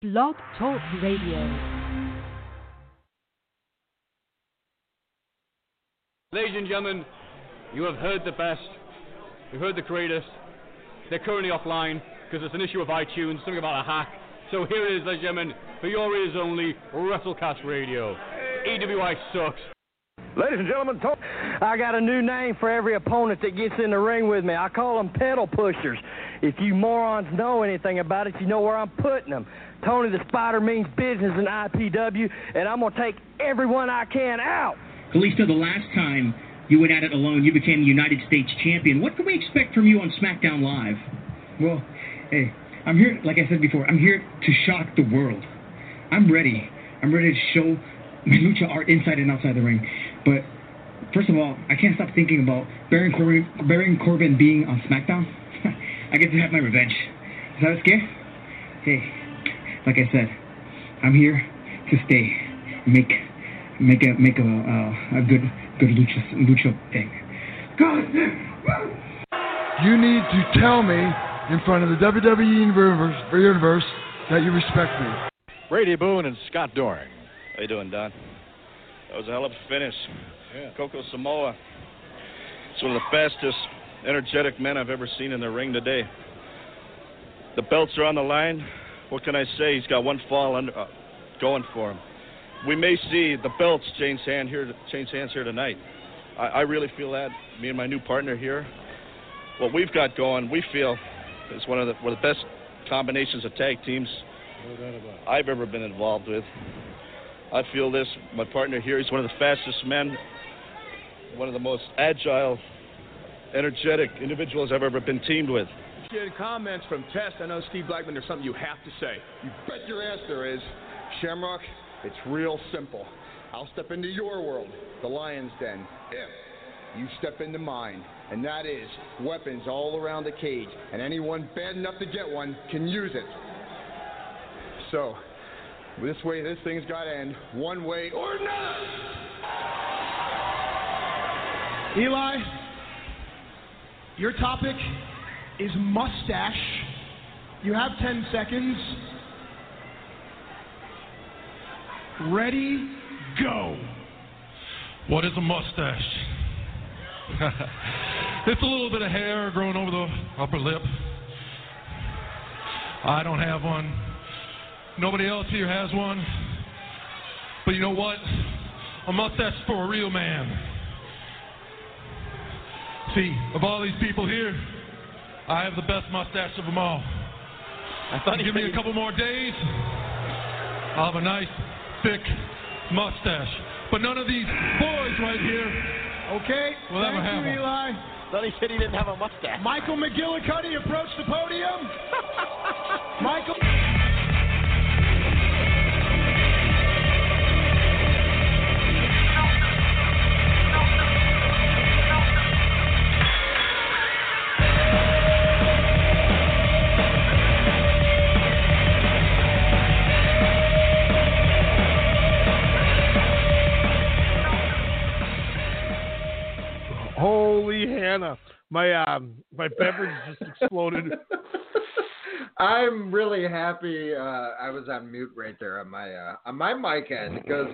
Blog Talk Radio. Ladies and gentlemen, you have heard the best. You've heard the greatest. They're currently offline because it's an issue of iTunes, something about a hack. So here it is, ladies and gentlemen, for your ears only, WrestleCast Radio. EWI sucks. Ladies and gentlemen, talk. I got a new name for every opponent that gets in the ring with me. I call them pedal pushers. If you morons know anything about it, you know where I'm putting them. Tony the Spider means business in IPW, and I'm going to take everyone I can out. Kalisto, the last time you went at it alone, you became the United States champion. What can we expect from you on SmackDown Live? Well, hey, I'm here, like I said before, I'm here to shock the world. I'm ready. I'm ready to show my lucha art inside and outside the ring. But first of all, I can't stop thinking about Baron Corbin, Baron Corbin being on SmackDown. I get to have my revenge. Is that scary? Hey, like I said, I'm here to stay, make make a make a uh, a good good lucha lucha thing. You need to tell me in front of the WWE universe, universe that you respect me. Brady Boone and Scott Doring. How you doing, Don? That was a hell of a finish. Yeah. Coco Samoa. It's one of the fastest, energetic men I've ever seen in the ring today. The belts are on the line. What can I say? He's got one fall under, uh, going for him. We may see the belts change hand here, change hands here tonight. I, I really feel that. Me and my new partner here, what we've got going, we feel is one of the one of the best combinations of tag teams No doubt about it. I've ever been involved with. I feel this. My partner here, he's one of the fastest men, one of the most agile, energetic individuals I've ever been teamed with. Comments from Test. I know Steve Blackman. There's something you have to say. You bet your ass there is. Shamrock, it's real simple. I'll step into your world, the lion's den, if you step into mine. And that is weapons all around the cage. And anyone bad enough to get one can use it. So, this way, this thing's got to end one way or not. Eli, your topic is mustache. You have 10 seconds. Ready, go. What is a mustache? it's a little bit of hair growing over the upper lip. I don't have one. Nobody else here has one. But you know what? A mustache for a real man. See, of all these people here, I have the best mustache of them all. I thought Give me a couple more days. I'll have a nice, thick mustache. But none of these boys right here Okay, will ever thank have you, one. Eli. Thought he said he didn't have a mustache. Michael McGillicutty approach the podium. Michael. Holy Hannah. My um my beverage just exploded. I'm really happy uh, I was on mute right there on my uh, on my mic end because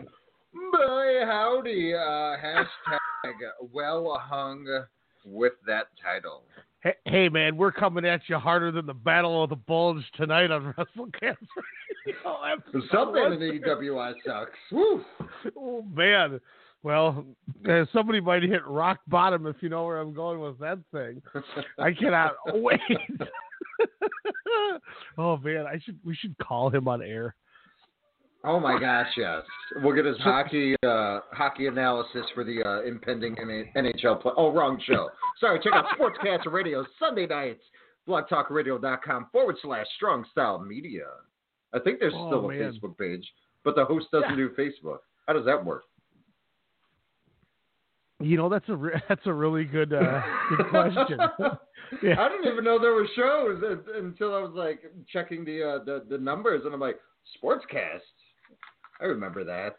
boy howdy uh, hashtag well hung with that title. Hey, hey man, we're coming at you harder than the Battle of the Bulge tonight on WrestleCast. Episode Something in the EWI sucks. Woo. Oh man. Well, uh, somebody might hit rock bottom if you know where I'm going with that thing. I cannot wait. oh man, I should we should call him on air. Oh my gosh, yes. We'll get his hockey uh, hockey analysis for the uh, impending NHL play. Oh, wrong show. Sorry, check out Sportscast Radio Sunday nights, blogtalkradio.com forward slash strong style media. I think there's Oh, still a man. Facebook page, but the host doesn't do Facebook. How does that work? You know that's a re- that's a really good, uh, good question. yeah. I didn't even know there were shows until I was like checking the uh, the, the numbers, and I'm like, sportscast. I remember that.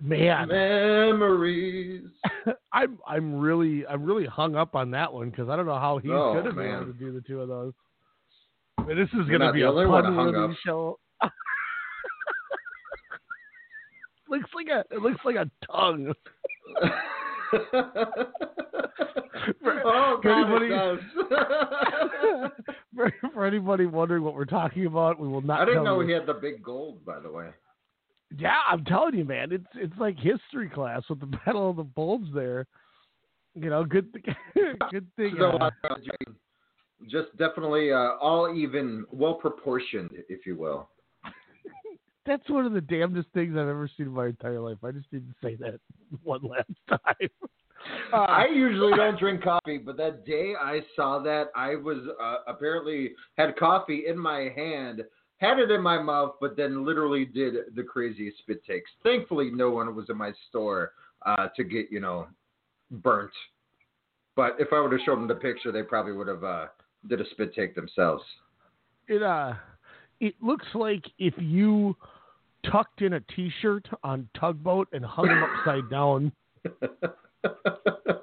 Man, memories. I'm I'm really I'm really hung up on that one because I don't know how he oh, could have been able to do the two of those. This is going to be a fun show. looks like a it looks like a tongue. for, oh, for God, anybody, for, for anybody wondering what we're talking about, we will not. I didn't know you. he had the big gold, by the way. Yeah, I'm telling you, man, it's it's like history class with the Battle of the Bulbs there. You know, good good thing. So, uh, uh, just definitely uh, all even, well proportioned, if you will. That's one of the damnedest things I've ever seen in my entire life. I just need to say that one last time. Uh, I usually don't drink coffee, but that day I saw that, I was uh, apparently had coffee in my hand, had it in my mouth, but then literally did the craziest spit takes. Thankfully, no one was in my store uh, to get you know burnt. But if I would have shown them the picture, they probably would have uh, did a spit take themselves. it uh, it looks like if you tucked in a T-shirt on tugboat and hung him upside down.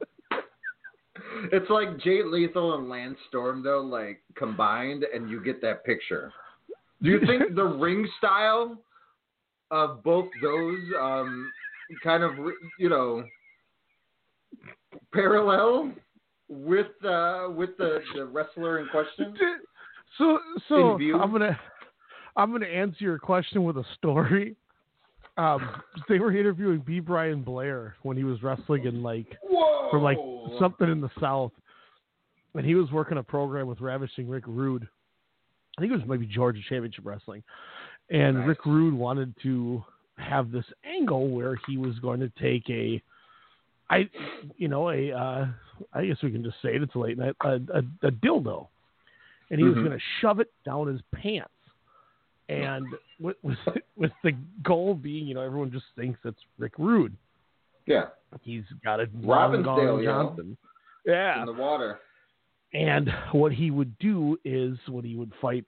It's like Jay Lethal and Lance Storm though, like combined, and you get that picture. Do you think the ring style of both those um, kind of you know parallel with uh, with the, the wrestler in question? So so I'm gonna I'm gonna answer your question with a story. Um, they were interviewing B. Brian Blair when he was wrestling in like for like something in the South, and he was working a program with Ravishing Rick Rude. I think it was maybe Georgia Championship Wrestling, and Nice. Rick Rude wanted to have this angle where he was going to take a, I, you know, a, uh, I guess we can just say it. It's late night, a, a, a dildo, and he was Mhm. going to shove it down his pants, and with, with with the goal being, you know, everyone just thinks it's Rick Rude. Yeah, He's got a Robbinsdale, Gong you know. Johnson. Yeah, in the water. and what he would do is when he would fight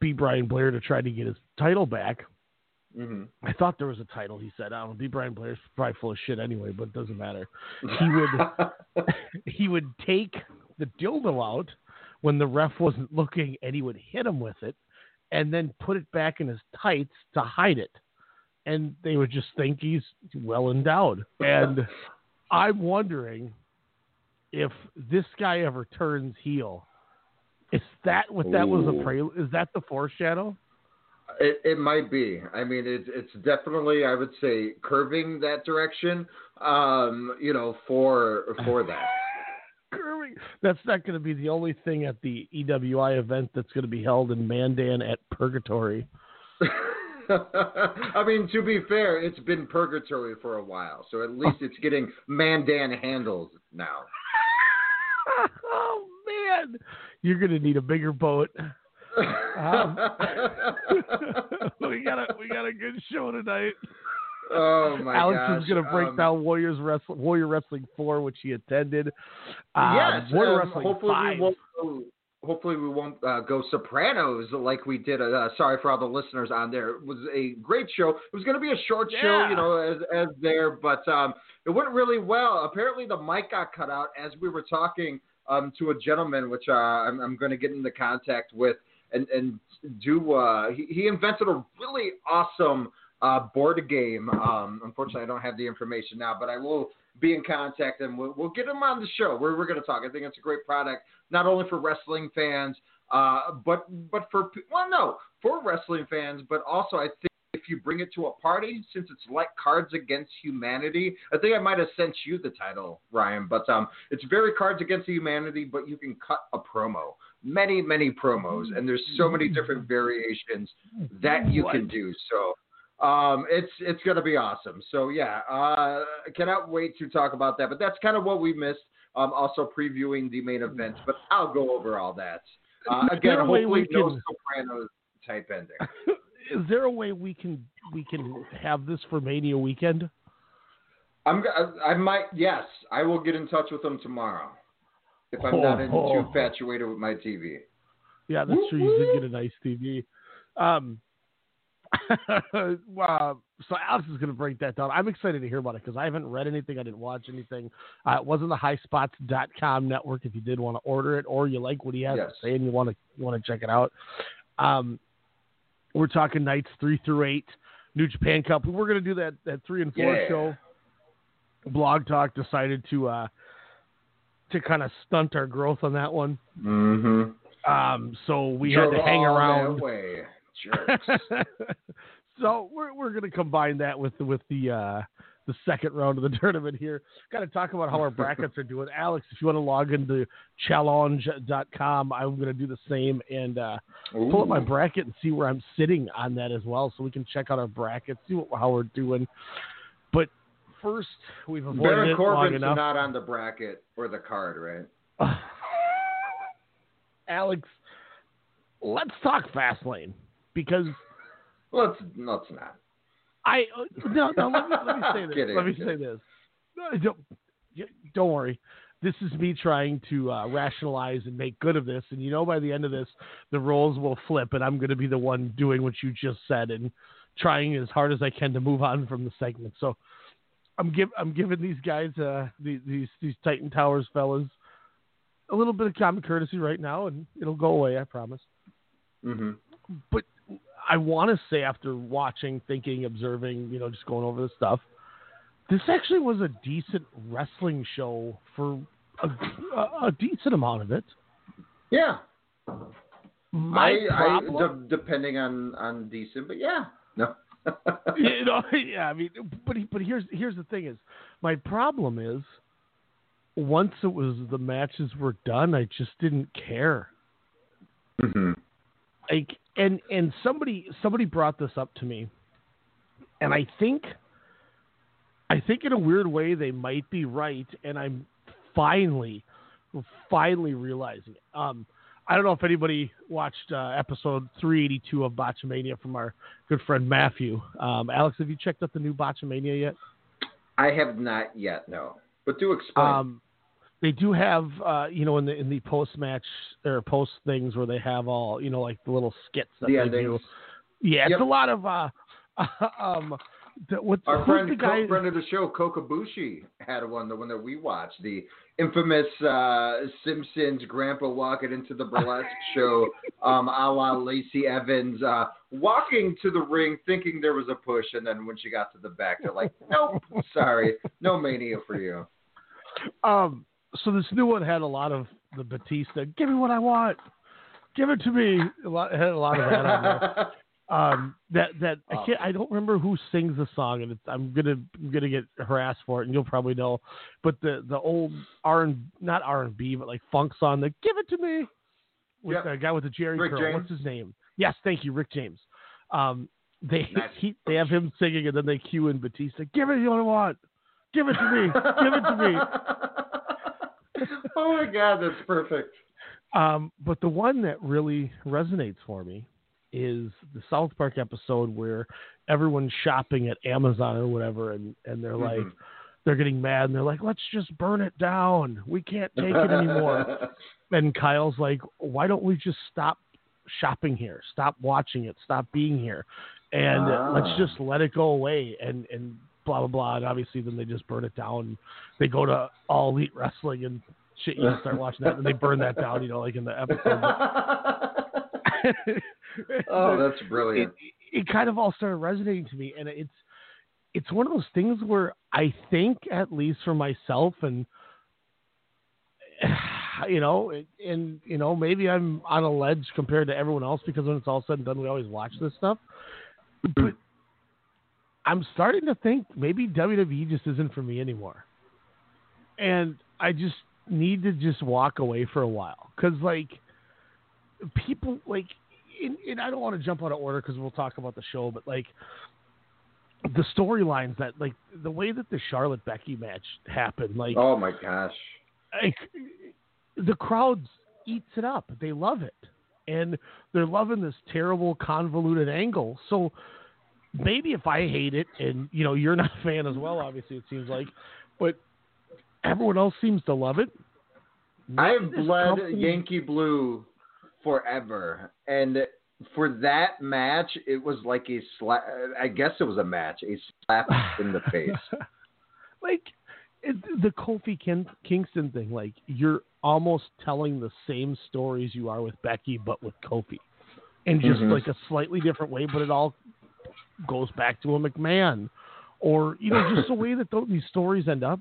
B. Brian Blair to try to get his title back. hmm I thought there was a title. He said, "I don't know." B. Brian Blair's probably full of shit anyway, but it doesn't matter. He would he would take the dildo out when the ref wasn't looking, and he would hit him with it, and then put it back in his tights to hide it. And they would just think he's well endowed. And I'm wondering if this guy ever turns heel. Is that what that was a prelude? Is that the foreshadow? It, it might be. I mean, it's it's definitely I would say curving that direction. Um, you know, for for that. Curving. That's not going to be the only thing at the EWI event that's going to be held in Mandan at Purgatory. I mean, to be fair, it's been purgatory for a while, so at least it's getting Mandan handles now. oh man, you're going to need a bigger boat. Um, we got a we got a good show tonight. Oh my Alex gosh! is going to break um, down Warriors Wrestling Warrior Wrestling Four, which he attended. Um, yes, Warrior um, Wrestling hopefully Five. we won't. Go, hopefully we won't uh, go Sopranos like we did. Uh, sorry for all the listeners on there. It was a great show. It was going to be a short show, you know, as as there, but um, it went really well. Apparently the mic got cut out as we were talking um, to a gentleman, which uh, I'm, I'm going to get into contact with and and do. Uh, he, he invented a really awesome uh, board game. Um, unfortunately, I don't have the information now, but I will be in contact and we'll, we'll get him on the show. We're, we're going to talk. I think it's a great product, not only for wrestling fans, uh, but but for well, no, for wrestling fans, but also I think if you bring it to a party, since it's like Cards Against Humanity, I think I might have sent you the title, Ryan. But um, it's very Cards Against Humanity, but you can cut a promo, many many promos, and there's so many different variations that you can do. So. Um, it's it's gonna be awesome. So yeah, uh, cannot wait to talk about that. But that's kind of what we missed. Um, also previewing the main event, but I'll go over all that. Uh, again, there a way hopefully we no can- Sopranos type ending. Is there a way we can we can have this for Mania weekend? I'm I, I might yes, I will get in touch with them tomorrow if I'm not in, Oh. too infatuated with my TV. Yeah, that's true. You did get a nice TV. Um, wow. So Alex is going to break that down. I'm excited to hear about it because I haven't read anything. I didn't watch anything. Uh, it wasn't the highspots.com network if you did want to order it or you like what he has Yes. to say and you want to want to check it out. Um, we're talking nights three through eight, New Japan Cup. We were going to do that that three and four Yeah. show. Blog Talk decided to uh, to kind of stunt our growth on that one. Mm-hmm. Um, so we had to hang around. Jerks. so we're we're gonna combine that with the with the uh the second round of the tournament here. Got to talk about how our brackets are doing. Alex, if you want to log into challonge.com, I'm going to do the same and uh, pull up my bracket and see where I'm sitting on that as well so we can check out our brackets, see what, how we're doing. But first, we've avoided Baron it long Corbin's enough. not on the bracket or the card, right? Alex, let's talk Fastlane because let's let's not. I uh, no no let me let me say this. Kidding, let me say this. No, don't don't worry. This is me trying to uh, rationalize and make good of this, and you know by the end of this, the roles will flip, and I'm going to be the one doing what you just said and trying as hard as I can to move on from the segment. So I'm give I'm giving these guys uh these these, these Titan Towers fellas a little bit of common courtesy right now, and it'll go away. I promise. Mm-hmm. But I want to say, after watching, thinking, observing, you know, just going over the stuff, this actually was a decent wrestling show for a, a, decent amount of it. Yeah. My I, problem, I de- depending on on decent, but yeah, no. you know, yeah, I mean, but but here's here's the thing is, my problem is, once it was the matches were done, I just didn't care. Mm-hmm. like and and somebody somebody brought this up to me and i think i think in a weird way they might be right and i'm finally finally realizing it um i don't know if anybody watched uh, episode 382 of botchamania from our good friend maffew um alex have you checked out the new botchamania yet I have not yet, no. But do explain. um, they do have, uh, you know, in the in the post match or post things where they have all, you know, like the little skits that The they endings. do. Yeah, Yep. it's a lot of uh, um, the, what, Our friend, the guy? friend of the show, Kokabushi, had one, the one that we watched, the infamous uh, Simpsons grandpa walking into the burlesque show, um, a la Lacey Evans, uh, walking to the ring thinking there was a push, and then when she got to the back, they're like, nope, sorry, no mania for you. Um, so this new one had a lot of the Batista. Give me what I want. Give it to me. A lot, had a lot of that on there. Um, that that I can't. I don't remember who sings the song, and it's, I'm gonna I'm gonna get harassed for it, and you'll probably know. But the the old R and not R and B, but like funk song, the "Give It to Me," with Yep. the guy with the Jheri Rick curl. James. What's his name? Yes, thank you, Rick James. Um, they Nice. he, they have him singing, and then they cue in Batista. Give it what I want. Give it to me. Give it to me. oh my god, that's perfect. Um, but the one that really resonates for me is the South Park episode where everyone's shopping at Amazon or whatever, and, and they're like, Mhm. they're getting mad and they're like, let's just burn it down. We can't take it anymore. and Kyle's like, why don't we just stop shopping here? Stop watching it. Stop being here. And Ah. let's just let it go away. And, and blah, blah, blah. And obviously then they just burn it down. They go to All Elite Wrestling and shit. You know, start watching that and they burn that down, you know, like in the episode. oh, that's brilliant. It, it kind of all started resonating to me, and it's it's one of those things where I think, at least for myself, and you know, and you know, maybe I'm on a ledge compared to everyone else because when it's all said and done, we always watch this stuff. Hmm. But I'm starting to think maybe WWE just isn't for me anymore, and I just need to just walk away for a while because like people like and, and I don't want to jump out of order because we'll talk about the show, but like the storylines that like the way that the Charlotte Becky match happened, like oh my gosh. like the crowd eats it up. They love it. And they're loving this terrible convoluted angle. So maybe if I hate it and you know, you're not a fan as well, obviously it seems like, but everyone else seems to love it. I've bled company- Yankee Blue forever, and for that match, it was like a slap. I guess it was a match, a slap in the face. like it, the Kofi Kin- Kingston thing, like you're almost telling the same stories you are with Becky, but with Kofi, and just Mhm. like a slightly different way. But it all goes back to a McMahon, or you know, just the way that these stories end up.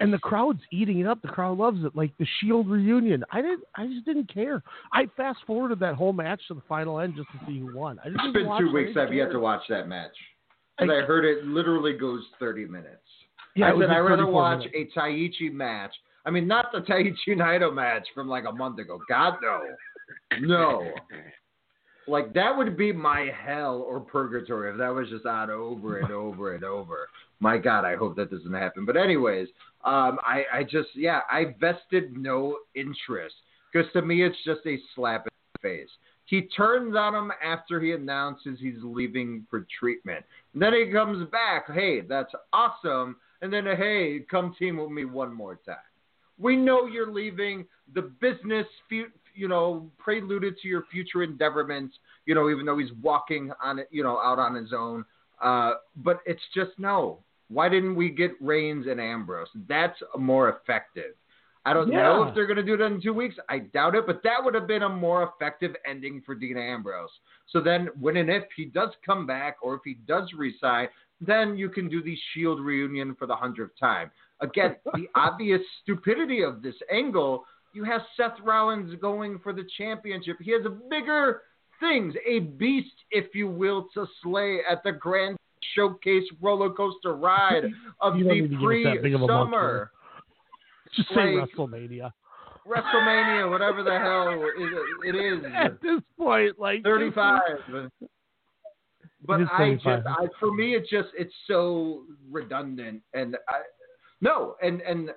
And the crowd's eating it up. The crowd loves it. Like the Shield reunion, I didn't. I just didn't care. I fast forwarded that whole match to the final end just to see who won. I just It's been two weeks. I've yet to watch that match. And I- I heard it literally goes 30 minutes. Yeah, I said I'd rather watch minutes. a Taichi match. I mean, not the Taichi Naito match from like a month ago. God, no. No. Like, that would be my hell or purgatory if that was just on over and over and over. My God, I hope that doesn't happen. But, anyways, um, I, I just, yeah, I vested no interest because to me, it's just a slap in the face. He turns on him after he announces he's leaving for treatment. And then he comes back. Hey, that's awesome. And then, hey, come team with me one more time. We know you're leaving. The business, you know, preluded to your future endeavorments. You know, even though he's walking on it, you know, out on his own. Uh, but it's just no. Why didn't we get Reigns and Ambrose? That's more effective. I don't know if they're going to do that in two weeks. I doubt it, but that would have been a more effective ending for Dean Ambrose. So then, when and if he does come back, or if he does resign, then you can do the Shield reunion for the hundredth time. Again, the obvious stupidity of this angle. You have Seth Rollins going for the championship. He has bigger things, a beast, if you will, to slay at the Grand Showcase roller coaster ride of the need to give us that big of a month, pre-summer. Just say WrestleMania. WrestleMania, whatever the hell it, it is. At this point, like 35. But I just, I, for me, it's just, it's so redundant. And I, no, and, and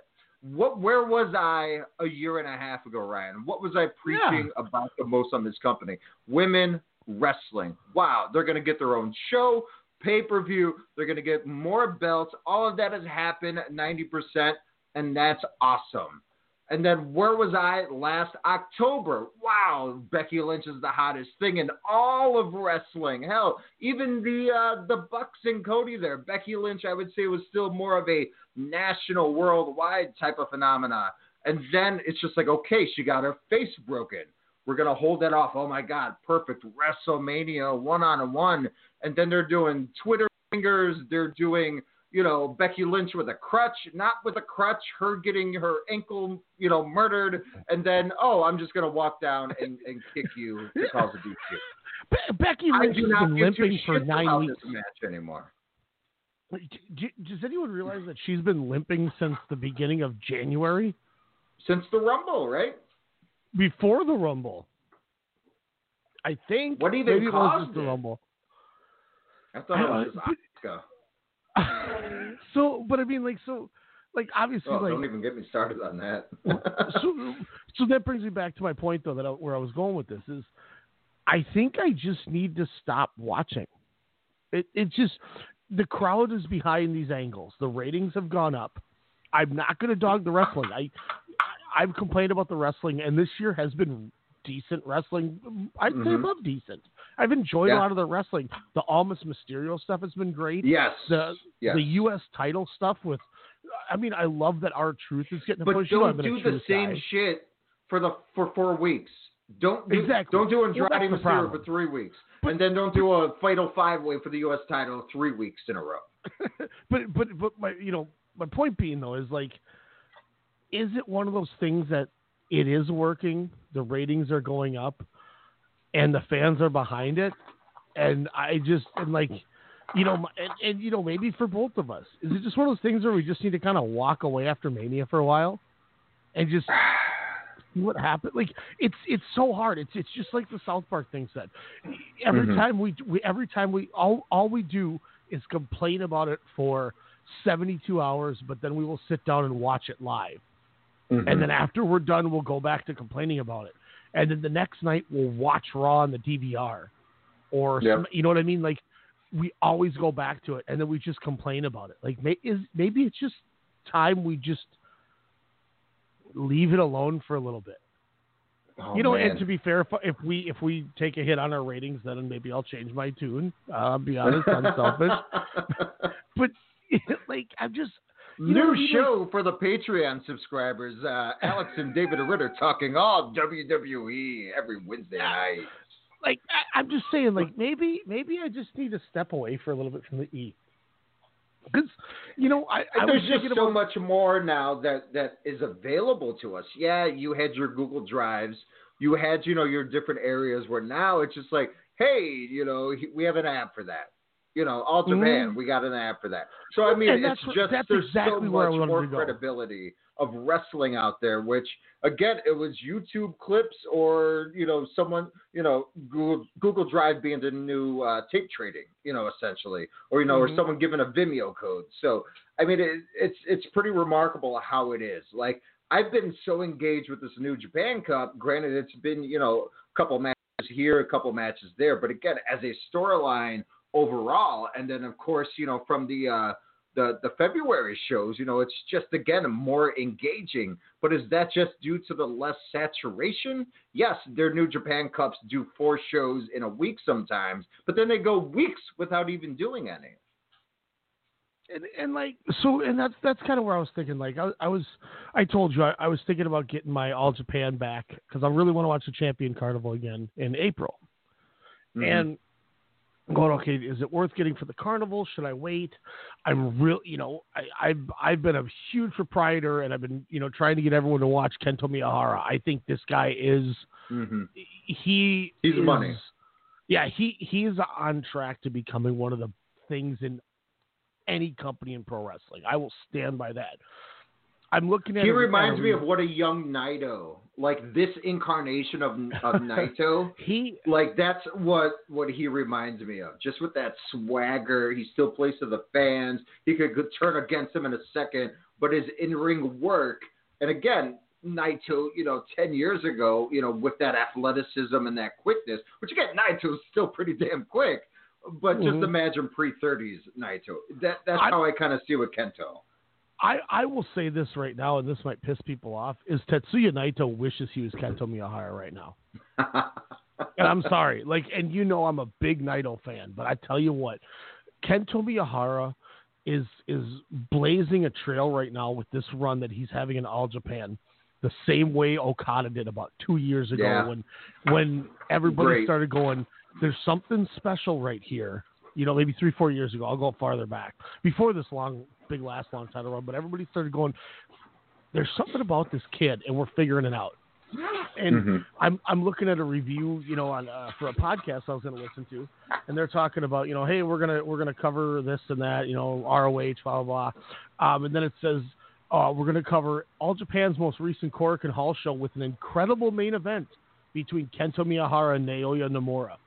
what, where was I a year and a half ago, Ryan? What was I preaching about the most on this company? Women wrestling. Wow, they're going to get their own show, pay per view. They're going to get more belts. All of that has happened 90%, and that's awesome. And then where was I last October? Wow, Becky Lynch is the hottest thing in all of wrestling. Hell, even the uh, the Bucks and Cody there. Becky Lynch, I would say, was still more of a national, worldwide type of phenomenon. And then it's just like, okay, she got her face broken. We're gonna hold that off. Oh my God, perfect WrestleMania one on one. And then they're doing Twitter fingers. They're doing you know, Becky Lynch with a crutch, not with a crutch, her getting her ankle, you know, murdered, and then, oh, I'm just going to walk down and, and kick you to cause a DQ. Be- Becky Lynch do has been limping for nine weeks. this match anymore. D- d- Does anyone realize that she's been limping since the beginning of January? Since the Rumble, right? Before the Rumble. I think. What even maybe it caused the it? Rumble. I thought it was Uh, just Asuka. So, but I mean, like, so, like, obviously, Oh, like, don't even get me started on that. so, so that brings me back to my point, though, that I, where I was going with this is, I think I just need to stop watching. It, it just the crowd is behind these angles. The ratings have gone up. I'm not going to dog the wrestling. I I've complained about the wrestling, and this year has been decent wrestling. I'd say Mhm. above decent. I've enjoyed Yeah. a lot of the wrestling. The Almas Mysterio stuff has been great. Yes. The Yes. the U.S. title stuff with. I mean, I love that our truth is getting a But push. You don't do the same guy. shit for the for four weeks. Don't do, Exactly. Don't do Well, Andrade the Mysterio for three weeks, and then don't do a Fatal Five Way for the U.S. title three weeks in a row. but but but my you know my point being though is like, is it one of those things that it is working? The ratings are going up, and the fans are behind it, and I just and like, you know, and, and you know maybe for both of us, is it just one of those things where we just need to kind of walk away after Mania for a while, and just see what happened? Like it's it's so hard. It's it's just like the South Park thing said. Every Mhm. time we, we every time we all all we do is complain about it for 72 hours, but then we will sit down and watch it live. Mm-hmm. And then after we're done, we'll go back to complaining about it. And then the next night, we'll watch Raw on the DVR. Or, Yep. some, you know what I mean? Like, we always go back to it and then we just complain about it. Like, may, is, maybe it's just time we just leave it alone for a little bit. Oh, you know, man. and to be fair, if, if we if we take a hit on our ratings, then maybe I'll change my tune. Uh, I'll be honest, I'm selfish. But like, I'm just you New what I mean? show for the Patreon subscribers. Uh, Alex and David Ritter talking all WWE every Wednesday night. like I, I'm just saying, like maybe maybe I just need to step away for a little bit from the E. Because you know, I, I there's just so about much more now that that is available to us. Yeah, you had your Google Drives, you had you know your different areas where now it's just like, hey, you know, we have an app for that. You know, All Japan, Mhm. we got an app for that. So I mean, And it's that's what- just there's exactly so much more credibility of wrestling out there. Which again, it was YouTube clips or you know someone you know Google Google Drive being the new uh, tape trading. You know, essentially, or you know, Mhm. or someone giving a Vimeo code. So I mean, it, it's it's pretty remarkable how it is. Like I've been so engaged with this new Japan Cup. Granted, it's been you know a couple matches here, a couple matches there, but again, as a storyline overall, and then of course you know from the uh, the the February shows, you know, it's just again more engaging. But is that just due to the less saturation? Yes, their New Japan Cups do four shows in a week sometimes, but then they go weeks without even doing any. and, and like so and that's that's kind of where I was thinking like I, I was I told you I, I was thinking about getting my All Japan back because I really want to watch the Champion Carnival again in April Mhm. and I'm going okay is it worth getting for the carnival should I wait I'm real you know I I've, I've been a huge proprietor and I've been you know trying to get everyone to watch Kento Miyahara I think this guy is Mm-hmm. he He's is, money. Yeah, he he's on track to becoming one of the things in any company in pro wrestling. I will stand by that. I'm looking at. He reminds me of what a young Naito, like this incarnation of of Naito. he like that's what what he reminds me of. Just with that swagger, he still plays to the fans. He could go- turn against him in a second, but his in ring work, and again, Naito, you know, ten years ago, you know, with that athleticism and that quickness, which again, Naito's still pretty damn quick. But just Mhm. imagine pre-30s Naito. That that's I- how I kind of see with Kento. I I will say this right now, and this might piss people off: is Tetsuya Naito wishes he was Kento Miyahara right now. and I'm sorry, like, and you know I'm a big Naito fan, but I tell you what, Kento Miyahara is is blazing a trail right now with this run that he's having in All Japan, the same way Okada did about two years ago Yeah. when when everybody Great. started going, there's something special right here. You know, maybe three, four years ago. I'll go farther back before this long, big last long title run. But everybody started going, there's something about this kid, and we're figuring it out. And Mhm. I'm I'm looking at a review, you know, on uh, for a podcast I was going to listen to, and they're talking about, you know, hey, we're gonna we're gonna cover this and that, you know, ROH, blah blah blah, um, and then it says. Uh, we're going to cover All Japan's most recent Korakuen Hall show with an incredible main event between Kento Miyahara and Naoya Nomura.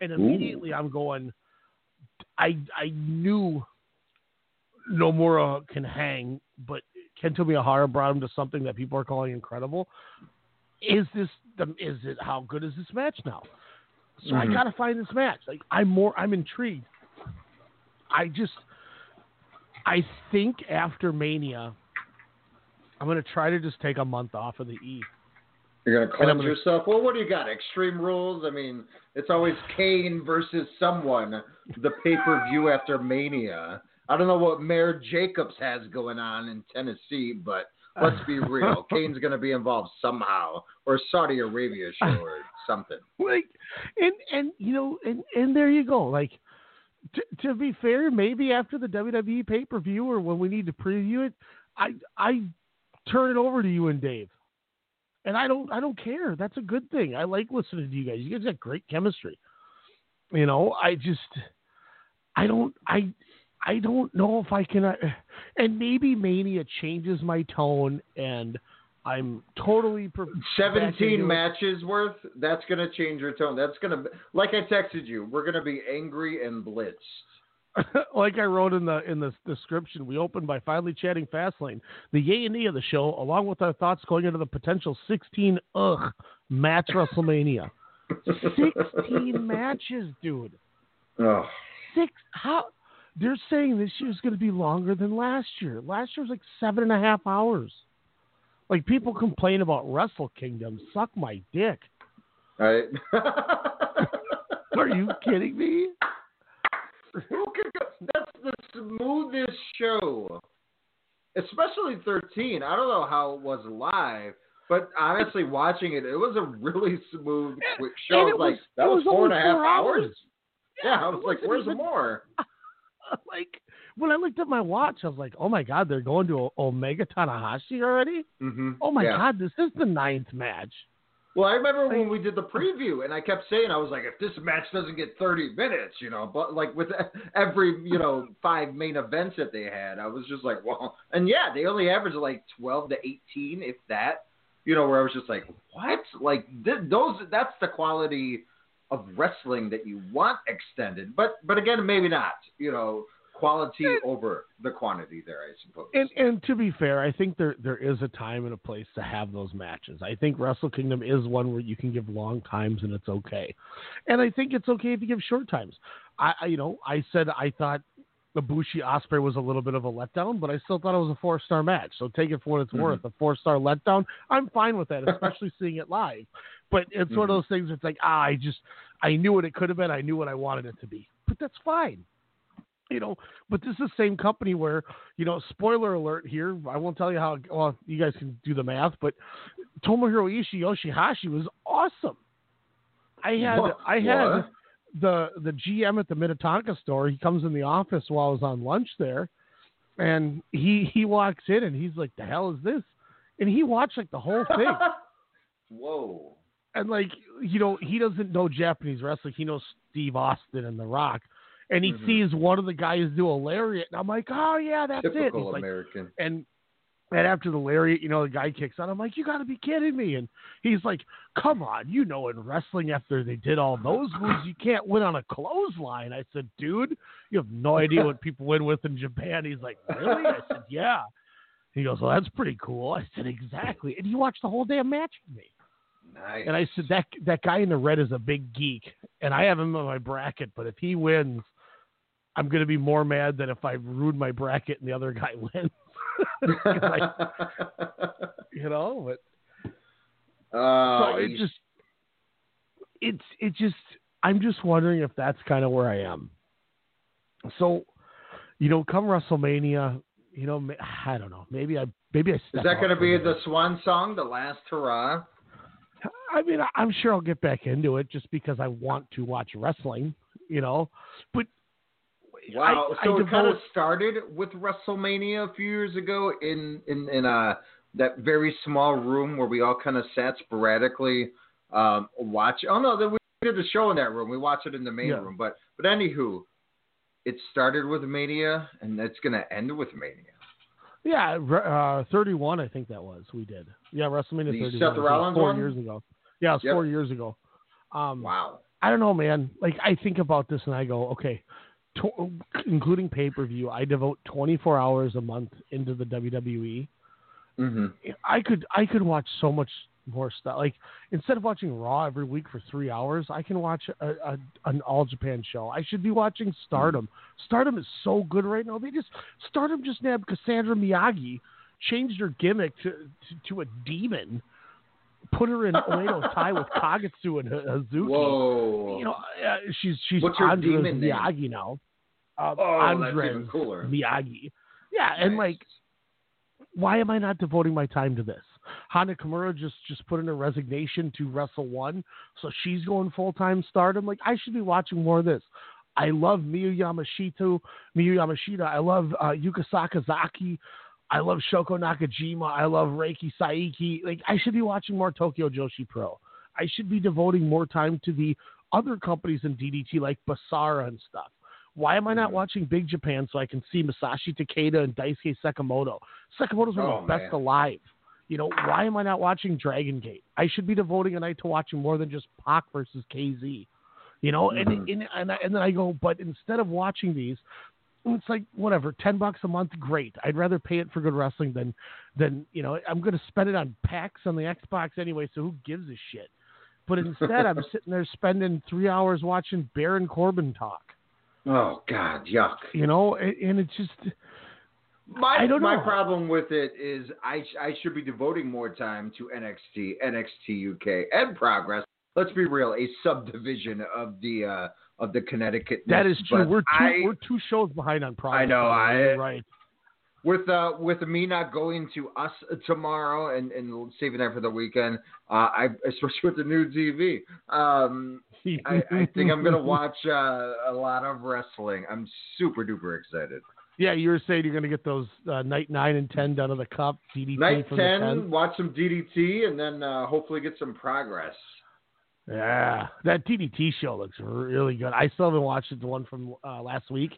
And immediately I'm going, I I knew Nomura can hang, but Kento Miyahara brought him to something that people are calling incredible. Is this the is it how good is this match now? So I Mhm. gotta find this match. Like I'm more I'm intrigued. I just I think after Mania, I'm gonna try to just take a month off of the E. You're gonna cleanse gonna- yourself. Well, what do you got? Extreme rules. I mean, it's always Kane versus someone. The pay per view after Mania. I don't know what Mayor Jacobs has going on in Tennessee, but let's be real. Kane's gonna be involved somehow, or Saudi Arabia show, or something. like and and you know and and there you go like t- to be fair maybe after the WWE pay per view or when we need to preview it I I turn it over to you and Dave and I don't I don't care that's a good thing I like listening to you guys you guys got great chemistry you know I just I don't I I don't know if I can uh, and maybe Mania changes my tone and I'm totally pre- Seventeen into it. matches worth. That's gonna change your tone. That's gonna, like I texted you, we're gonna be angry and blitzed. like I wrote in the in the description, we opened by finally chatting Fastlane, the yay and e of the show, along with our thoughts going into the potential 16 ugh match WrestleMania. 16 matches, dude. Oh. Six. How? They're saying this year's going to be longer than last year. Last year was like seven and a half hours. Like people complain about Wrestle Kingdom. Suck my dick. Right? Are you kidding me? Who could go? That's the smoothest show. Especially 13. I don't know how it was live, But honestly, watching it, it was a really smooth, quick show. And It was like that it was was four and a half hours. hours. Yeah, I was like, "Where's even- more?" like when I looked at my watch, I was like, "Oh my god, they're going to Omega Tanahashi already? Mm-hmm. Oh my yeah. god, this is the ninth match." Well, I remember when we did the preview, and I kept saying, I was like, if this match doesn't get 30 minutes, you know, but like with every, you know, five main events that they had, I was just like, well, and yeah, they only averaged like 12 to 18, if that, you know, where I was just like, what? Like th- those, that's the quality of wrestling that you want extended, but but again, maybe not, you know, quality over the quantity there, I suppose. And and to be fair, I think there there is a time and a place to have those matches. I think Wrestle Kingdom is one where you can give long times and it's okay. And I think it's okay if you give short times. I, I you know, I said I thought Ibushi Osprey was a little bit of a letdown, but I still thought it was a four star match. So take it for what it's Mhm. worth. A four star letdown, I'm fine with that, especially seeing it live. But it's one of Mhm. those things. It's like ah, I just I knew what it could have been. I knew what I wanted it to be. But that's fine you know, but this is the same company where, you know, spoiler alert here. I won't tell you how. Well, you guys can do the math, but Tomohiro Ishii Yoshihashi was awesome. I had What? I had What? the the GM at the Minnetonka store. He comes in the office while I was on lunch there, and he he walks in and he's like, "The hell is this?" And he watched like the whole thing. Whoa. and like you know he doesn't know Japanese wrestling. He knows Steve Austin and The Rock, and he Mhm. sees one of the guys do a lariat, and I'm like, oh yeah, that's it. Typical He's like, American. and and after the lariat, you know, the guy kicks out. I'm like, you got to be kidding me! And he's like, come on, you know, in wrestling, after they did all those moves, you can't win on a clothesline. I said, dude, you have no idea what people win with in Japan. He's like, really? I said, yeah. He goes, well, that's pretty cool. I said, exactly. And he watched the whole damn match with me. Nice. And I said that that guy in the red is a big geek, and I have him in my bracket. But if he wins, I'm going to be more mad than if I ruined my bracket and the other guy wins. You know, but Oh, so it you- just it's it just I'm just wondering if that's kind of where I am. So, you know, come WrestleMania, you know, I don't know, maybe I maybe I Is that going to be the swan song, the last hurrah? I mean, I'm sure I'll get back into it just because I want to watch wrestling, you know. But Wow. I, so I it kind of started with WrestleMania a few years ago in in in uh that very small room where we all kind of sat sporadically um watch. Oh no, then we did the show in that room. We watched it in the main Yeah. room. But but anywho, it started with Mania and it's going to end with Mania. yeah, uh, 31, I think that was we did. Yeah, WrestleMania The 31. Seth I think it was Rollins four one? years ago. Yeah, it was Yep. four years ago. Um, wow. I don't know, man. Like I think about this and I go, okay, to, including pay per view, I devote 24 hours a month into the WWE. Mhm. I could I could watch so much more stuff. Like instead of watching Raw every week for three hours, I can watch a, a, an All Japan show. I should be watching Stardom. Stardom is so good right now. They just Stardom just nabbed Cassandra Miyagi, changed her gimmick to to, to a demon, put her in Oedo Tai with Kagetsu and Hazuki. Whoa. You know, uh, she's she's What's Andras demon name? Miyagi now. Uh, Oh, Andras. Miyagi. Yeah, and like, why am I not devoting my time to this? Hana Kimura just just put in a resignation to Wrestle One, so she's going full time Stardom. Like, I should be watching more of this. I love Miyu Yamashita. Miyu Yamashita. I love uh, Yuka Sakazaki. I love Shoko Nakajima. I love Reika Saiki. Like, I should be watching more Tokyo Joshi Pro. I should be devoting more time to the other companies in DDT like Basara and stuff. Why am I Mm-hmm. not watching Big Japan so I can see Masashi Takeda and Daisuke Sekimoto? Sekimoto's one of the best man. alive. You know, why am I not watching Dragon Gate? I should be devoting a night to watching more than just Pac versus KZ. You know, and Mhm. and and, I, and then I go, but instead of watching these, it's like whatever, ten bucks a month, great. I'd rather pay it for good wrestling than than you know. I'm going to spend it on packs on the Xbox anyway, so who gives a shit? But instead, I'm sitting there spending three hours watching Baron Corbin talk. Oh God, yuck. You know, and, and it's just My I don't my know. problem with it is I I should be devoting more time to NXT, NXT UK, and Progress. Let's be real, a subdivision of the uh, of the Connecticut. that is true. We're two I, we're two shows behind on progress. I know, by the way. I- right. with uh with me not going to us tomorrow and and saving that for the weekend, uh, I especially with the new TV, um, I, I think I'm gonna watch uh, a lot of wrestling. I'm super duper excited. Yeah, you were saying you're going to get those uh, night nine and ten down to the cup DDT Night for ten, the 10. watch some DDT, and then uh, hopefully get some progress. Yeah, that DDT show looks really good. I still haven't watched it, the one from uh, last week.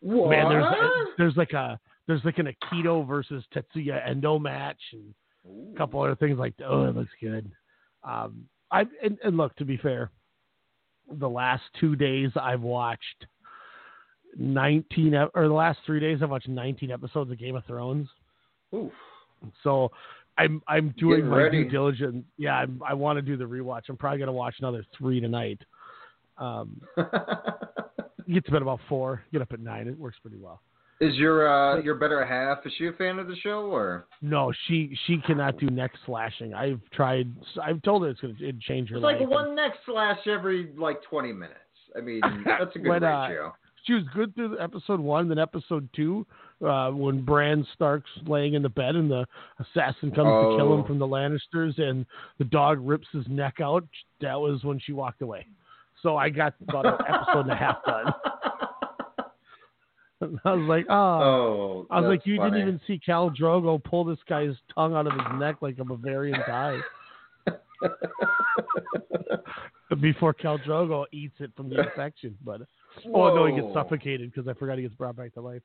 What? Man, there's there's like a there's like an Akito versus Tetsuya Endo match and a couple other things like that. Oh, it looks good. Um, I and, and look to be fair, the last two days I've watched 19 or the last three days I've watched 19 episodes of Game of Thrones. Oof. So I'm I'm doing my ready. due diligence. Yeah, I'm, I want to do the rewatch. I'm probably gonna watch another three tonight. Um, get to bed about four. Get up at nine. It works pretty well. Is your uh your better half? Is she a fan of the show or? No, she she cannot do neck slashing. I've tried. I've told her it's gonna it'd change her It's like life. one neck slash every like 20 minutes. I mean, that's a good When, uh, ratio. She was good through episode one, then episode two, uh, when Bran Stark's laying in the bed and the assassin comes to kill him Oh. from the Lannisters, and the dog rips his neck out. That was when she walked away. So I got about an episode and a half done. And I was like, oh. Oh, I was like, you funny. didn't even see Khal Drogo pull this guy's tongue out of his neck like a Bavarian tie before Khal Drogo eats it from the infection. But oh no, he gets suffocated because I forgot he gets brought back to life.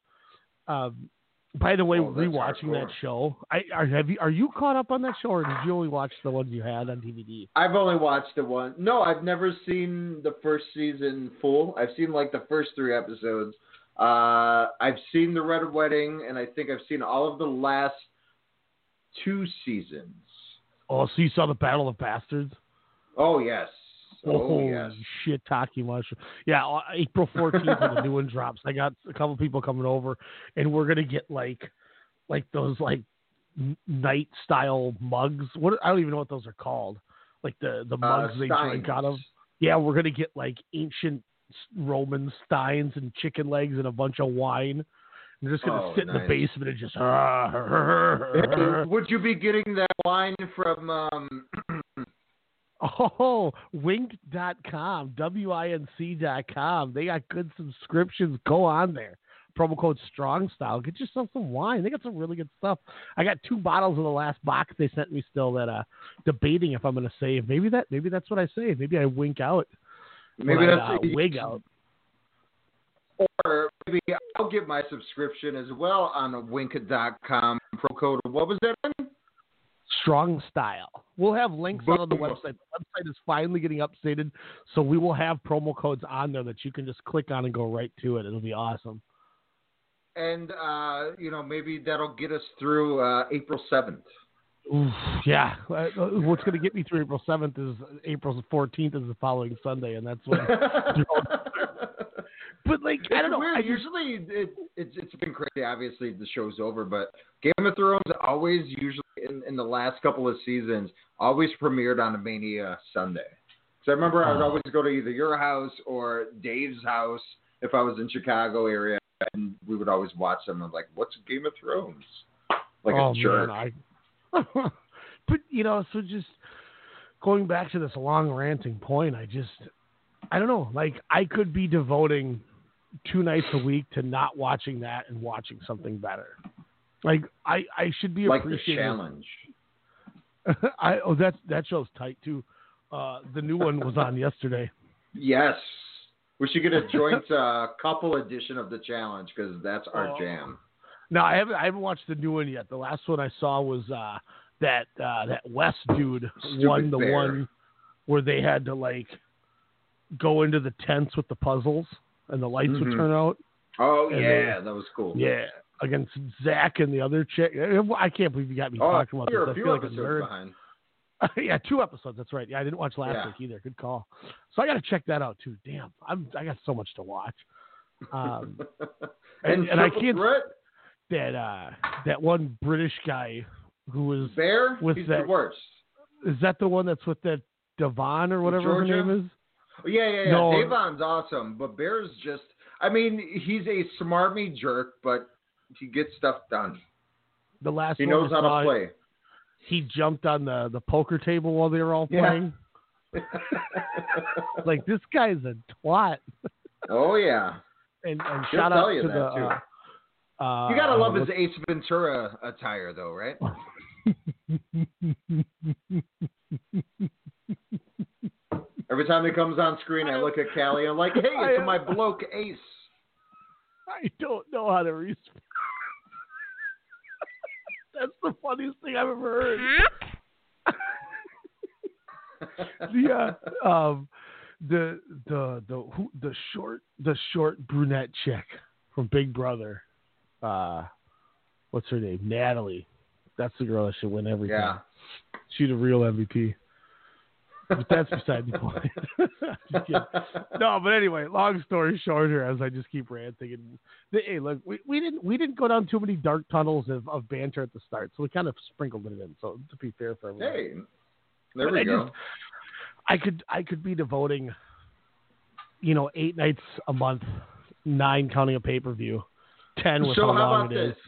Um, by the way, Oh, rewatching that show, I are have you are you caught up on that show or did you only watch the ones you had on DVD? I've only watched the one. No, I've never seen the first season full. I've seen like the first three episodes. Uh, I've seen the Red Wedding, and I think I've seen all of the last two seasons. Oh, so you saw the Battle of Bastards? Oh yes. Oh Holy yes. shit, Taki mushroom. Yeah, uh, April fourteenth when the new one drops. I got a couple people coming over, and we're gonna get like, like those like knight style mugs. What I don't even know what those are called. Like the the mugs they drink out of. Yeah, we're gonna get like ancient Roman steins and chicken legs and a bunch of wine. I'm just gonna Oh, sit in the basement and just. Would you be getting that wine from? Um, Oh, winc.com, W-I-N-C.com. They got good subscriptions. Go on there. Promo code Strong Style. Get yourself some wine. They got some really good stuff. I got two bottles of the last box they sent me still that uh debating if I'm gonna save. Maybe that maybe that's what I say. Maybe I wink out. Maybe when I, that's uh, wig out. or maybe I'll get my subscription as well on winc.com. Pro code. What was that? Strong Style. We'll have links on the website. The website is finally getting updated, so we will have promo codes on there that you can just click on and go right to it. It'll be awesome. And uh, you know, maybe that'll get us through uh, April seventh. Yeah. Uh, What's going to get me through April 7th is April 14th is the following Sunday, and that's when. but like, I don't know. Weird. I just, Usually, it, it's it's been crazy. Obviously, the show's over, but Game of Thrones always usually in, in the last couple of seasons always premiered on a Mania Sunday. So I remember I would Oh. always go to either your house or Dave's house if I was in Chicago area, and we would always watch them. I'm like, "What's Game of Thrones?" Like oh a jerk. man, I. but you know, so just going back to this long ranting point, I just, I don't know. Like, I could be devoting two nights a week to not watching that and watching something better. Like, I, I should be like the appreciating. challenge. I oh that that show's tight too. Uh, the new one was on yesterday. Yes. We should get a joint uh, couple edition of the challenge because that's our Oh. jam. No, I haven't. I haven't watched the new one yet. The last one I saw was uh, that uh, that West dude Stupid won the bear. one where they had to like go into the tents with the puzzles and the lights would Mhm. turn out. Oh And yeah, they- that was cool. Yeah, against Zach and the other chick. I can't believe you got me Oh, talking about this. I feel like a nerd. behind. yeah, two episodes. That's right. Yeah, I didn't watch last Yeah. week either. Good call. So I got to check that out too. Damn, I'm I got so much to watch. Um, and, And and I can't Threat? that uh that one British guy who was Bear? with He's that the worst. is that the one that's with that Devon or whatever Georgia? her name is? Yeah, yeah, yeah. No. Davon's awesome, but Bear's just. I mean, he's a smarmy jerk, but he gets stuff done. The last He knows how to play. He jumped on the the poker table while they were all Yeah. playing. like this guy's a twat. oh yeah. And and shout tell out you to that, the. too. Uh, uh, You gotta love his Ace Ventura attire, though, right? Every time he comes on screen, I look at Callie and I'm like, "Hey, it's my bloke Ace." I don't know how to respond. That's the funniest thing I've ever heard. the uh, um, the the the who, the short the short brunette chick from Big Brother. Uh, what's her name? Natalie. That's the girl that should win everything. Yeah. She's a real MVP. But that's beside the point. No, but anyway, long story shorter, as I just keep ranting, and hey, look, we, we didn't we didn't go down too many dark tunnels of, of banter at the start, so we kind of sprinkled it in. So to be fair for everyone, Hey, there But we I go. just- I could I could be devoting, you know, eight nights a month, nine counting a pay per view, ten with so how how long about it is. this?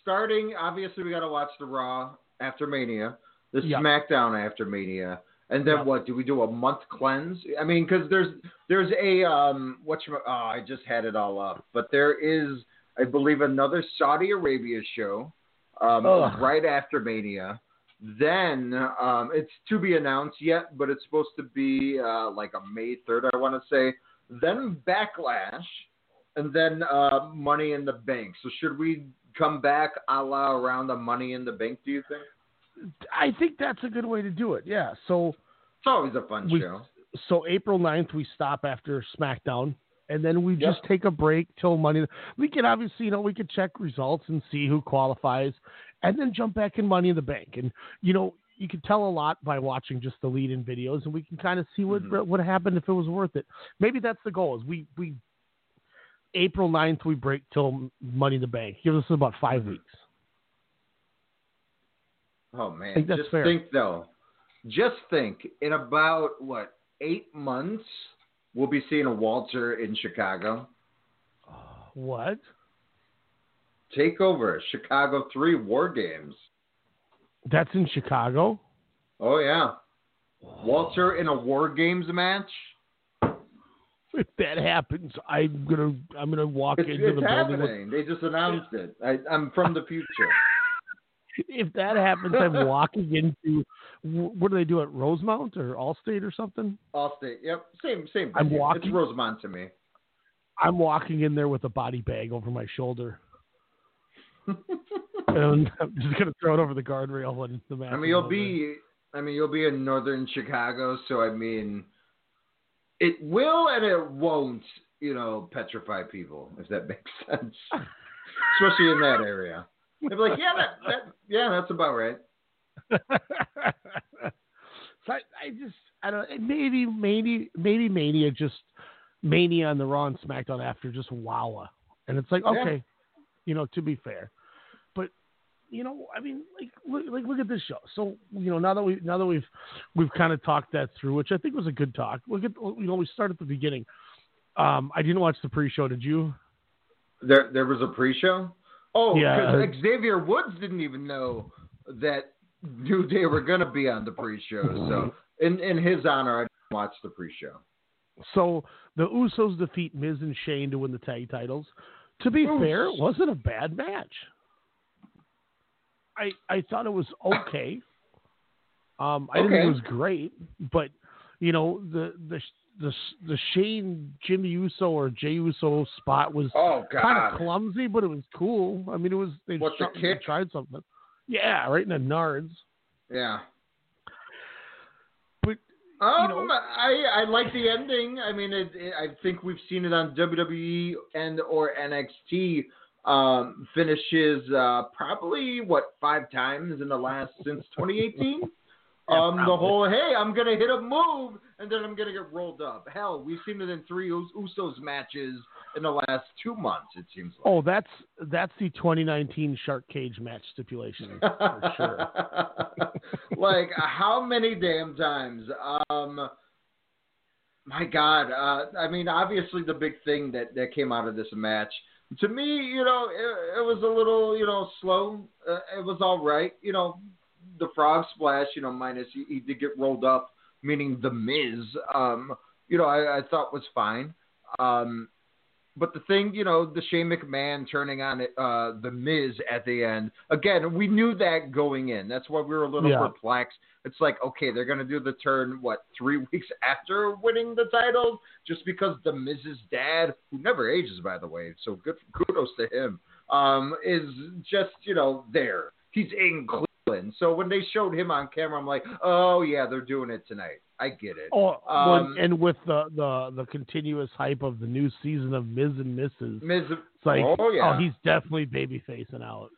Starting, obviously, we got to watch the Raw after Mania, the Yep. SmackDown after Mania, and then what? Do we do a month cleanse? I mean, because there's there's a um, what oh, I just had it all up, but there is, I believe, another Saudi Arabia show um, right after Mania. Then um, it's to be announced yet, but it's supposed to be uh, like a May third, I want to say. Then Backlash, and then uh, Money in the Bank. So should we come back a la around the Money in the Bank? Do you think? I think that's a good way to do it. Yeah. So It's always a fun we, show. so April 9th, we stop after SmackDown, and then we Yep. just take a break till Money. We can obviously, you know, we could check results and see who qualifies, and then jump back in Money in the Bank. And you know, you can tell a lot by watching just the lead-in videos, and we can kind of see what Mm-hmm. what happened if it was worth it. Maybe that's the goal. Is we we April 9th, we break till Money in the Bank. Give us about 5 Mm-hmm. weeks. Oh man, just fair. think though. Just think. In about what eight months, we'll be seeing a Walter in Chicago. Uh, what? Takeover Chicago Three War Games. That's in Chicago. Oh yeah, oh. Walter in a War Games match. If that happens, I'm gonna I'm gonna walk It's, into it's the building. With, happening. They just announced it. I, I'm from the future. If that happens, I'm walking into what do they do at Rosemont or Allstate or something? Allstate. Yep. Same same. I'm walking- It's Rosemont to me. I'm walking in there with a body bag over my shoulder. and I'm just gonna throw it over the guardrail when the match. I mean, you'll over. be. I mean, you'll be in northern Chicago, so I mean, it will and it won't. You know, petrify people if that makes sense, especially in that area. They'll be like, yeah, that, that yeah, that's about right. so I, I just I don't maybe maybe maybe Mania just Mania on the Raw and SmackDown after just wowa, and it's like Yeah. okay, you know to be fair, but you know I mean like look, like look at this show. So you know now that we now that we've we've kind of talked that through, which I think was a good talk. Look at you know we start at the beginning. Um, I didn't watch the pre-show. Did you? There, there was a pre-show. Oh, Yeah. because Xavier Woods didn't even know that New Day were gonna be on the pre-show. So, in in his honor, I didn't the pre-show. So the Usos defeat Miz and Shane to win the tag titles. To be fair, it wasn't a bad match. I I thought it was okay. Um, I didn't think it was great, but you know the the the the Shane Jimmy Uso or Jey Uso spot was Oh kind of clumsy, but it was cool. I mean, it was they What, the kick? tried something. Yeah, right in the nards. Yeah. But Um, I I like the ending. I mean, it, it, I think we've seen it on WWE and or NXT um, finishes uh, probably what five times in the last since 2018. um, the whole hey, I'm gonna hit a move and then I'm gonna get rolled up. Hell, we've seen it in three Us- Usos matches in the last two months. It seems like. Oh, that's that's the 2019 Shark Cage match stipulation for sure. like how many damn times? Um, my God. Uh, I mean, obviously the big thing that that came out of this match to me, you know, it, it was a little, you know, slow. Uh, it was all right. You know, the frog splash, you know, minus he, he did get rolled up, meaning the Miz. Um, you know, I, I thought was fine. Um, but the thing, you know, the Shane McMahon turning on uh, the Miz at the end. Again, we knew that going in. That's why we were a little Yeah. perplexed. It's like, okay, they're gonna do the turn what three weeks after winning the title, just because the Miz's dad, who never ages by the way, so good kudos to him, um, is just you know there. He's in Cleveland, so when they showed him on camera, I'm like, oh yeah, they're doing it tonight. I get it. Oh, Um, and with the, the the continuous hype of the new season of Miz and Mrs. Miz, It's like, oh yeah, oh he's definitely baby facing out.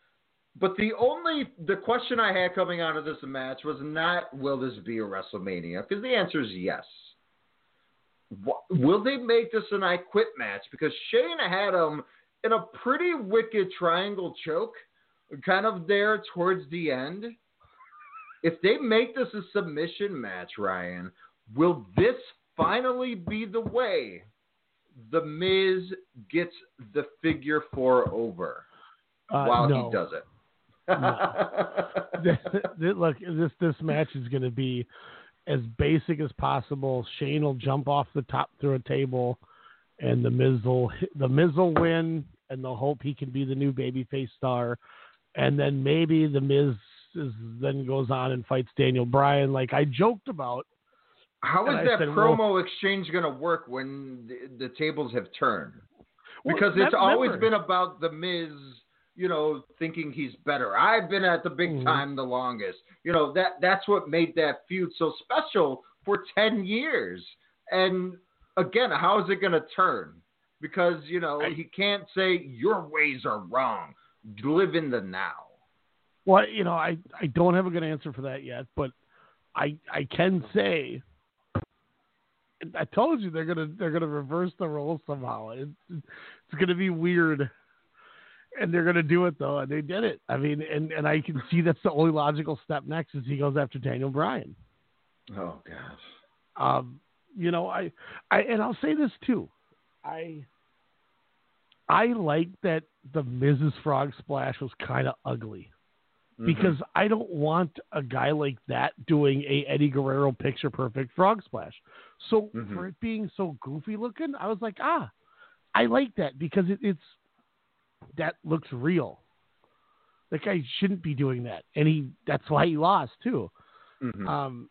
But the only the question I had coming out of this match was not will this be a WrestleMania? Because the answer is yes. Will they make this an I Quit match? Because Shane had him in a pretty wicked triangle choke, kind of there towards the end. If they make this a submission match, Ryan, will this finally be the way the Miz gets the figure four over Uh, while no. he does it? Th- Look, this this match is going to be as basic as possible. Shane will jump off the top through a table, and the Miz will the Miz will win, and they'll hope he can be the new babyface star, and then maybe the Miz is, then goes on and fights Daniel Bryan, like I joked about. How is I that said, promo well- exchange going to work when the, the tables have turned? Well, Because it's remember- always been about the Miz, you know, thinking he's better. I've been at the big Mhm. time the longest. You know that that's what made that feud so special for ten years. And again, how is it going to turn? Because you know he can't say your ways are wrong. Live in the now. Well, you know, I, I don't have a good answer for that yet, but I I can say I told you they're gonna they're gonna reverse the roles somehow. It's it's gonna be weird, and they're gonna do it though, and they did it. I mean, and and I can see that's the only logical step next is he goes after Daniel Bryan. Oh gosh. Um, you know, I I and I'll say this too, I I like that the Miz's Frog Splash was kind of ugly because I don't want a guy like that doing a Eddie Guerrero picture perfect frog splash. So Mhm. for it being so goofy looking, I was like, ah, I like that because it, it's that looks real. That guy shouldn't be doing that, and he that's why he lost too. Mhm. Um,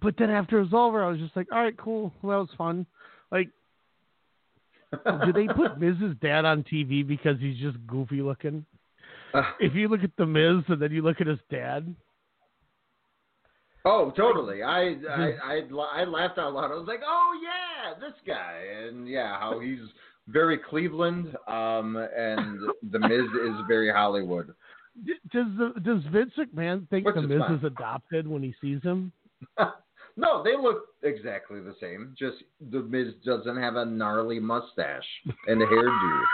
but then after it was over, I was just like, all right, cool, well, that was fun. Like, do they put Miz's dad on TV because he's just goofy looking? if you look at the Miz and then you look at his dad, Oh, totally. I I I, I laughed out loud. I was like, "Oh yeah, this guy," and yeah, how he's very Cleveland, um, and the Miz is very Hollywood. does the, does Vince McMahon think Which the Miz is adopted when he sees him? no, they look exactly the same. Just the Miz doesn't have a gnarly mustache and a hairdo.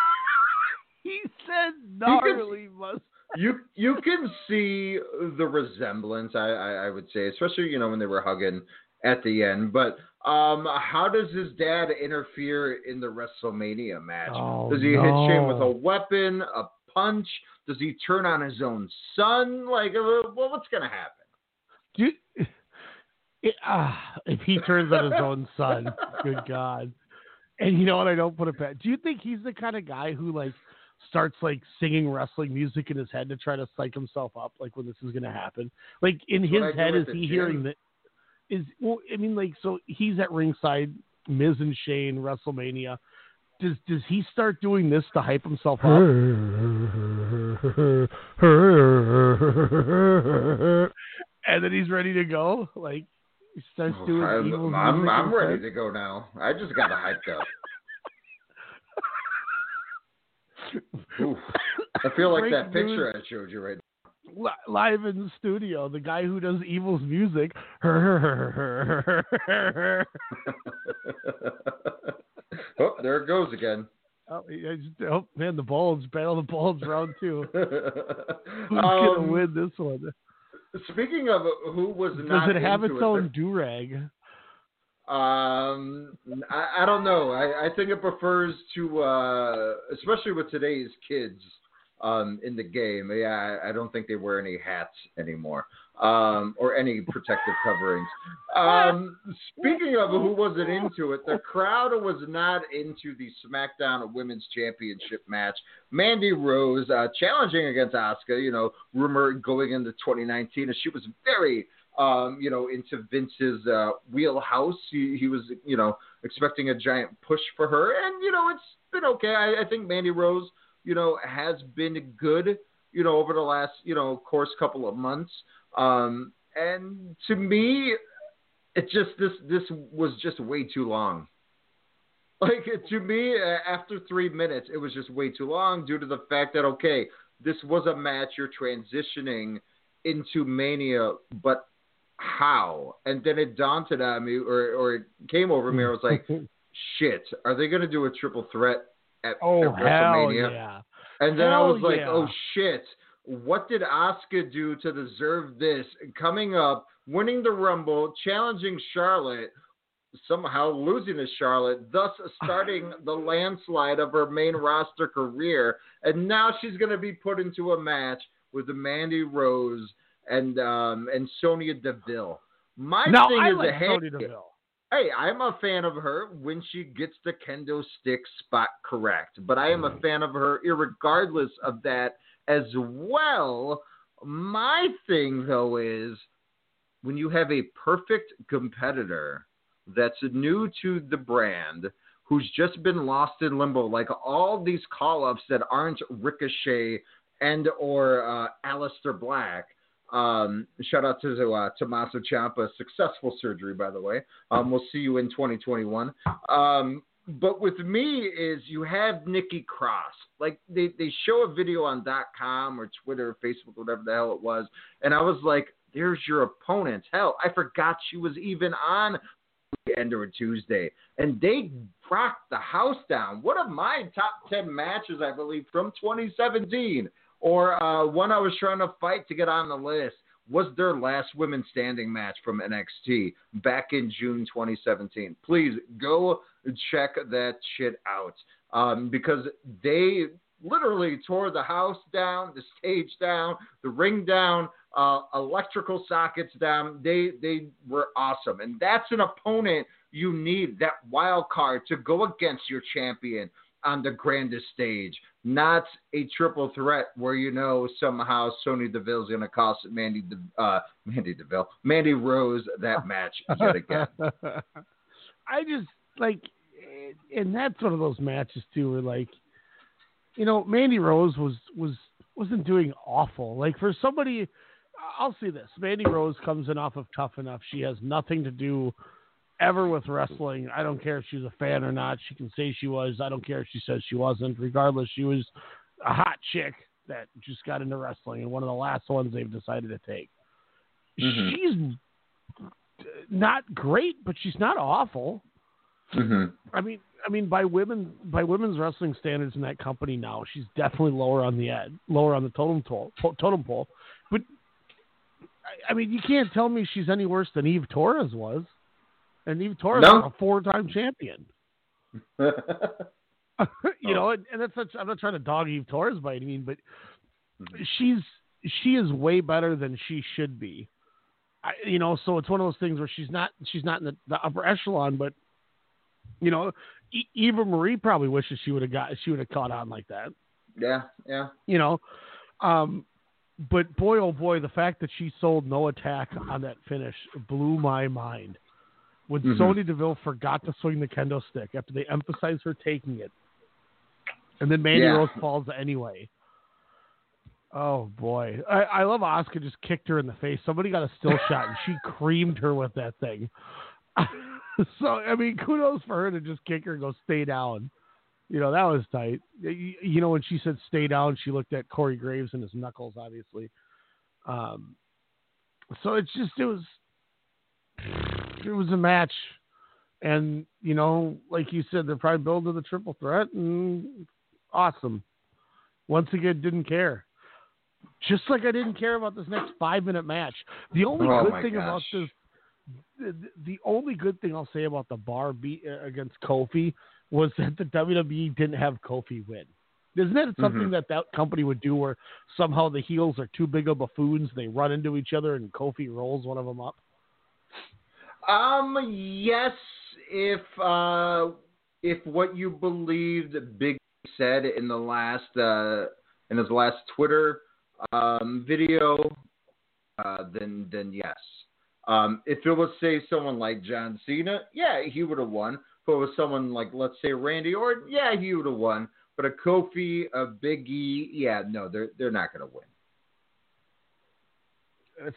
He said gnarly must. you you can see the resemblance. I, I I would say, especially you know when they were hugging at the end. But um, how does his dad interfere in the WrestleMania match? Oh, does he hit Shane with a weapon, a punch? Does he turn on his own son? Like, uh, well, what's gonna happen? Do you, it, ah, if he turns on his own son, good God. And you know what? I don't put it past. Do you think he's the kind of guy who like starts like singing wrestling music in his head to try to psych himself up, like when this is going to happen? Like in That's his what I do head, is he gym. hearing that? Is well, I mean, like so he's at ringside, Miz and Shane WrestleMania. Does does he start doing this to hype himself up? and then he's ready to go. Like he starts doing I'm, evil I'm, music I'm ready to go now. I just got hyped up. Oof. I feel like that picture. I showed you right Li- live in the studio. The guy who does evil's music. oh, there it goes again. oh, I just- oh, man, the bulge, battle the bulge, round two. Who's gonna Um, win this one? Speaking of who was not, Does it have its own do rag? Um, I, I don't know. I, I think it prefers to, uh, especially with today's kids um, in the game. Yeah, I, I don't think they wear any hats anymore um, or any protective coverings. Um, speaking of who wasn't into it, the crowd was not into the SmackDown Women's Championship match. Mandy Rose uh, challenging against Asuka. You know, rumor going into 2019, and she was very um, you know, into Vince's uh, wheelhouse. He, he was, you know, expecting a giant push for her, and you know, it's been okay. I, I think Mandy Rose, you know, has been good, you know, over the last, you know, course couple of months. Um, and to me, it just this this was just way too long. Like to me, after three minutes, it was just way too long due to the fact that okay, this was a match you're transitioning into Mania, but how? And then it daunted on me, or or it came over me. I was like, shit, are they going to do a triple threat at, oh, at WrestleMania? yeah. And then hell I was like, yeah. oh shit, what did Asuka do to deserve this? Coming up, winning the Rumble, challenging Charlotte, somehow losing to Charlotte, thus starting the landslide of her main roster career. And now she's going to be put into a match with Mandy Rose and um, and Sonya Deville. My no, thing I is, like hey, Sonya Deville. Hey, I'm a fan of her when she gets the kendo stick spot correct, but I am a fan of her irregardless of that as well. My thing though is when you have a perfect competitor that's new to the brand who's just been lost in limbo, like all these call ups that aren't Ricochet and or uh, Aleister Black. Um, shout out to uh, Tommaso Ciampa, successful surgery by the way. Um, we'll see you in 2021. Um, but with me is you have Nikki Cross. Like they, they show a video on .com or Twitter or Facebook, whatever the hell it was, and I was like, "There's your opponent." Hell, I forgot she was even on End or Tuesday, and they rocked the house down. One of my top ten matches, I believe, from 2017, or uh, one I was trying to fight to get on the list was their last women standing match from NXT back in June 2017. Please go check that shit out um, because they literally tore the house down, the stage down, the ring down, uh, electrical sockets down. They they were awesome, and that's an opponent you need that wild card to go against your champion on the grandest stage, not a triple threat where you know somehow Sonya Deville's going to cost Mandy De, uh, Mandy Deville, Mandy Rose that match yet again. I just like, and that's one of those matches too, where like, you know, Mandy Rose was was wasn't doing awful. Like for somebody, I'll say this: Mandy Rose comes in off of Tough Enough. She has nothing to do ever with wrestling. I don't care if she's a fan or not. She can say she was. I don't care if she says she wasn't. Regardless, she was a hot chick that just got into wrestling and one of the last ones they've decided to take. Mhm. She's not great, but she's not awful. Mm-hmm. I mean, I mean by women by women's wrestling standards in that company now, she's definitely lower on the ed, lower on the totem pole. Totem pole, but I mean, you can't tell me she's any worse than Eve Torres was, and Eve Torres No. a four-time champion. you know, and, and that's such, I'm not trying to dog Eve Torres by any means, but she's she is way better than she should be. I, you know, so it's one of those things where she's not she's not in the, the upper echelon, but you know, e- Eva Marie probably wishes she would have got she would have caught on like that. yeah, yeah. You know, um, but boy oh boy, the fact that she sold no attack on that finish blew my mind. When Mhm. Sonya Deville forgot to swing the kendo stick after they emphasized her taking it, and then Mandy Yeah. Rose falls anyway. Oh boy, I, I love Asuka just kicked her in the face. Somebody got a still shot and she creamed her with that thing. so I mean, kudos for her to just kick her and go stay down. You know that was tight. You, you know when she said stay down, she looked at Corey Graves and his knuckles, obviously. Um, so it's just it was it was a match, and you know, like you said, they're probably building the triple threat, and awesome. Once again, didn't care. Just like I didn't care about this next five minute match. The only Oh good thing about this, the, the only good thing I'll say about the bar beat uh, against Kofi was that the WWE didn't have Kofi win. Isn't that something Mhm. that that company would do where somehow the heels are too big of buffoons, they run into each other, and Kofi rolls one of them up? Um, yes, if uh, if what you believed Big said in the last uh, in his last Twitter um, video, uh, then then yes. Um, if it was say someone like John Cena, yeah, he would have won. If it was someone like let's say Randy Orton, yeah, he would have won. But a Kofi, a Big E, yeah, no, they're they're not to win.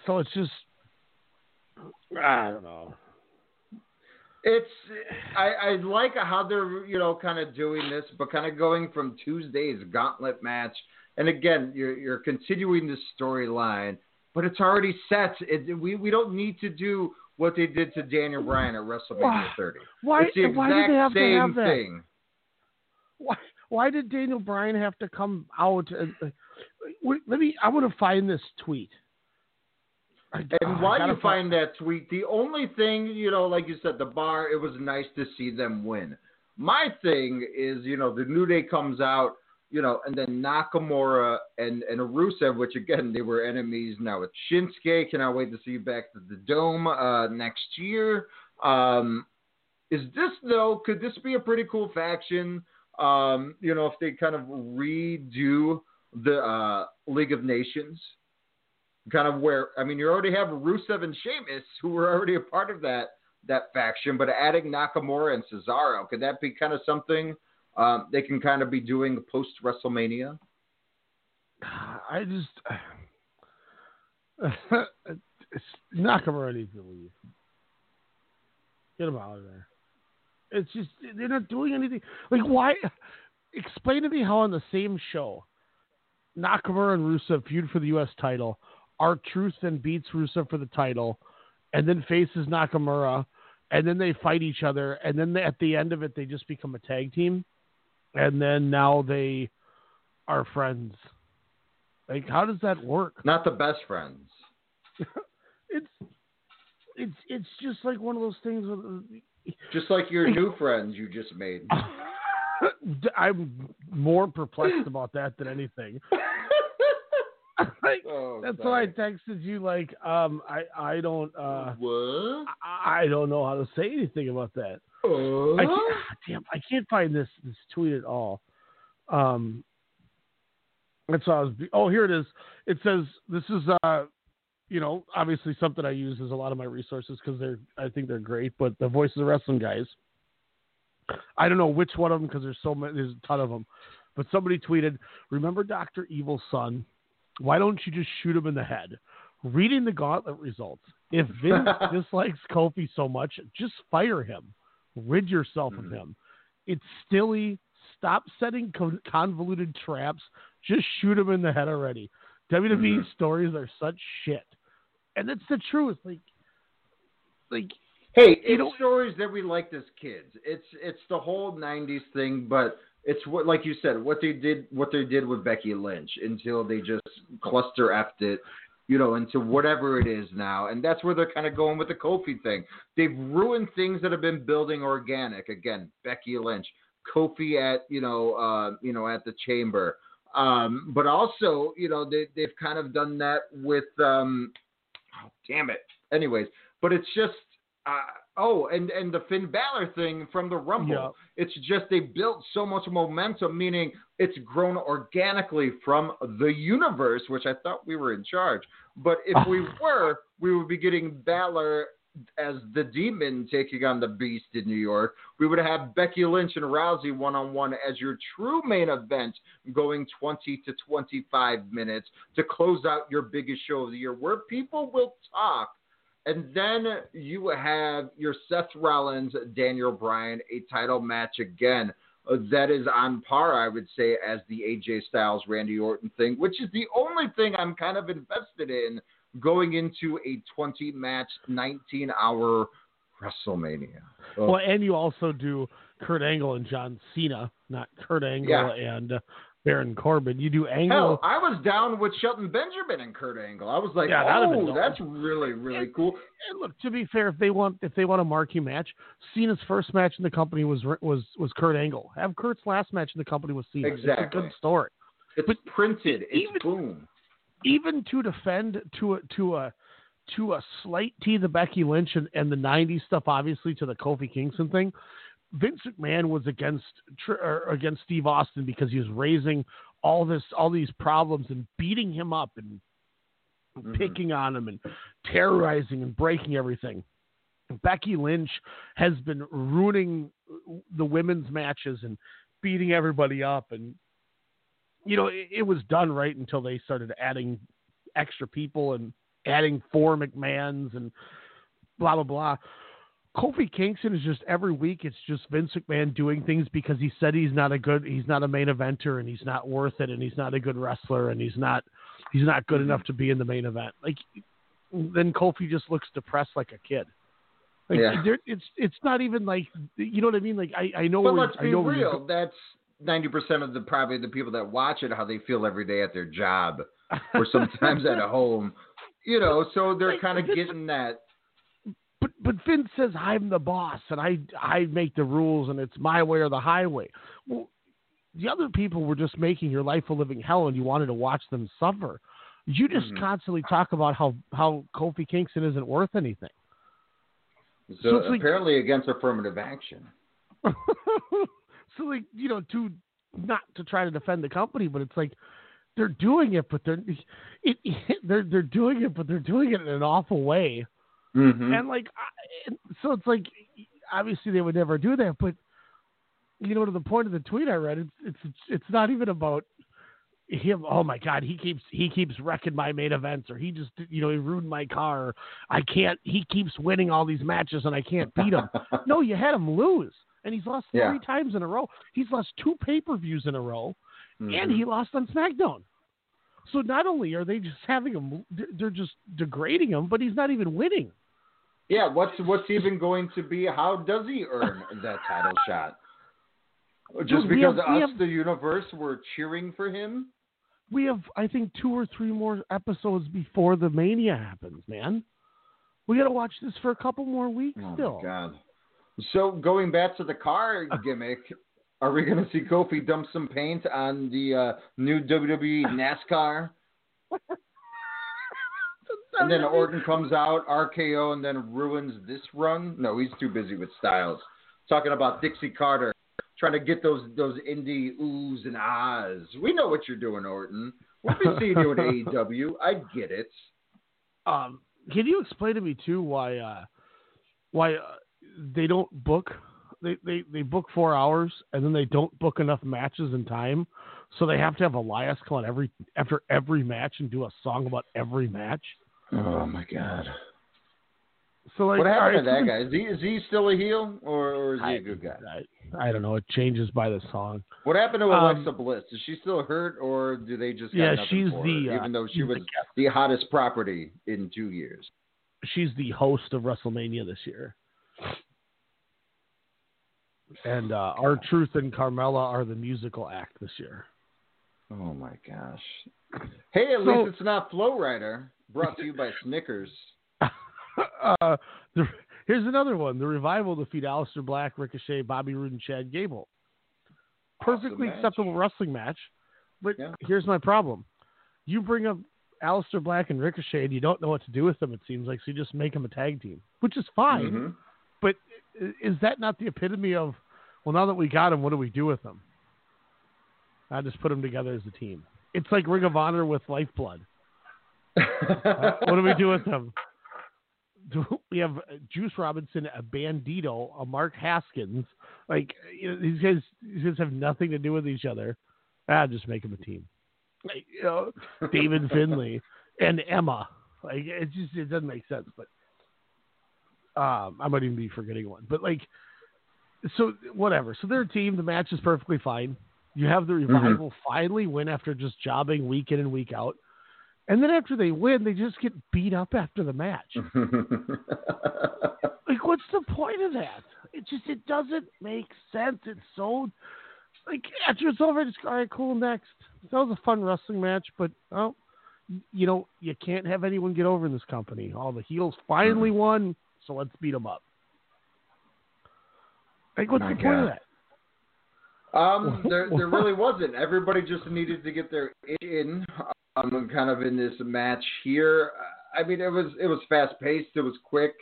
So it's just, I don't know. It's I, I like how they're you know kind of doing this, but kind of going from Tuesday's gauntlet match, and again you're you're continuing the storyline, but it's already set. It, we we don't need to do what they did to Daniel Bryan at WrestleMania Why- 30. why- it's the exact why did they have to have that? thing. Why why did Daniel Bryan have to come out? And, uh, wait, let me. I want to find this tweet. I- And while you find that tweet, the only thing, you know, like you said, the bar, it was nice to see them win. My thing is, you know, the New Day comes out, you know, and then Nakamura and, and Rusev, which again, they were enemies. Now it's Shinsuke. Cannot wait to see you back to the Dome uh, next year. Um, is this, though, could this be a pretty cool faction? Um, you know, if they kind of redo the uh, League of Nations? Kind of where I mean you already have Rusev and Sheamus who were already a part of that that faction, but adding Nakamura and Cesaro could that be kind of something um, they can kind of be doing post WrestleMania? I just Nakamura needs to leave. Get him out of there. It's just they're not doing anything. Like why? Explain to me how on the same show, Nakamura and Rusev feud for the U.S. title. Our Truth then beats Rusev for the title, and then faces Nakamura, and then they fight each other, and then they, at the end of it they just become a tag team, and then now they are friends. Like, how does that work? Not the best friends. it's it's it's just like one of those things. With, Just like your new friends you just made. I'm more perplexed about that than anything. Like, Oh, that's sorry. why I texted you. Like, um, I I don't uh, what? I, I don't know how to say anything about that. Uh? I can't, damn, I can't find this this tweet at all. Um, that's all I was. Oh, here it is. It says this is uh, you know, obviously something I use as a lot of my resources because they're I think they're great. But the Voices of Wrestling guys, I don't know which one of them because there's so many. There's a ton of them. But somebody tweeted, "Remember Doctor Evil's son? Why don't you just shoot him in the head?" Reading the gauntlet results. If Vince dislikes Kofi so much, just fire him. Rid yourself of mm-hmm. him. It's stilly. Stop setting con- convoluted traps. Just shoot him in the head already. WWE mm-hmm. stories are such shit, and that's the truth. Like, like Hey, You it's know- stories that we liked as kids. It's it's the whole '90s thing, but it's what, like you said, what they did, what they did with Becky Lynch until they just cluster effed it, you know, into whatever it is now, and that's where they're kind of going with the Kofi thing. They've ruined things that have been building organic. Again, Becky Lynch, Kofi at you know, uh, you know, at the Chamber, um, but also you know they they've kind of done that with, um, oh, damn it. Anyways, but it's just uh, oh, and and the Finn Balor thing from the Rumble. Yeah. It's just they built so much momentum, meaning it's grown organically from the universe, which I thought we were in charge. But if we were, we would be getting Balor as the demon taking on the beast in New York. We would have Becky Lynch and Rousey one on one as your true main event, going 20 to 25 minutes to close out your biggest show of the year, where people will talk and then you have your Seth Rollins, Daniel Bryan, a title match again. Uh, that is on par, I would say, as the AJ Styles Randy Orton thing, which is the only thing I'm kind of invested in going into a 20 match, 19 hour WrestleMania. well, and you also do Kurt Angle and John Cena, not Kurt Angle Yeah. and Baron Corbin. You do Angle. Hell, I was down with Shelton Benjamin and Kurt Angle. I was like, Yeah, oh, that's really, really cool. And look, to be fair, if they want if they want a marquee match, Cena's first match in the company was was was Kurt Angle. Have Kurt's last match in the company was Cena. It's a Exactly. good story. It's But printed. It's even- boom. Even to defend to a to a to a slight T the Becky Lynch and, and the '90s stuff, obviously to the Kofi Kingston thing. Vince McMahon was against against Steve Austin because he was raising all this all these problems and beating him up and Mm-hmm. picking on him and terrorizing and breaking everything. Becky Lynch has been ruining the women's matches and beating everybody up and you know it, it was done right until they started adding extra people and adding four McMahons and blah blah blah. Kofi Kingston is just every week it's just Vince McMahon doing things because he said he's not a good he's not a main eventer and he's not worth it and he's not a good wrestler and he's not he's not good mm-hmm. enough to be in the main event. Like then Kofi just looks depressed like a kid. Like Yeah. it's it's not even like you know what I mean. Like I I know But let's be real. That's ninety percent of the probably the people that watch it how they feel every day at their job or sometimes at a home. You know, so they're kind of getting that. But Vince says I'm the boss and I I make the rules and it's my way or the highway. Well, the other people were just making your life a living hell and you wanted to watch them suffer. You just Mhm. constantly talk about how how Kofi Kingston isn't worth anything. So, So it's like- apparently against affirmative action. so like you know to not to try to defend the company, but it's like they're doing it, but they're it, they're they're doing it, but they're doing it in an awful way. Mm-hmm. And like, I, so it's like, obviously they would never do that, but you know, to the point of the tweet I read, it's it's it's not even about him. Oh my God, he keeps he keeps wrecking my main events, or he just you know he ruined my car. Or I can't. He keeps winning all these matches, and I can't beat him. no, you had him lose, and he's lost Yeah. three times in a row. He's lost two pay per views in a row, Mm-hmm. and he lost on SmackDown. So not only are they just having him, they're- they're just degrading him, but he's not even winning. Yeah, what's what's even going to be? How does he earn that title shot? Just Dude, because have- us, have- the universe, were cheering for him? we have I think two or three more episodes before the mania happens, man. We got to watch this for a couple more weeks Oh still. god! So going back to the car gimmick, are we going to see Kofi dump some paint on the uh, new WWE NASCAR? and then Orton comes out, RKO, and then ruins this run? No, he's too busy with Styles. Talking about Dixie Carter, trying to get those those indie oohs and ahs. We know what you're doing, Orton. We've been seeing you in AEW. I get it. Um, can you explain to me too why uh, why uh, they don't book they, they they book four hours and then they don't book enough matches in time, so they have to have Elias come on every after every match and do a song about every match. Oh my god. So like, what happened right, to that guy? Is he is he still a heel or, or is he I- a good guy? I, I don't know. It changes by the song. What happened to Um, Alexa Bliss? Is she still hurt or do they just got Yeah, she's for the, her, uh, even though she she's the was the hottest property in two years? she's the host of WrestleMania this year. And uh, our Truth and Carmella are the musical act this year. Oh my gosh. Hey, at So- least it's not Flo Rida. Brought to you by Snickers. uh, the, here's another one: the revival defeat Aleister Black, Ricochet, Bobby Roode, and Chad Gable. Perfectly match. acceptable wrestling match, but here's my problem: you bring up Aleister Black and Ricochet, and you don't know what to do with them. It seems like so you just make them a tag team, which is fine. Mhm. But is that not the epitome of, well, now that we got them, what do we do with them? I just put them together as a team. It's like Ring of Honor with Lifeblood. Uh, what do we do with them? Do we have Juice Robinson, a Bandito, a Mark Haskins. Like you know, these guys, these guys have nothing to do with each other. Ah, just make them a team. Like, you know, David Finley and Emma. Like it just it doesn't make sense. But um, I might even be forgetting one. But like, so whatever. So they're a team. The match is perfectly fine. You have the revival finally win after just jobbing week in and week out. And then after they win, they just get beat up after the match. like, what's the point of that? It just it doesn't make sense. It's so like after it's over, just all right, cool. Next, that was a fun wrestling match, but oh, you know, you can't have anyone get over in this company. All the heels finally Mm-hmm. won, so let's beat them up. Like, what's My the point of that? Um, there, there really wasn't. Everybody just needed to get their in, um, kind of in this match here. I mean, it was it was fast paced. It was quick,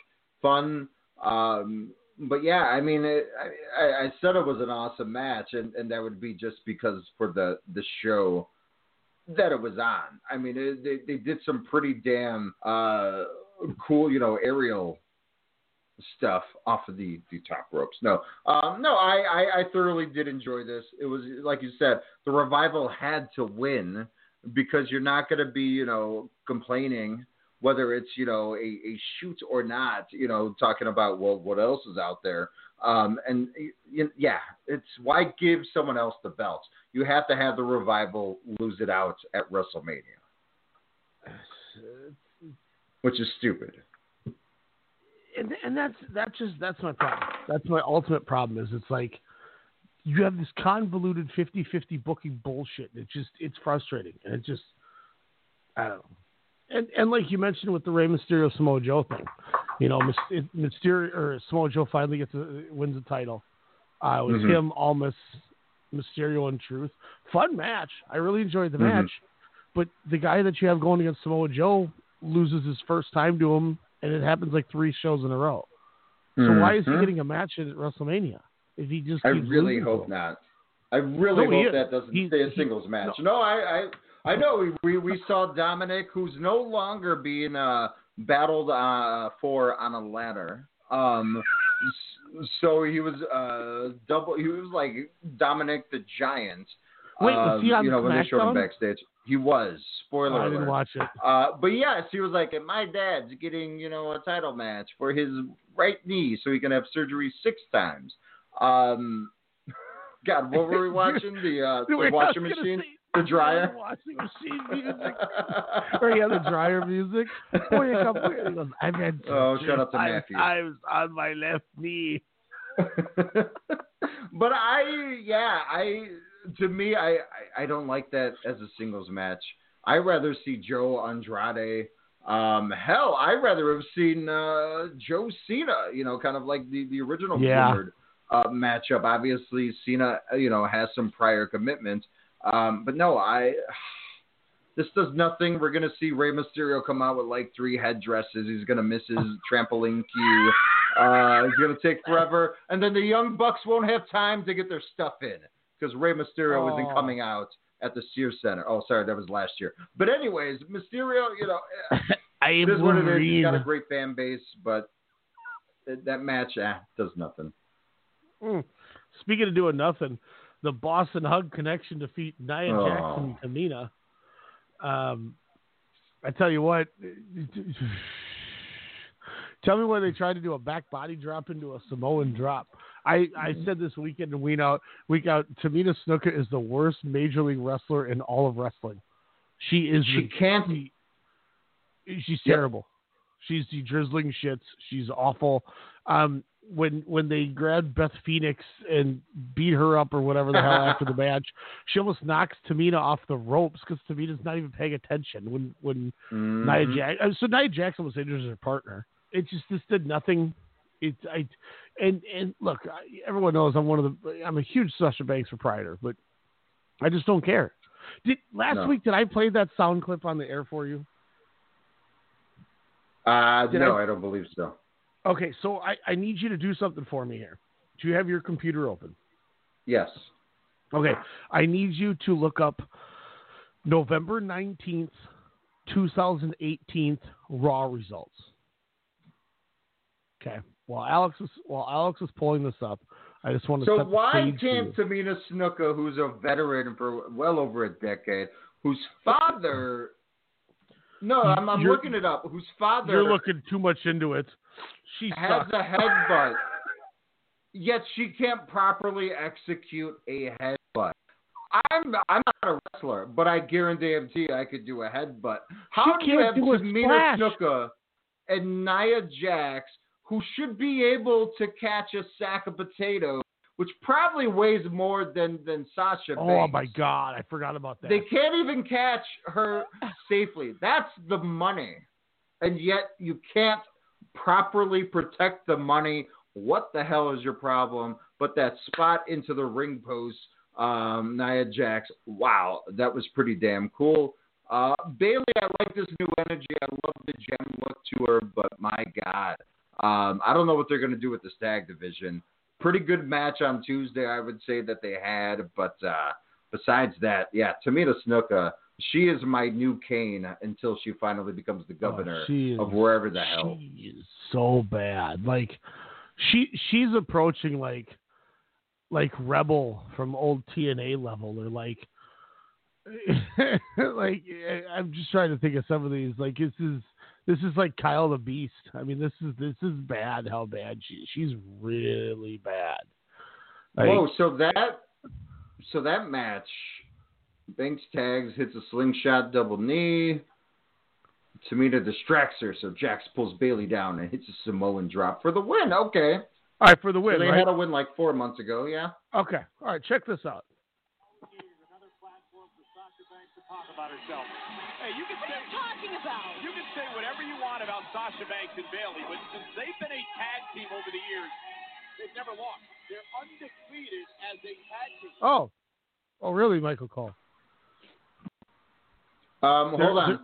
fun. Um, but yeah, I mean, it, I, I- said it was an awesome match, and, and that would be just because for the the show that it was on. I mean, it, they they did some pretty damn uh, cool, you know, aerial stuff off of the, the top ropes. No, um, no, I, I, I thoroughly did enjoy this. It was like you said, the revival had to win because you're not going to be, you know, complaining whether it's you know a, a shoot or not. You know, talking about well, what else is out there. Um, and yeah, it's why give someone else the belts? You have to have the revival lose it out at WrestleMania, which is stupid. and and that's that's just that's my problem. That's my ultimate problem. Is it's like you have this convoluted 50-50 booking bullshit. And it just it's frustrating, and it just I don't know. And and like you mentioned with the Rey Mysterio Samoa Joe thing, you know, Mysterio or Samoa Joe finally gets a, wins the title. Uh, it was Mhm. him, Almas, Mysterio, and Truth. Fun match. I really enjoyed the Mhm. match. But the guy that you have going against Samoa Joe loses his first time to him, and it happens like three shows in a row. So why is he Mhm. getting a match at WrestleMania if he just? I really hope him? not. I really No, hope that doesn't He- stay a he- singles match. no. No, I, I, I know we, we, we saw Dominic, who's no longer being uh, battled uh, for on a ladder. Um, so he was uh, double. He was like Dominic the Giant. Wait, was um, he on you know when they showed him backstage? He was. Spoiler Oh, I didn't alert. watch it. Uh, but yes, he was like, my dad's getting, you know, a title match for his right knee so he can have surgery six times. Um, God, what were we watching? The, uh, the was washing machine? say- The dryer? The washing machine music. or yeah, the dryer music. Boy, a couple, I've had Oh, shut up to Matthew. times on my left knee. but I, yeah, I, to me, I, I, I don't like that as a singles match. I rather see Joe Andrade. Um, hell, I rather have seen uh, Joe Cena. You know, kind of like the the original Yeah. Uh, matchup. Obviously, Cena, you know, has some prior commitments. Um, but no, I. This does nothing. We're gonna see Rey Mysterio come out with like three headdresses. He's gonna miss his trampoline cue. Uh, it's gonna take forever, and then the Young Bucks won't have time to get their stuff in because Rey Mysterio isn't Oh. coming out at the Sears Center. Oh, sorry, that was last year. But anyways, Mysterio, you know, I am is what it is. He's got a great fan base, but that that match eh, does nothing. Mm. Speaking of doing nothing, the Boss 'n' Hug Connection defeat Nia Oh. Jackson and Tamina. Um, I tell you what, tell me why they tried to do a back body drop into a Samoan drop. I, I said this weekend and week out week out. Tamina Snuka is the worst major league wrestler in all of wrestling. She is. She the- can't- she- she's Yep. terrible. She's the drizzling shits. She's awful. Um, when when they grabbed Beth Phoenix and beat her up or whatever the hell after the match, she almost knocks Tamina off the ropes because Tamina's not even paying attention. When when Nia Mhm. Jack, uh, so Nia Jackson was injured as her partner. It just this did nothing. It I and and look, everyone knows I'm one of the I'm a huge Sasha Banks proprietor, but I just don't care. Did last No. week did I play that sound clip on the air for you? Uh, Did no, I- I don't believe so. Okay, so I, I need you to do something for me here. Do you have your computer open? Yes. Okay, I need you to look up November 19th, 2018 Raw results. Okay. While Alex is while Alex is pulling this up, I just want to So why can't. Tamina Snuka, who's a veteran for well over a decade, whose father No, I'm, I'm looking it up. Whose father You're looking too much into it. She has a headbutt, yet she can't properly execute a headbutt. I'm I'm not a wrestler, but I guarantee I could do a headbutt. How She do you have do a Tamina splash. Snuka and Nia Jax, who should be able to catch a sack of potatoes which probably weighs more than than Sasha. Oh Banks. my God, I forgot about that. They can't even catch her safely. That's the money. And yet you can't properly protect the money. What the hell is your problem? But that spot into the ring post, um, Nia Jax, wow, that was pretty damn cool. Uh, Bayley, I like this new energy. I love the gem look to her, but my God, um, I don't know what they're going to do with the tag division. Pretty good match on Tuesday, I would say that they had, but uh, besides that, yeah, Tamina Snuka, she is my new Kane until she finally becomes the oh, governor Oh, is- of wherever the hell. She is so bad. Like she she's approaching like like Rebel from old TNA level or like like I'm just trying to think of some of these. Like this is this is like Kyle the Beast. I mean this is this is bad how bad she she's really bad. Like, Whoa, so that so that match, Banks tags, hits a slingshot double knee. Tamina distracts her, so Jax pulls Bayley down and hits a Samoan drop for the win. Okay. All right, for the win, So they right? had a win like four months ago, yeah. Okay. All right, check this out. talk about. Hey, you can say talking about. You can say whatever you want about Sasha Banks and Bayley, but since they've been a tag team over the years, they've never lost. They're undefeated as a tag team. Oh. Oh really, Michael Cole? Um, hold on.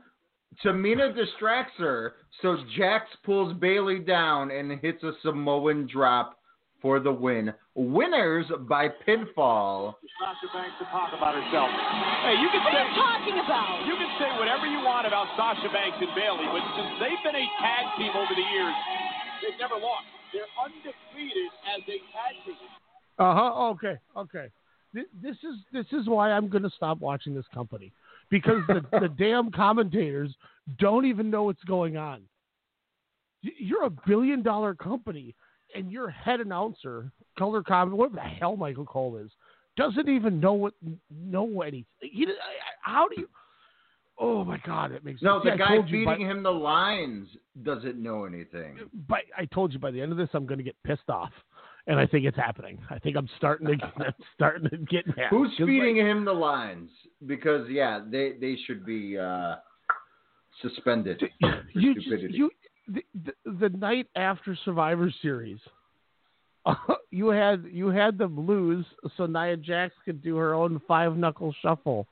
Tamina distracts her, so Jax pulls Bayley down and hits a Samoan drop for the win. Winners by pinfall. Sasha Banks to talk about herself. Hey, you can say talking about. You can say whatever you want about Sasha Banks and Bayley, but since they've been a tag team over the years, they've never lost. They're undefeated as a tag team. Uh huh. Okay. Okay. This is this is why I'm going to stop watching this company because the the damn commentators don't even know what's going on. You're a billion dollar company, and your head announcer, color comment, whatever the hell Michael Cole is, doesn't even know what know anything. He, I- I- how do you? Oh my God, it makes No, the guy feeding by- him the lines doesn't know anything. But I told you by the end of this I'm going to get pissed off, and I think it's happening. I think I'm starting to I'm starting to get mad. Who's feeding him the lines? Because yeah, they they should be uh, suspended you just, you the, the, the night after Survivor Series, you had you had them lose so Nia Jax could do her own five knuckle shuffle.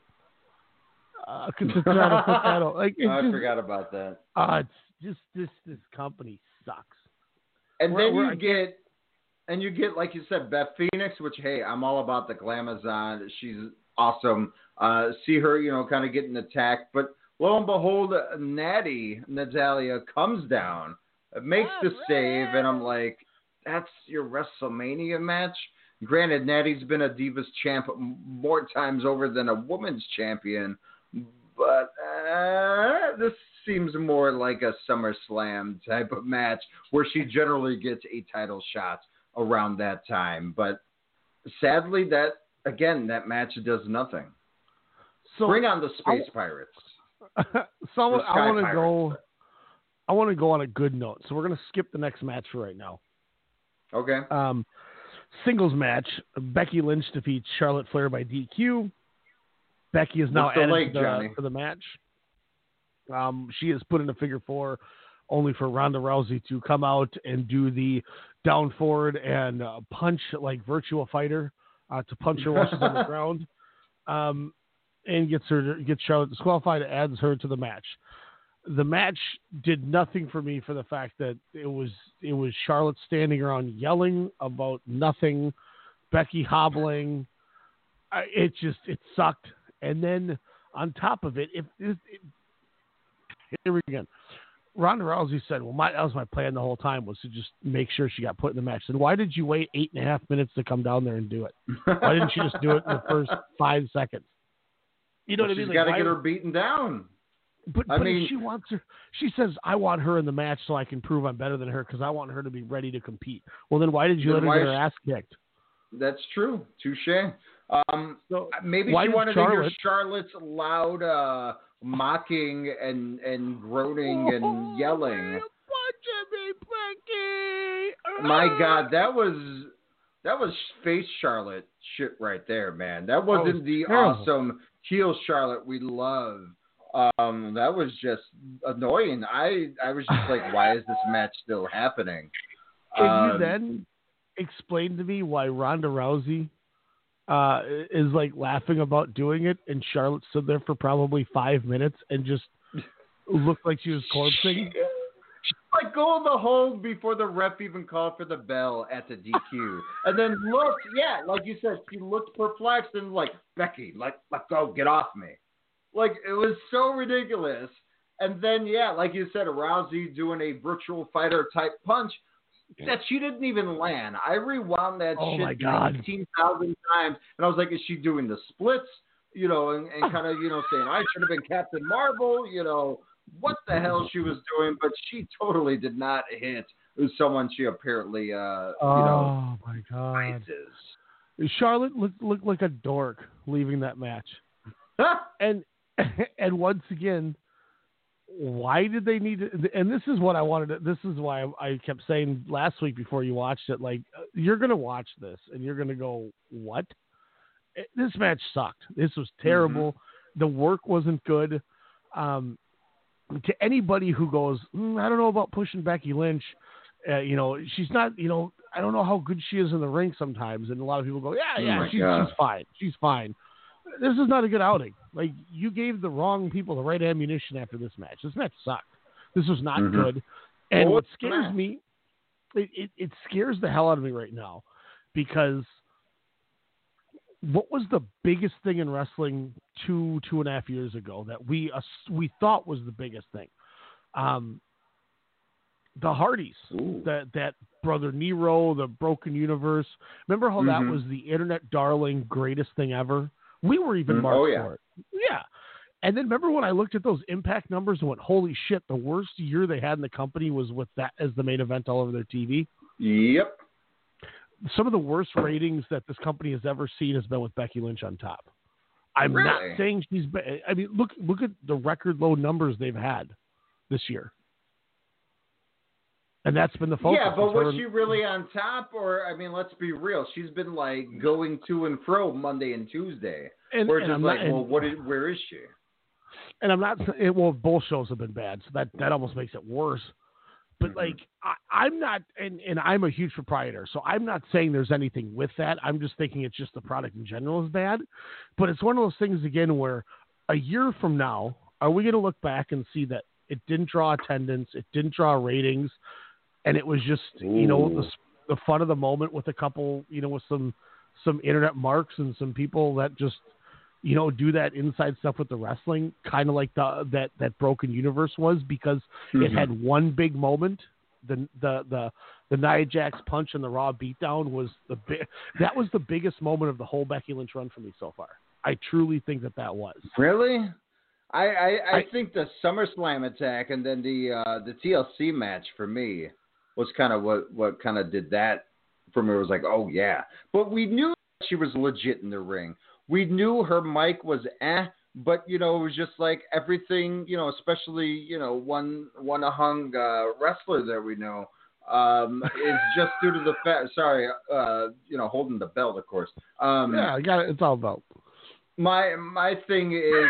Uh, 'cause to to put that on. like it's I just, forgot about that. uh, it's just this this company sucks. And We're- then we're- you get, and you get like you said, Beth Phoenix, which hey, I'm all about the glamazon. She's awesome. Uh, see her, you know, kind of getting attacked, but lo and behold, Natty Natalya comes down, makes the save, and I'm like, that's your WrestleMania match. Granted, Natty's been a Divas champ more times over than a women's champion, but uh, this seems more like a SummerSlam type of match where she generally gets a title shot around that time. But sadly, that again, that match does nothing. So Bring on the I- Space Pirates. so The I want to go. I want to go on a good note. So we're going to skip the next match for right now. Okay. Um, singles match: Becky Lynch defeats Charlotte Flair by DQ. Becky is now What's the added leg, to, the, to the match. Um, she is put in a figure four, only for Ronda Rousey to come out and do the down forward and uh, punch like Virtua Fighter uh, to punch her while she's on the ground, um, and gets her gets Charlotte disqualified. Adds her to the match. The match did nothing for me for the fact that it was it was Charlotte standing around yelling about nothing, Becky hobbling. I, it just it sucked. And then on top of it, if it, it, here we go again. Ronda Rousey said, "Well, my that was my plan the whole time was to just make sure she got put in the match." And why did you wait eight and a half minutes to come down there and do it? Why didn't you just do it in the first five seconds? You know Well, what I mean? She's Like, got to get her beaten down. but, I but mean- if she wants her, she says, "I want her in the match so I can prove I'm better than her because I want her to be ready to compete." Well, then why did you Then let her why get her ass kicked? That's true. Touche. Um, so maybe why she wanted to hear Charlotte's loud uh, mocking and, and groaning Oh, and yelling. My God, that was that was face Charlotte shit right there, man. That wasn't was the terrible. awesome heel Charlotte we love. Um, that was just annoying. I I was just like, why is this match still happening? Can Um, you then explain to me why Ronda Rousey uh, is like laughing about doing it, and Charlotte stood there for probably five minutes and just looked like she was corpsing? like go the whole before the ref even called for the bell at the DQ, and then looked, yeah, like you said, she looked perplexed and like Becky, let let go, get off me. Like it was so ridiculous. And then yeah, like you said, Rousey doing a Virtua Fighter type punch that she didn't even land. I rewound that Oh, shit nineteen thousand times, and I was like, is she doing the splits? You know, and, and kind of you know saying I should have been Captain Marvel. You know what the hell she was doing, but she totally did not hit someone she apparently uh you know Oh my god! Charlotte looked looked like a dork leaving that match, and and once again, why did they need to? And this is what I wanted. To, this is why I kept saying last week before you watched it, like you're gonna watch this and you're gonna go, what? This match sucked. This was terrible. The work wasn't good. Um, to anybody who goes, "Mm, I don't know about pushing Becky Lynch. Uh, you know, she's not. You know, I don't know how good she is in the ring sometimes. And a lot of people go, Yeah, Oh yeah, she's, she's fine. She's fine. This is not a good outing. Like you gave the wrong people the right ammunition after this match. This match sucked. This was not Mhm. good. And Well, what scares match? me, it, it, it scares the hell out of me right now because what was the biggest thing in wrestling two two and a half years ago that we uh, we thought was the biggest thing? Um, the Hardys, that that brother Nero, the Broken Universe. Remember how that Mhm. was the internet darling, greatest thing ever? We were even Mhm. marked Oh, yeah. for it. Yeah. And then remember when I looked at those impact numbers and went, "Holy shit!" The worst year they had in the company was with that as the main event all over their TV. Yep. Some of the worst ratings that this company has ever seen has been with Becky Lynch on top. I'm not saying she's. I mean, look look at the record low numbers they've had this year, and that's been the focus. Yeah, but her was she really on top? Or I mean, let's be real. She's been like going to and fro Monday and Tuesday. And- We're and just I'm like, not- well, what is? Where is she? and I'm not saying well, both shows have been bad, so that that almost makes it worse. But Mm-hmm. like, I, I'm not, and and I'm a huge proprietor, so I'm not saying there's anything with that. I'm just thinking it's just the product in general is bad. But it's one of those things again where a year from now, are we going to look back and see that it didn't draw attendance, it didn't draw ratings, and it was just you know the the fun of the moment with a couple, you know, with some some internet marks and some people that just you know, do that inside stuff with the wrestling, kind of like the that that Broken Universe was, because it Mhm. had one big moment. The the the the Nia Jax punch and the Raw beatdown was the big. That was the biggest moment of the whole Becky Lynch run for me so far. I truly think that that was. Really? I, I, I, I- think the SummerSlam attack and then the uh, the TLC match for me was kind of what what kind of did that for me. It was like, oh yeah, but we knew she was legit in the ring. We knew her mic was eh, but you know it was just like everything, you know, especially you know one one hung uh, wrestler that we know. Um, is just due to the fact. Sorry, uh, you know, holding the belt, of course. Um, yeah, I got it. It's all about. my my thing is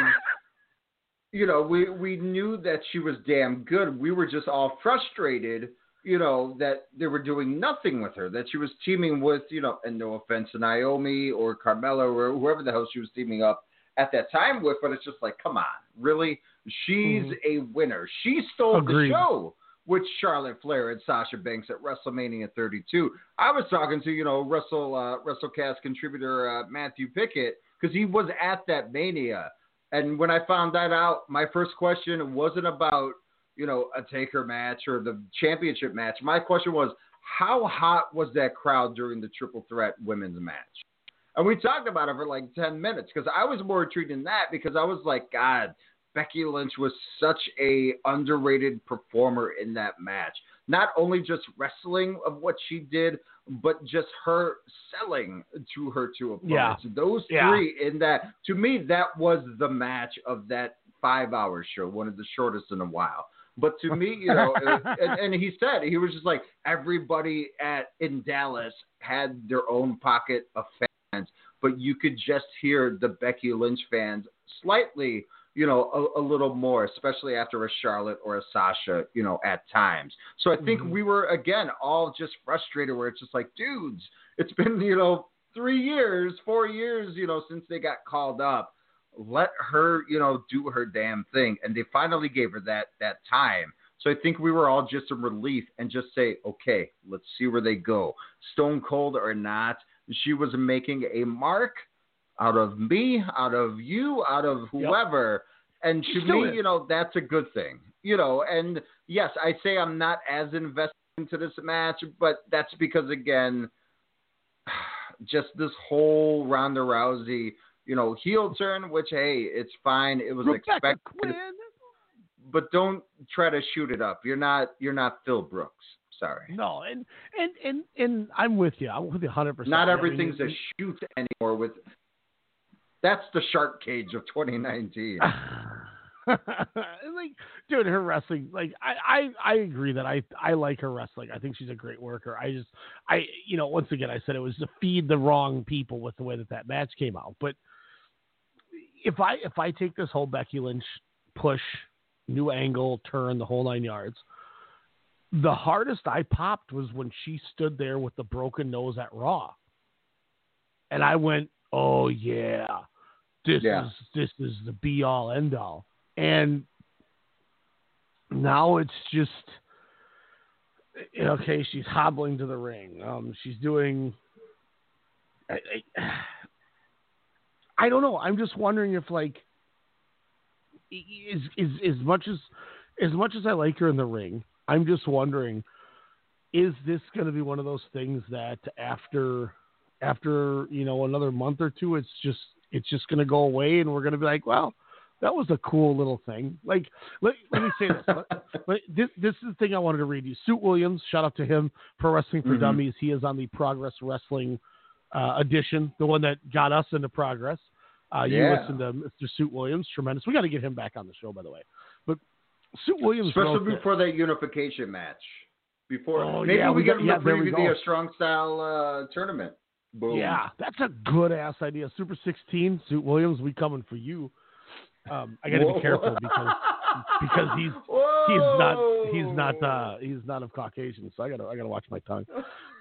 you know we we knew that she was damn good we were just all frustrated you know that they were doing nothing with her that she was teaming with you know and no offense to Naomi or Carmella or whoever the hell she was teaming up at that time with but it's just like come on really she's Mhm. a winner she stole Agreed. the show with Charlotte Flair and Sasha Banks at WrestleMania 32. I was talking to you know Russell, uh, WrestleCast contributor uh, Matthew Pickett because he was at that Mania, and when I found that out, my first question wasn't about you know a Taker match or the championship match. My question was how hot was that crowd during the Triple Threat Women's match? And we talked about it for like 10 minutes because I was more intrigued in that because I was like, God, Becky Lynch was such a underrated performer in that match. Not only just wrestling of what she did, but just her selling to her two opponents. Yeah. Those Yeah. three in that, to me, that was the match of that five hour show, one of the shortest in a while. But to me, you know, and, and he said he was just like everybody at in Dallas had their own pocket of fans, but you could just hear the Becky Lynch fans slightly, you know, a, a little more, especially after a Charlotte or a Sasha, you know, at times. So I think Mhm. we were again all just frustrated, where it's just like, dudes, it's been you know three years, four years, you know, since they got called up let her, you know, do her damn thing. And they finally gave her that that time. So I think we were all just in relief and just say, okay, let's see where they go. Stone cold or not, she was making a mark out of me, out of you, out of whoever. And to me, is. you know, that's a good thing. You know, and yes, I say I'm not as invested into this match, but that's because again, just this whole Ronda Rousey, you know, heel turn, which hey, it's fine. It was Rebecca expected. Quinn. But don't try to shoot it up. You're not you're not Phil Brooks. Sorry. No, and and and and I'm with you. I'm with you 100. percent Not everything's a shoot anymore with that's the shark cage of 2019. like, dude, her wrestling, like, I, I, I agree that I, I like her wrestling. I think she's a great worker. I just, I, you know, once again, I said it was to feed the wrong people with the way that that match came out. But if I, if I take this whole Becky Lynch push, new angle, turn, the whole nine yards, the hardest I popped was when she stood there with the broken nose at Raw, and I went, "Oh yeah, this Yeah. is this is the be all end all." And now it's just okay. She's hobbling to the ring. Um, she's doing. I, I, I don't know. I'm just wondering if like is is as much as as much as I like her in the ring, I'm just wondering is this going to be one of those things that after after you know another month or two it's just it's just going to go away and we're going to be like well that was a cool little thing like let, let me say this Let- this this is the thing i wanted to read you suit williams shout out to him pro wrestling for Mhm. dummies he is on the progress wrestling uh, edition the one that got us into progress uh, you Yeah. listen to mr suit williams tremendous we got to get him back on the show by the way but suit williams Especially before that unification match. Before Oh, maybe yeah, we, we get got- him yeah, to preview the strong style uh, tournament. Boom. Yeah, that's a good ass idea. Super 16, Suit Williams, we coming for you. Um, I got to be careful because because he's he's not he's not uh, he's not of Caucasian, so I got to I got to watch my tongue.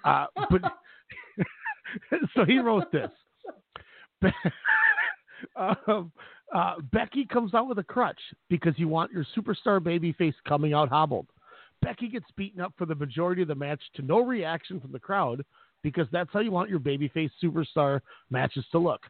Uh, but so he wrote this. Um, uh, Becky comes out with a crutch because you want your superstar babyface coming out hobbled. Becky gets beaten up for the majority of the match to no reaction from the crowd because that's how you want your babyface superstar matches to look.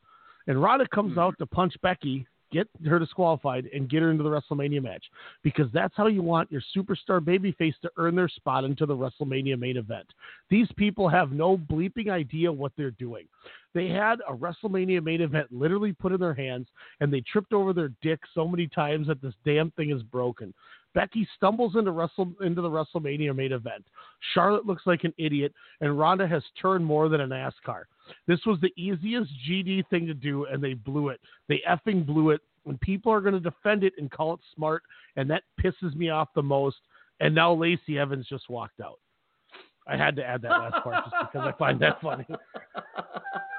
And Ronda comes out to punch Becky, get her disqualified, and get her into the WrestleMania match because that's how you want your superstar babyface to earn their spot into the WrestleMania main event. These people have no bleeping idea what they're doing. They had a WrestleMania main event literally put in their hands, and they tripped over their dick so many times that this damn thing is broken. Becky stumbles into Wrestle into the WrestleMania main event. Charlotte looks like an idiot, and Ronda has turned more than a NASCAR. This was the easiest GD thing to do, and they blew it. They effing blew it. And people are going to defend it and call it smart, and that pisses me off the most. And now Lacey Evans just walked out. I had to add that last part just because I find that funny.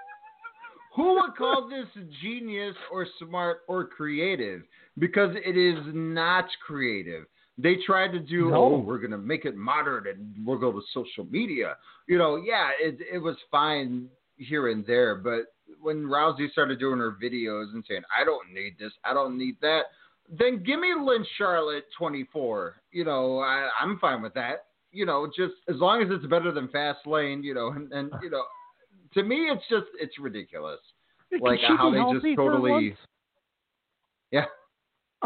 Who would call this genius or smart or creative? Because it is not creative. They tried to do, No. oh, we're going to make it modern and we'll go to social media. You know, yeah, it, it was fine here and there, but when Rousey started doing her videos and saying, I don't need this, I don't need that, then give me Lynn Charlotte 24. You know, I, I'm fine with that. You know, just as long as it's better than Fastlane, you know, and, and you know, to me, it's just, it's ridiculous. Like how they just totally, yeah.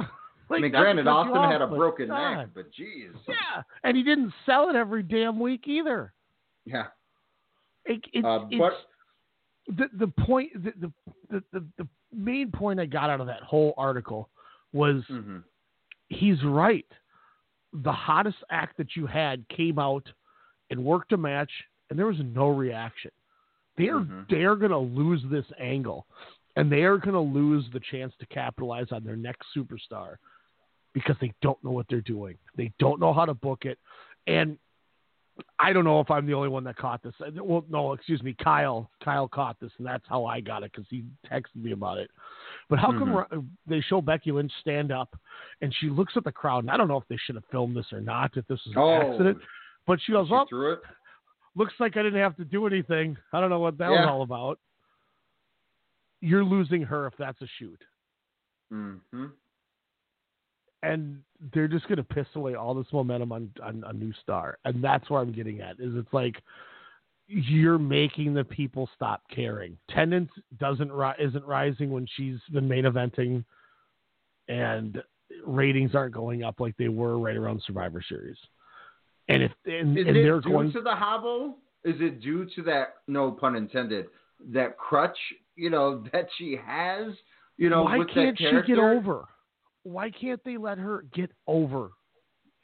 Like, I mean, granted, Austin had a broken God. neck, but geez. Yeah, and he didn't sell it every damn week either. Yeah. It, it's, Uh, it's but- the the point the, the the the the main point I got out of that whole article was Mm-hmm. he's right. The hottest act that you had came out and worked a match, and there was no reaction. They're Mhm. they're gonna lose this angle, and they are gonna lose the chance to capitalize on their next superstar because they don't know what they're doing. They don't know how to book it, and I don't know if I'm the only one that caught this. Well, no, excuse me, Kyle. Kyle caught this, and that's how I got it because he texted me about it. But how come Mhm. they show Becky Lynch stand up, and she looks at the crowd, and I don't know if they should have filmed this or not, if this was an Oh. accident. But she goes, "Oh, it. Looks like I didn't have to do anything. I don't know what that was all about." You're losing her if that's a shoot. Mm-hmm. and they're just going to piss away all this momentum on, on a new star, and that's where I'm getting at. Is it's like you're making the people stop caring. Tendance doesn't ri- isn't rising when she's been main eventing, and ratings aren't going up like they were right around Survivor Series. And if and, Is and it they're due going to the hobble? Is it due to that? No pun intended. That crutch, you know, that she has. You know, why can't she get over? Why can't they let her get over?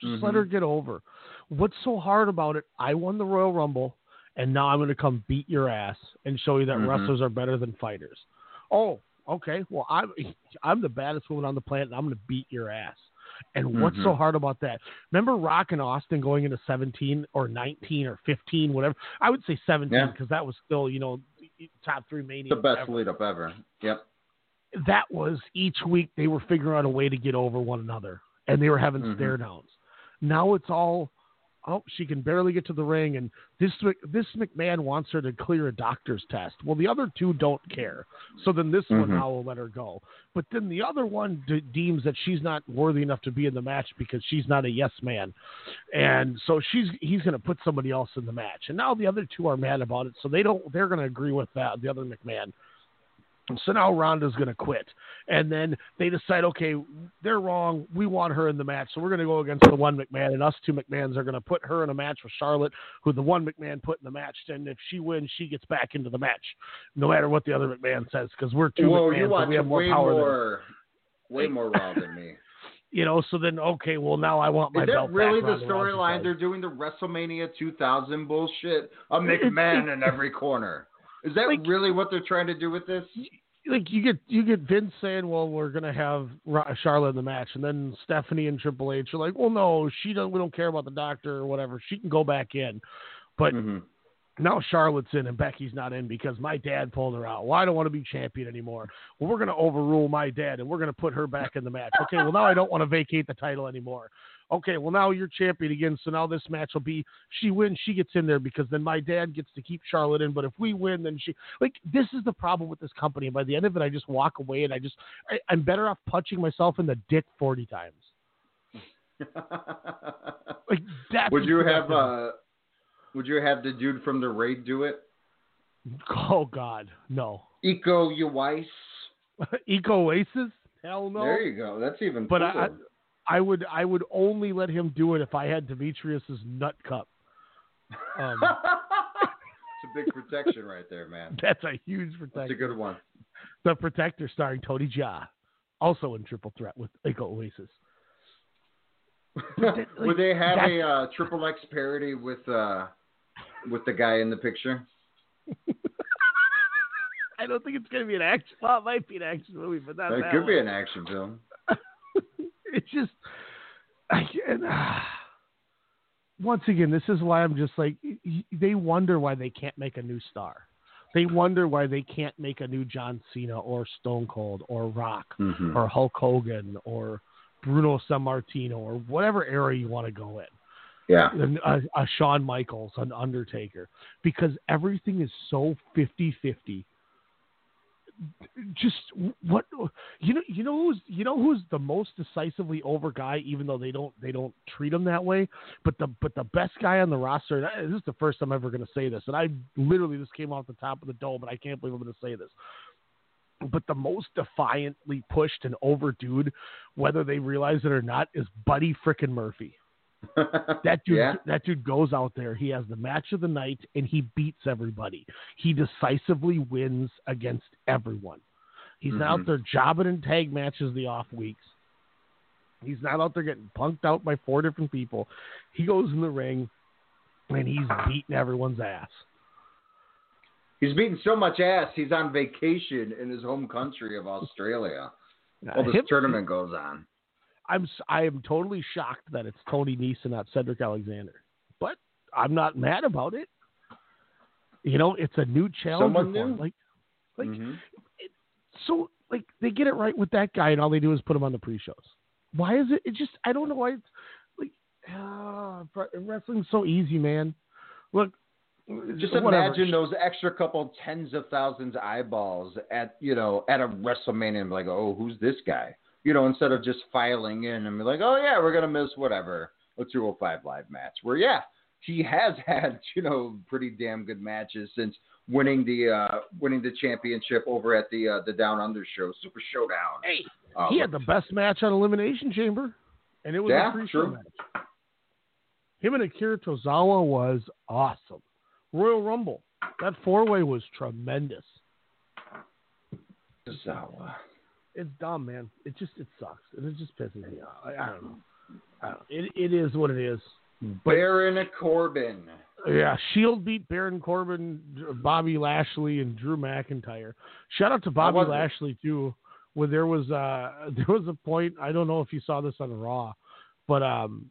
Just let Mhm. her get over. What's so hard about it? I won the Royal Rumble, and now I'm going to come beat your ass and show you that Mhm. wrestlers are better than fighters. Oh, okay. Well, I'm I'm the baddest woman on the planet, and I'm going to beat your ass. And what's so Mhm. hard about that? Remember Rock and Austin going into 17 or 19 or 15, whatever. I would say 17 Yeah. because that was still, you know, top three mania. The best ever lead up ever. Yep. that was each week they were figuring out a way to get over one another and they were having Mhm. stare downs. Now it's all oh she can barely get to the ring and this this McMahon wants her to clear a doctor's test. Well, the other two don't care. So then this one Mhm. now will let her go. But then the other one de- deems that she's not worthy enough to be in the match because she's not a yes man. And so she's he's going to put somebody else in the match. And now the other two are mad about it. So they don't they're going to agree with that the other McMahon. So now Ronda's going to quit. And then they decide, okay, they're wrong. We want her in the match. So we're going to go against the one McMahon. And us two McMahons are going to put her in a match with Charlotte, who the one McMahon put in the match. And if she wins, she gets back into the match, no matter what the other McMahon says, because we're two Whoa, McMahons you watch we have more way power than more, way more Raw than me. You know, so then, okay, well, now I want my Is that belt really back. the storyline? They're doing the WrestleMania 2000 bullshit. A McMahon in every corner. Is that really what they're trying to do with this? like you get you get Vince saying, "Well, we're gonna have Charlotte in the match," and then Stephanie and Triple H are like, "Well, no, she don't. We don't care about the doctor or whatever. She can go back in." But Mm-hmm. now Charlotte's in and Becky's not in because my dad pulled her out. Well, I don't want to be champion anymore. Well, we're gonna overrule my dad and we're gonna put her back in the match. Okay, well now I don't want to vacate the title anymore. Okay, well now you're champion again, so now this match will be she wins, she gets in there because then my dad gets to keep Charlotte in. But if we win, then she like this is the problem with this company. And by the end of it, I just walk away and I just I, I'm better off punching myself in the dick forty times. Like would you have uh would you have the dude from the raid do it? Oh God, no. Iko Uwais. Eco Oasis? Hell no. There you go. That's even But I, I, cooler. I would I would only let him do it if I had Demetrius's nut cup. Um, it's a big protection right there, man. that's a huge protection. That's a good one. The Protector, starring Tony Jaa, also in Triple Threat with Echo Oasis. That- like, Would they have a uh, triple X parody with uh with the guy in the picture? I don't think it's going to be an action. Well, it might be an action movie, but not It that could be an action film. It's just I can't. once again, this is why I'm just like they wonder why they can't make a new star. They wonder why they can't make a new John Cena or Stone Cold or Rock Mhm. or Hulk Hogan or Bruno Sammartino or whatever era you want to go in. Yeah. A, a Shawn Michaels, an Undertaker, because everything is so 50-50 just what you know you know who's you know who's the most decisively over guy even though they don't they don't treat him that way? But the but the best guy on the roster and I- this is the first time I'm ever going to say this and I literally this came off the top of the dome but I can't believe I'm going to say this. But the most defiantly pushed and over dude whether they realize it or not is Buddy frickin' Murphy that dude Yeah. that dude goes out there he has the match of the night and he beats everybody he decisively wins against everyone he's not out mm-hmm. there jobbing in tag matches the off weeks he's not out there getting punked out by four different people he goes in the ring and he's beating everyone's ass He's beating so much ass. He's on vacation in his home country of Australia while this him- tournament goes on. I'm I am totally shocked that it's Tony Nese and not Cedric Alexander, but I'm not mad about it. You know, it's a new challenge. Like, like Mhm. so like they get it right with that guy, and all they do is put him on the pre-shows. Why is it? It just I don't know why. It's like but wrestling's so easy, man. Look, Just whatever. imagine those extra couple tens of thousands of eyeballs at you know at a WrestleMania and be like, oh, who's this guy? You know, instead of just filing in and be like, oh yeah, we're gonna miss whatever a 205 live match. Where yeah, he has had you know pretty damn good matches since winning the uh winning the championship over at the uh, the Down Under show, Super Showdown. Hey, Uh, he had the best match on Elimination Chamber, and it was Yeah, a pre-show true. match. Him and Akira Tozawa was awesome. Royal Rumble, that four-way was tremendous. Tozawa. It's dumb, man. It just it sucks, and it just pisses me off. I, I don't know. I don't, it it is what it is. Baron Corbin. Yeah, Shield beat Baron Corbin, Bobby Lashley, and Drew McIntyre. Shout out to Bobby it? Lashley too, where there was uh there was a point I don't know if you saw this on Raw, but um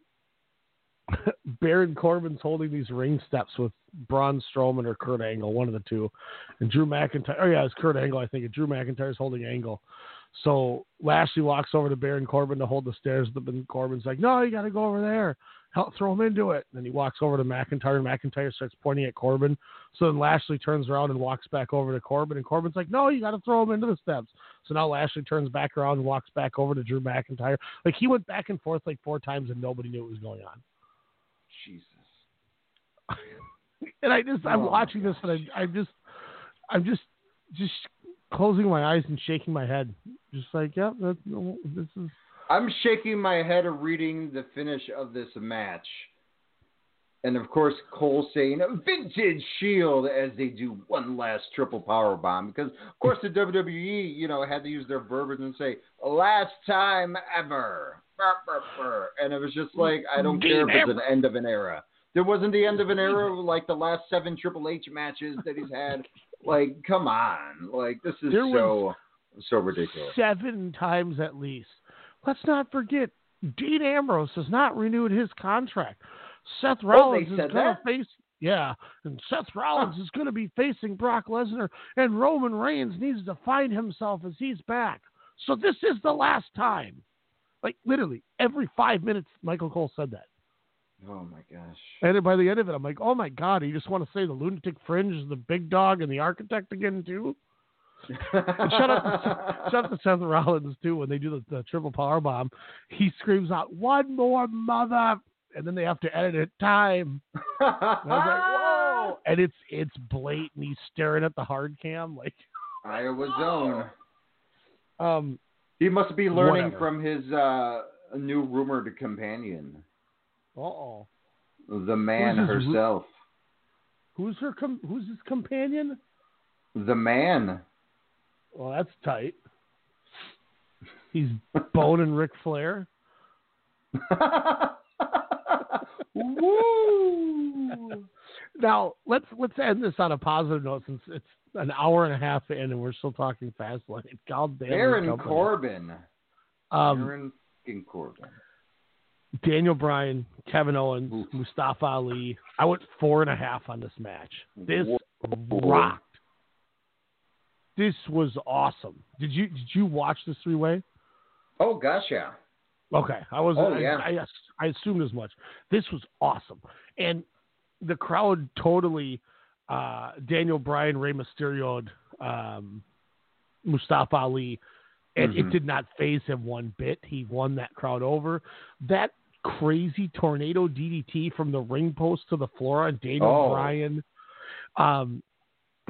Baron Corbin's holding these ring steps with Braun Strowman or Kurt Angle, one of the two, and Drew McIntyre. Oh yeah, it's Kurt Angle, I think. And Drew McIntyre's holding Angle. So Lashley walks over to Baron Corbin to hold the stairs, but then Corbin's like, "No, you got to go over there." help throw him into it. Then he walks over to McIntyre, and McIntyre starts pointing at Corbin. So then Lashley turns around and walks back over to Corbin, and Corbin's like, "No, you got to throw him into the steps." So now Lashley turns back around and walks back over to Drew McIntyre. Like he went back and forth like four times, and nobody knew what was going on. Jesus. And I just, I'm Oh, watching this, and I, I just, I'm just, just closing my eyes and shaking my head, just like, that's, this is. I'm shaking my head reading the finish of this match. And of course, Cole saying a vintage Shield as they do one last triple power bomb because, of course, the WWE, you know, had to use their verbiage and say last time ever, and it was just like I don't care if it's an end of an era. There wasn't the end of an era like the last seven Triple H matches that he's had. Like, come on, like this is There so so ridiculous. Seven times at least. Let's not forget, Dean Ambrose has not renewed his contract. Seth Oh, Rollins they is going to face. Yeah, and Seth Rollins is going to be facing Brock Lesnar, and Roman Reigns needs to find himself as he's back. So this is the last time. Like literally every five minutes, Michael Cole said that. Oh my gosh. And then by the end of it, I'm like, oh my god, you just want to say the lunatic fringe is the big dog and the architect again too? Shut up, shut up to Seth Rollins too when they do the, the triple power bomb. He screams out, "One more mother!" and then they have to edit it time. And I was like, whoa! And it's it's blatant. He's staring at the hard cam like, Iowa Zone. um, He must be learning Whatever. from his uh, new rumored companion, uh oh, the man Who's his herself. who's her? Com- who's his companion? The man. Well, that's tight. He's boning Ric Flair. Woo! Now let's let's end this on a positive note since it's an hour and a half in and we're still talking Fastlane. God damn it, Baron. Corbin. Um, Baron Corbin. Daniel Bryan, Kevin Owens, Mustafa Ali. I went four and a half on this match. This rocked. This was awesome. Did you did you watch this three way? Oh gosh, yeah. Okay, I was. Oh, I, yeah. I, I assumed as much. This was awesome, and the crowd totally. Uh, Daniel Bryan, Rey Mysterio, um, Mustafa Ali, and it Mhm. did not phase him one bit. He won that crowd over. That crazy tornado DDT from the ring post to the floor on Daniel Oh. Bryan, um,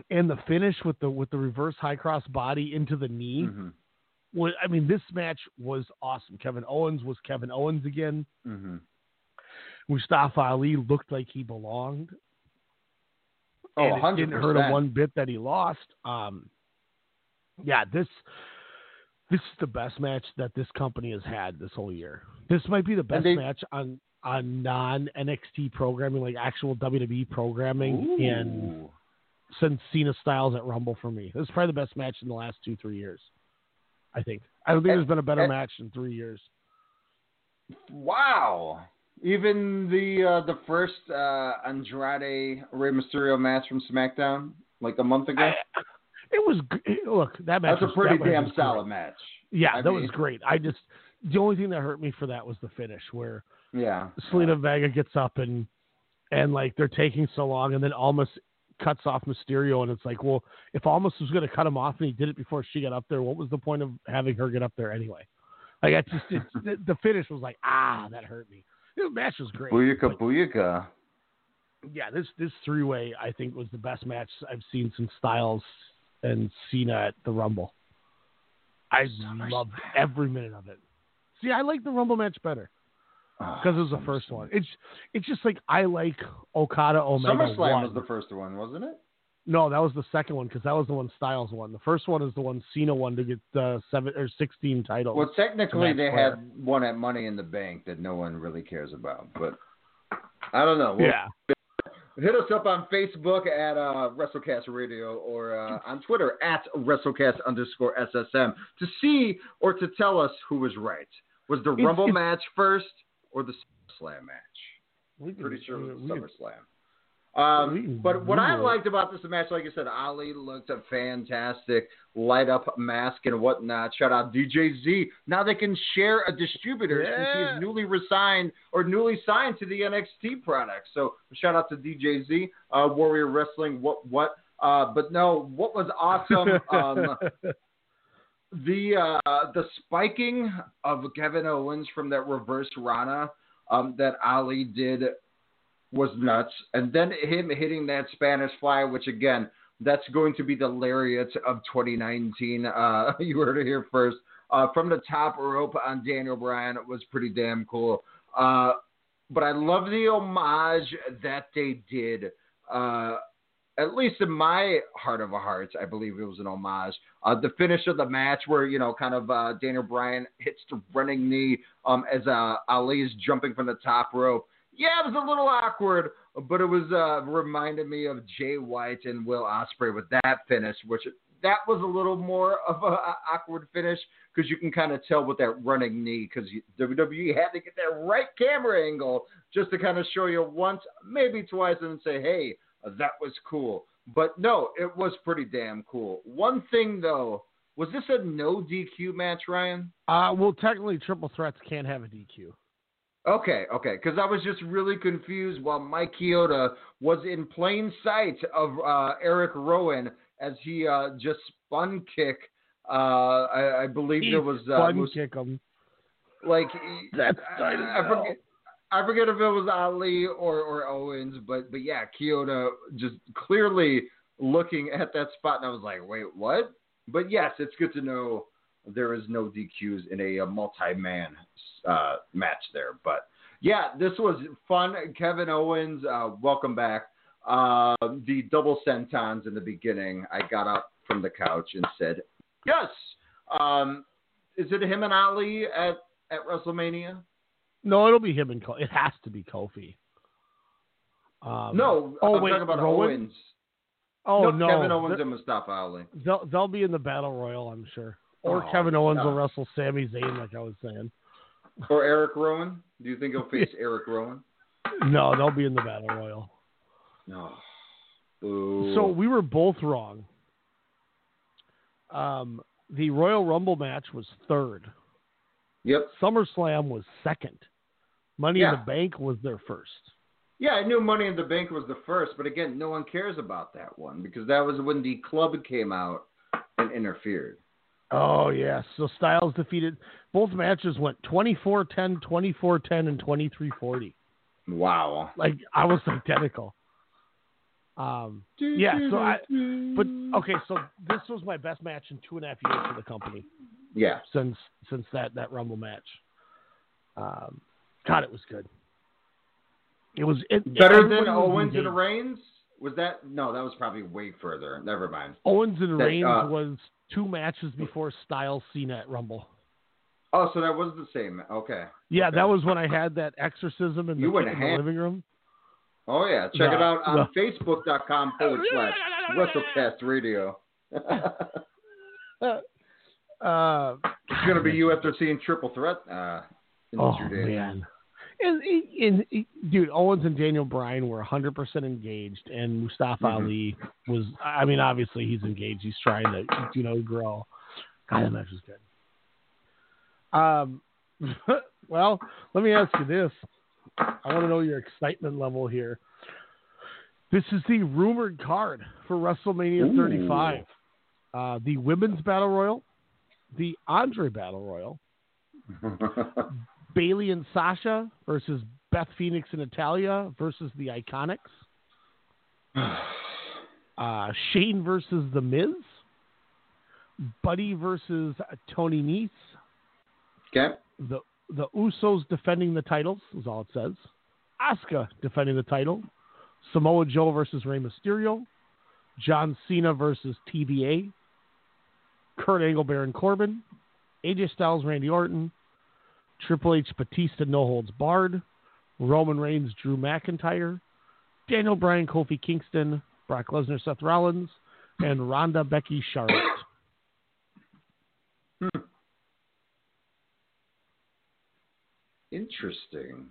and the finish with the with the reverse high cross body into the knee Mhm. was I mean this match was awesome. Kevin Owens was Kevin Owens again. Mhm. Mustafa Ali looked like he belonged. Oh, and it 100%. didn't hurt him one bit that he lost. Um, yeah, this this is the best match that this company has had this whole year. This might be the best they- match on on non NXT programming, like actual WWE programming, in Ooh. since Cena Styles at Rumble for me. This is probably the best match in the last two three years. I think. I don't think And- there's been a better and- match in three years. Wow. Even the uh, the first uh, Andrade Rey Mysterio match from SmackDown, like a month ago. It was look that match. That's a pretty that damn solid great. match. Yeah, I that mean- was great. I just the only thing that hurt me for that was the finish where Yeah. Zelina Vega gets up and and like they're taking so long, and then almost cuts off Mysterio, and it's like, well, if Almas was going to cut him off and he did it before she got up there, what was the point of having her get up there anyway? Like I just it, the, the finish was like, ah, that hurt me. The match was great. Booyaka, booyaka. Yeah, this this three way I think was the best match I've seen since Styles and Cena at the Rumble. I loved every minute of it. See, I like the Rumble match better ah, because it was the first one. It's it's just like I like Okada Omega. SummerSlam one. was the first one, wasn't it? No, that was the second one because that was the one Styles won. The first one is the one Cena won to get the seven or sixteen titles. Well, technically, they Flair. had one at Money in the Bank that no one really cares about, but I don't know. We'll- Yeah. Hit us up on Facebook at uh, WrestleCast Radio or uh, on Twitter at WrestleCast underscore SSM to see or to tell us who was right. Was the Rumble match first or the SummerSlam match? Pretty sure it was we the can- SummerSlam. Um, but what I liked about this match, like I said, Ali looked a fantastic, light up mask and whatnot. Shout out DJ Z. Now they can share a distributor since Yeah. he's newly resigned or newly signed to the NXT product. So shout out to DJ Z, uh, Warrior Wrestling. What what? Uh, but no, what was awesome? Um, the uh, the spiking of Kevin Owens from that reverse Rana um, that Ali did was nuts, and then him hitting that Spanish fly, which again, that's going to be the lariat of 2019. Uh, you heard it here first. Uh, from the top rope on Daniel Bryan was pretty damn cool. Uh, but I love the homage that they did. Uh, at least in my heart of hearts, I believe it was an homage. Uh, the finish of the match, where you know, kind of uh, Daniel Bryan hits the running knee um, as Ali is jumping from the top rope. Yeah, it was a little awkward, but it was uh, reminded me of Jay White and Will Ospreay with that finish, which that was a little more of a, awkward finish because you can kind of tell with that running knee because WWE had to get that right camera angle just to kind of show you once, maybe twice, and say, hey, that was cool. But no, it was pretty damn cool. One thing though, was this a no DQ match, Ryan? Uh, well, technically, triple threats can't have a DQ. Okay, okay, because I was just really confused while Mike Chioda was in plain sight of uh, Eric Rowan as he uh, just spun kick. Uh, I, I believe He there was uh, spun Mus- kick him. like That's I, tight I forget. I forget if it was Ali or, or Owens, but but yeah, Chioda just clearly looking at that spot, and I was like, wait, what? But yes, it's good to know there is no DQs in a, uh multi-man uh, match there. But yeah, this was fun. Kevin Owens, uh, welcome back. Uh, the double sentons in the beginning, I got up from the couch and said, yes. Um, is it him and Ali at, at WrestleMania? No, it'll be him and Kofi. It has to be Kofi. Um, no, oh I'm wait, talking about Rowan? Owens. Oh no, Kevin Owens Th- and Mustafa Ali. They'll they'll be in the battle royal, I'm sure. Or Oh, Kevin Owens will no. wrestle Sami Zayn, like I was saying. Or Eric Rowan? Do you think he'll face Eric Rowan? No, they'll be in the battle royal. No. Boo. So we were both wrong. Um, the Royal Rumble match was third. Yep. SummerSlam was second. Money in the Bank was their first. Yeah, I knew Money in the Bank was the first, but again, no one cares about that one because that was when the club came out and interfered. Oh yeah. So Styles defeated both matches went 24-10, 24-10, and 23-40. Wow. Like I was identical. Um, yeah. So I, but okay. So this was my best match in two and a half years for the company. Yeah. Since since that that Rumble match. Um, God, it was good. It was it, Better everybody than Owens and engaged. Reigns? Was that? No, that was probably way further. Never mind. Owens and That, Reigns uh, was two matches before Styles Cena at Rumble. Oh, so that was the same. Okay. Yeah, Okay. that was when I had that exorcism in the, in the living room. Oh yeah, check it out on no. Facebook.com forward slash WrestleCast Radio. Uh, It's gonna be you after seeing Triple Threat uh, in oh man. And, and, and, dude, Owens and Daniel Bryan were 100% engaged, and Mustafa Mhm. Ali was. I mean, obviously he's engaged. He's trying to, you know, grow. God, that match was good. Um, well, let me ask you this. I want to know your excitement level here. This is the rumored card for WrestleMania Ooh. 35. Uh, the women's battle royal, the Andre battle royal, Bayley and Sasha versus Beth Phoenix and Natalya versus the Iconics. Uh, Shane versus The Miz. Buddy versus Tony Nese. Okay. The the Usos defending the titles is all it says. Asuka defending the title. Samoa Joe versus Rey Mysterio. John Cena versus TBA. Kurt Angle, Baron Corbin. AJ Styles, Randy Orton. Triple H, Batista, No Holds Barred. Roman Reigns, Drew McIntyre. Daniel Bryan, Kofi Kingston. Brock Lesnar, Seth Rollins. And Ronda, Becky, Charlotte. Interesting.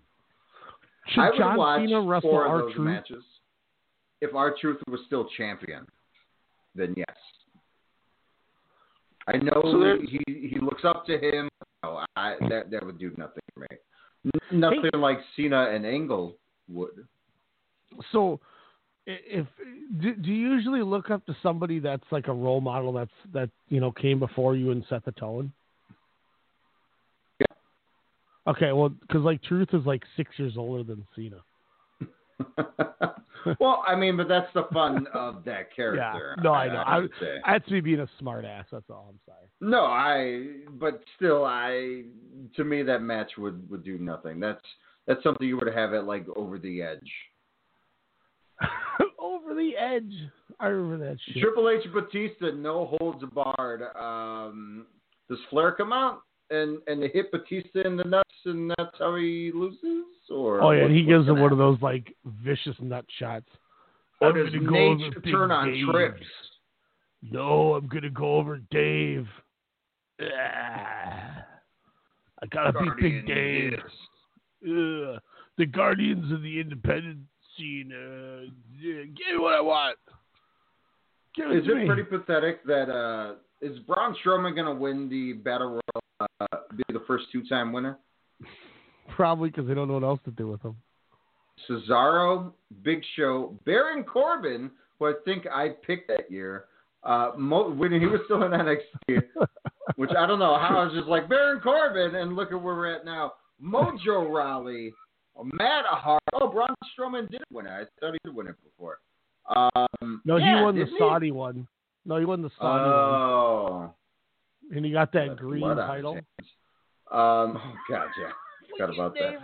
Should I would John watch Cena wrestle four of our those truth? matches. If R-Truth was still champion, then yes. I know So he he looks up to him. No, I, that that would do nothing for me. Mm-hmm. N- nothing like Cena and Angle would. So, if do, do you usually look up to somebody that's like a role model that's that you know came before you and set the tone? Yeah. Okay, well, because like Truth is like six years older than Cena. well, I mean, but that's the fun of that character. Yeah, no, I know. I, would say. that's me being a smart ass. That's all I'm sorry. No, I. But still, I. To me, that match would would do nothing. That's that's something you would have it like over the edge. Over the edge. I remember that shit. Triple H Batista, no holds barred. Um, does Flair come out and and hit Batista in the nuts, and that's how he loses? Or Oh yeah, and he gives him one of those like vicious nut shots. Or I'm does gonna go over turn on Dave. trips? No, I'm gonna go over Dave. Ah. I gotta beat Big Dave. Ugh. the Guardians of the Independent scene. Uh, yeah, give me what I want. Give it Is to it me. pretty pathetic that uh is Braun Strowman going to win the Battle Royal? Uh, be the first two-time winner? Probably because they don't know what else to do with them. Cesaro, Big Show, Baron Corbin, who I think I picked that year, uh, Mo- when he was still in NXT, which I don't know how I was just like Baron Corbin, and look at where we're at now. Mojo Raleigh, Matt Hart. Oh, Braun Strowman did win it. I thought he did win it before. Um, No, yeah, he won the didn't he? Saudi one. No, he won the Saudi one. Oh, And he got that That's green blood on his title. um, oh God, yeah, forgot about that.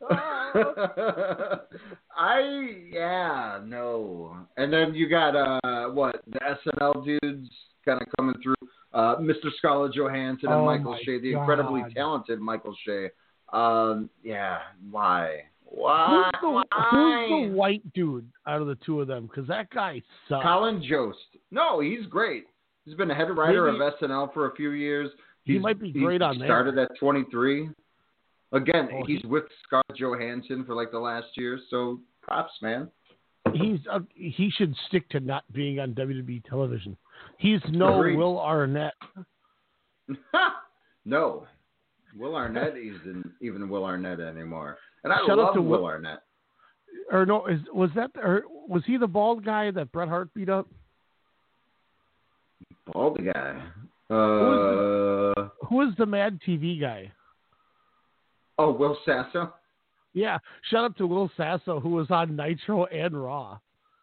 I yeah no, and then you got uh what the SNL dudes kind of coming through. Uh, Mr. Scarlett Johansson and Oh Michael my Che, the incredibly talented Michael Che. Um, yeah, why? Why? Who's the, why? who's the white dude out of the two of them? Because that guy sucks. Colin Jost. No, he's great. He's been a head writer Maybe- of SNL for a few years. He might be great he on there. Started at 23. Again, Oh, he's with Scarlett Johansson for like the last year, so props, man. He's uh, he should stick to not being on WWE television. He's no Agreed. Will Arnett. no, Will Arnett isn't even Will Arnett anymore, and I Shout love to Will Will- Arnett. Or no, is was that or was he the bald guy that Bret Hart beat up? Bald guy. was Uh, Who is the Mad TV guy? Oh, Will Sasso. Yeah, shout out to Will Sasso who was on Nitro and Raw.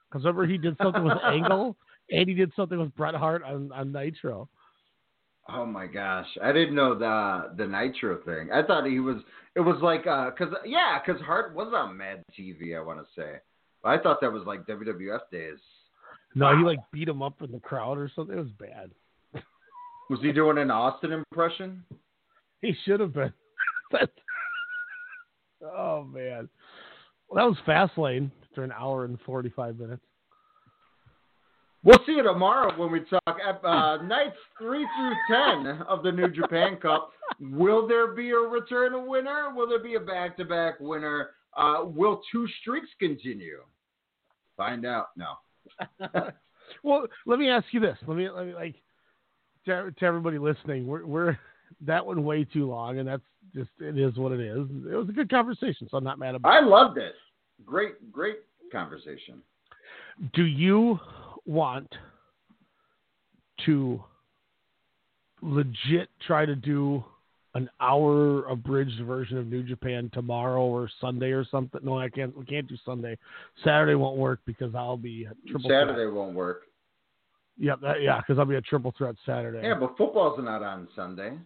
Because remember he did something with Angle and he did something with Bret Hart on, on Nitro. Oh my gosh, I didn't know the the Nitro thing. I thought he was. It was like, uh 'cause yeah, 'cause Hart was on Mad TV. I want to say, I thought that was like WWF days. No, he like beat him up in the crowd or something. It was bad. Was he doing an Austin impression? He should have been. That's- oh man, well, that was Fastlane for an hour and forty five minutes. We'll see you tomorrow when we talk at uh, nights three through ten of the New Japan Cup. Will there be a return winner? Will there be a back-to-back winner? Uh, will two streaks continue? Find out. No. well, let me ask you this. Let me let me like to, to everybody listening. We're we're that one way too long, and that's just it is what it is. It was a good conversation, so I'm not mad about. I it. I loved it. Great, great conversation. Do you want to legit try to do an hour abridged version of New Japan tomorrow or Sunday or something? No, I can't. We can't do Sunday. Saturday won't work because I'll be triple. Saturday threat. won't work. Yep, that, yeah, because I'll be a triple threat Saturday. Yeah, but football's not on Sunday.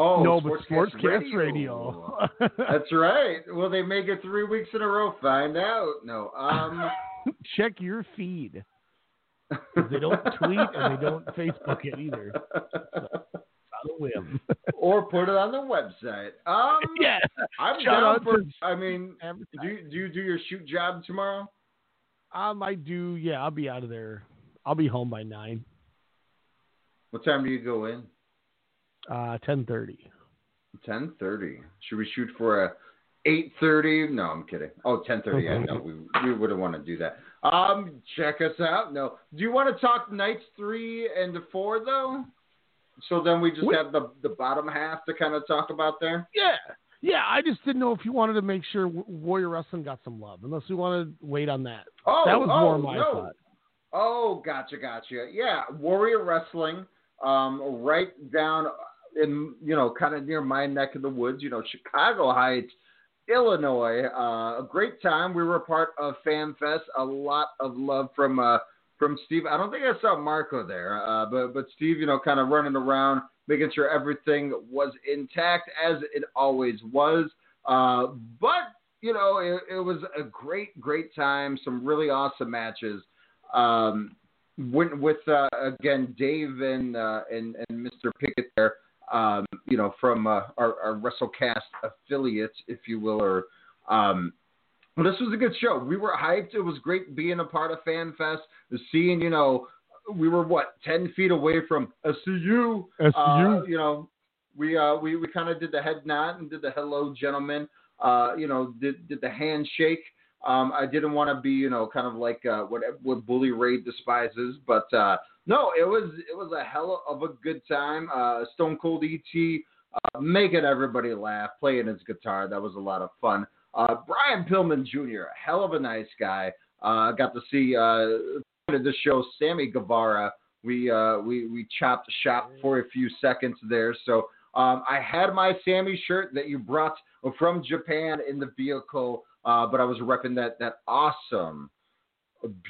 Oh, no, but Sportscast Sportscast Radio. Radio. That's right. Will they make it three weeks in a row? Find out. No. Um. Check your feed. They don't tweet and they don't Facebook it either. So, on a whim. or put it on the website. Um, yeah, I'm shout down for. I mean, do you, do you do your shoot job tomorrow? Um, I do. Yeah, I'll be out of there. I'll be home by nine. What time do you go in? Uh, ten thirty. Ten thirty. Should we shoot for a eight thirty? No, I'm kidding. Oh, 10.30. Yeah, no, we we wouldn't want to do that. Um, check us out. No, do you want to talk nights three and four though? So then we just Wait. have the the bottom half to kind of talk about there. Yeah, yeah. I just didn't know if you wanted to make sure Warrior Wrestling got some love, unless we wanted to wait on that. Oh, that was oh, more my no. thought. Oh, gotcha, gotcha. Yeah, Warrior Wrestling, um, right down in you know, kind of near my neck of the woods. You know, Chicago Heights, Illinois. Uh, a great time. We were a part of Fan Fest. A lot of love from uh, from Steve. I don't think I saw Marco there, uh, but but Steve, you know, kind of running around, making sure everything was intact as it always was. Uh, but you know, it, it was a great, great time. Some really awesome matches. Um, went with uh, again Dave and, uh, and and Mr. Pickett there. Um, you know, from uh, our, our WrestleCast affiliates, if you will, or um, well, this was a good show. We were hyped. It was great being a part of Fan Fest. Seeing, you know, we were what ten feet away from SCU. SCU. Uh, you know, we uh, we we kind of did the head nod and did the hello, gentlemen. Uh, you know, did did the handshake. Um, I didn't want to be, you know, kind of like uh, what what Bully Ray despises, but uh, no, it was it was a hell of a good time. Uh, Stone Cold ET uh, making everybody laugh, playing his guitar. That was a lot of fun. Uh, Brian Pillman Jr., a hell of a nice guy. Uh, got to see uh, of the show, Sammy Guevara. We uh, we we chopped shop for a few seconds there. So um, I had my Sammy shirt that you brought from Japan in the vehicle, uh, but I was repping that that awesome,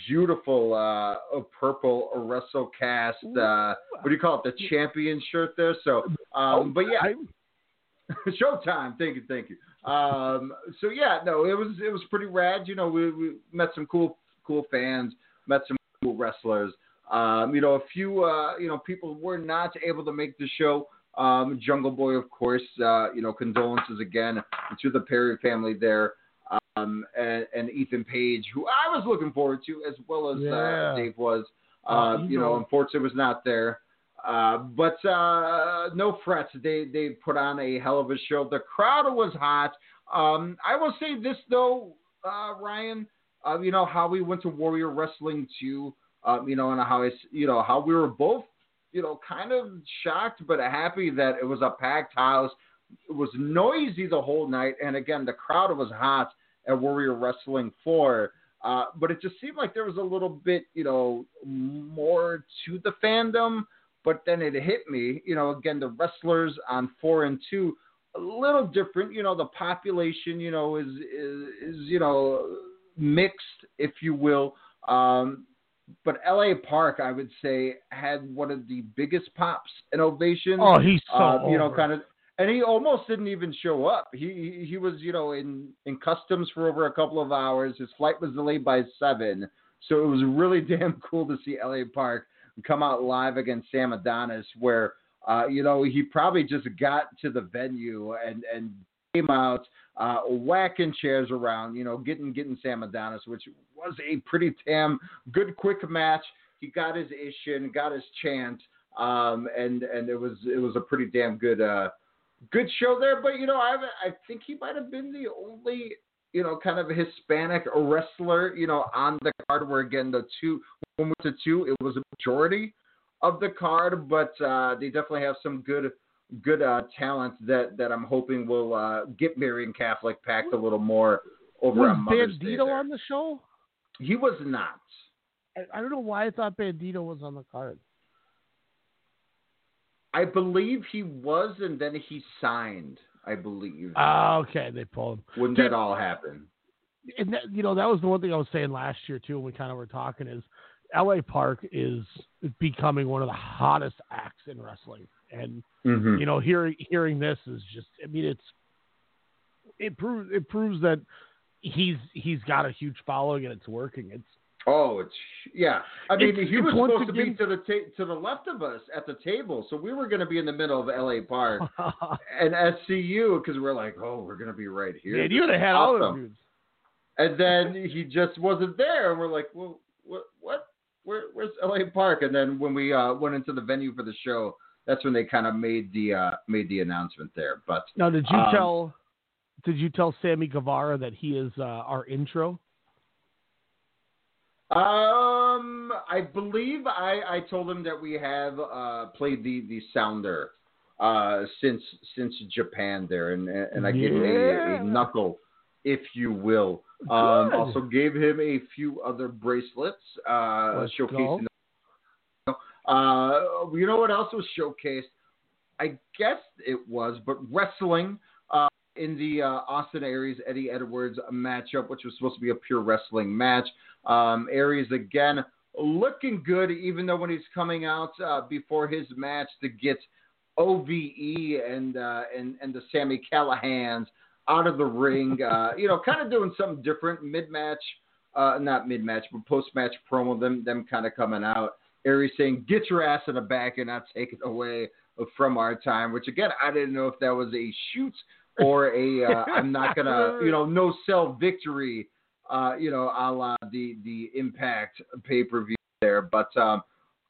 beautiful uh, purple WrestleCast. Uh, what do you call it? The champion shirt there. So, um, but yeah. Showtime. Thank you, thank you. Um, so yeah, no, it was it was pretty rad. You know, we, we met some cool cool fans, met some cool wrestlers. Um, you know, a few uh, you know people were not able to make the show. Um, Jungle Boy, of course. Uh, you know, condolences again to the Perry family there. Um, and, and Ethan Page, who I was looking forward to, as well as Yeah. uh, Dave was. Uh, Uh, you know, unfortunately, was not there. Uh, but uh, no frets. They they put on a hell of a show. The crowd was hot. Um, I will say this though, uh, Ryan. Uh, you know how we went to Warrior Wrestling too. Um, you know, and how it's you know how we were both you know kind of shocked but happy that it was a packed house. It was noisy the whole night, and again the crowd was hot at Warrior Wrestling Four. Uh, but it just seemed like there was a little bit, you know, more to the fandom. But then it hit me, you know, again, the wrestlers on four and two, a little different. You know, the population, you know, is is, is you know mixed, if you will. Um, but L.A. Park, I would say, had one of the biggest pops and ovations. Oh, he's so uh, you know, kind of and he almost didn't even show up. He he, was you know in in customs for over a couple of hours. His flight was delayed by seven, so it was really damn cool to see L.A. Park come out live against Sam Adonis, where uh, you know he probably just got to the venue and and came out uh, whacking chairs around, you know, getting getting Sam Adonis, which was a pretty damn good quick match. he got his Ishin, got his chant, um, and and it was it was a pretty damn good uh, good show there. But you know, I I think he might have been the only you know kind of Hispanic wrestler you know on the card. Where again the two one the two, it was a majority of the card, but uh, they definitely have some good good uh, talent that that I'm hoping will uh, get Marian Catholic packed a little more over was on Mother's Day Bandito on the show? He was not. I, I don't know why I thought Bandito was on the card. I believe he was, and then he signed. I believe. Ah, okay, they pulled him. Wouldn't Dude, that all happen? and that, you know that was the one thing I was saying last year too when we kind of were talking is L.A. Park is becoming one of the hottest acts in wrestling, and Mhm. you know hearing hearing this is just I mean it's it proves it proves that he's he's got a huge following and it's working. It's Oh, it's yeah. I mean, It's- he was supposed to be to the ta- to the left of us at the table, so we were going to be in the middle of L.A. Park and SCU because we're like, oh, we're going to be right here. Man, you would have had all those awesome. dudes. And then he just wasn't there, and we're like, well, what, what, where, where's L.A. Park? And then when we uh, went into the venue for the show, that's when they kind of made the uh, made the announcement there. But Now, did you um, tell did you tell Sammy Guevara that he is uh, our intro? Um, I believe I, I told him that we have uh, played the, the sounder uh, since since Japan there, and and I gave him a, a knuckle, if you will. Um, also gave him a few other bracelets, uh, Let's showcasing. Uh, you know what else was showcased? I guess it was, but wrestling uh, in the uh, Austin Aries Eddie Edwards matchup, which was supposed to be a pure wrestling match. Um, Aries again looking good, even though when he's coming out uh, before his match to get OVE and uh, and and the Sami Callihan's out of the ring, uh, you know, kind of doing something different mid match, uh, not mid match, but post match promo. Them them kind of coming out. Aries saying, "Get your ass in the back and not take it away from our time." Which again, I didn't know if that was a shoot or a uh, I'm not gonna, you know, no sell victory, uh, you know, a la the the Impact pay per view there. But um,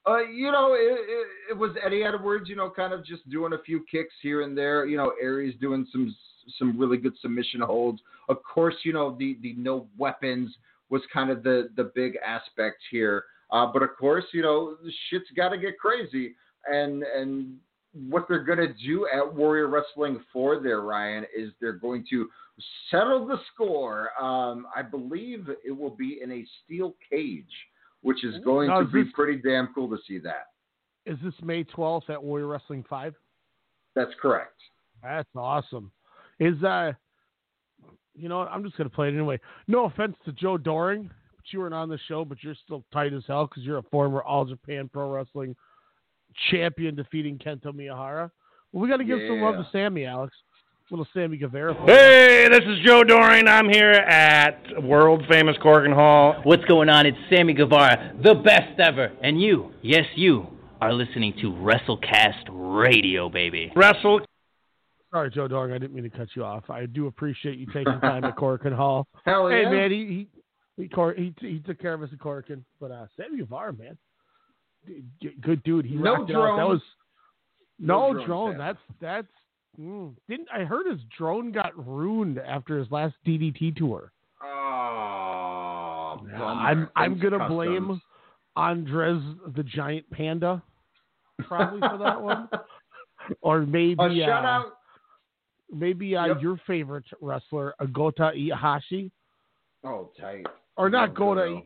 uh, you know, it, it, it was Eddie Edwards, you know, kind of just doing a few kicks here and there. You know, Aries doing some some really good submission holds. Of course, you know the the no weapons was kind of the the big aspect here. Uh, but of course, you know, shit's got to get crazy, and and what they're going to do at Warrior Wrestling 4 there, Ryan, is they're going to settle the score. Um, I believe it will be in a steel cage, which is going Now, to is be this- pretty damn cool to see that. Is this May twelfth at Warrior Wrestling Five? That's correct. That's awesome. Is uh, you know what? I'm just gonna play it anyway. No offense to Joe Doering, but you weren't on the show, but you're still tight as hell because you're a former All Japan Pro Wrestling champion, defeating Kento Miyahara. Well, we got to give some love to Sammy, Alex. Little Sammy Guevara. Hey, this is Joe Doering. I'm here at world famous Korakuen Hall. What's going on? It's Sammy Guevara, the best ever. And you, yes, you, are listening to WrestleCast Radio, baby. Wrestle. Sorry, Joe Doering. I didn't mean to cut you off. I do appreciate you taking time at Korakuen Hall. Hell hey, yeah. man, he he he, he he took care of us at Korakuen. But uh, Sammy Guevara, man, D- d- good dude. He No out. That was No no, drones, drone. That's that's mm, didn't I heard his drone got ruined after his last DDT tour. Oh. I'm I'm gonna Customs. blame Andres the Giant Panda probably for that one, or maybe A shout uh, out. maybe uh, Yep. your favorite wrestler, Agota Ihashi. Oh, tight. or not Gota.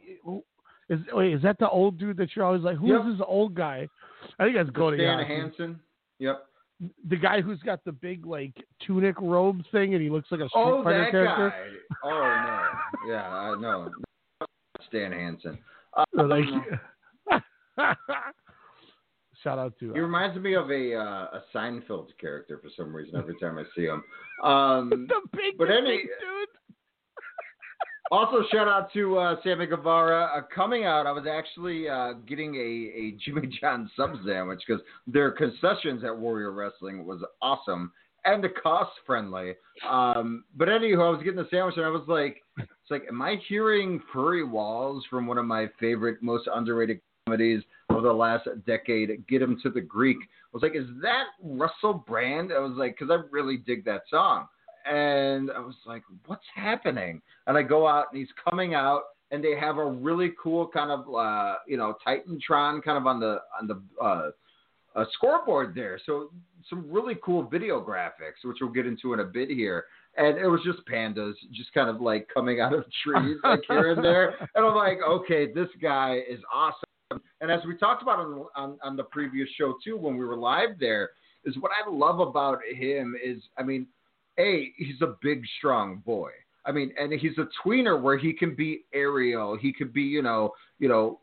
Is wait, is that the old dude that you're always like? Who's Yep. this old guy? I think that's Stan Iihashi. Hansen. Yep. The guy who's got the big like tunic robe thing, and he looks like a Street Oh, Fighter that character. guy. Oh no. Yeah, I know. Stan Hansen. So, like, Um, shout out to. He reminds me of a uh, a Seinfeld character for some reason every time I see him. Um, the big, but the any, big dude. Also shout out to uh, Sammy Guevara uh, coming out. I was actually uh, getting a, a Jimmy John sub sandwich because their concessions at Warrior Wrestling was awesome and cost friendly. Um, but anywho, I was getting the sandwich and I was like, it's like, am I hearing furry walls from one of my favorite, most underrated comedies of the last decade. Get him to the Greek. I was like, is that Russell Brand? I was like, because I really dig that song, and I was like, what's happening? And I go out and he's coming out. And they have a really cool kind of, uh, you know, Titantron kind of on the on the uh, a scoreboard there. So some really cool video graphics, which we'll get into in a bit here. And it was just pandas, just kind of like coming out of trees, like here and there. And I'm like, okay, this guy is awesome. And as we talked about on, on, on the previous show too, when we were live there, is what I love about him is, I mean, a he's a big, strong boy. I mean, and he's a tweener where he can be aerial. He could be, you know, you know,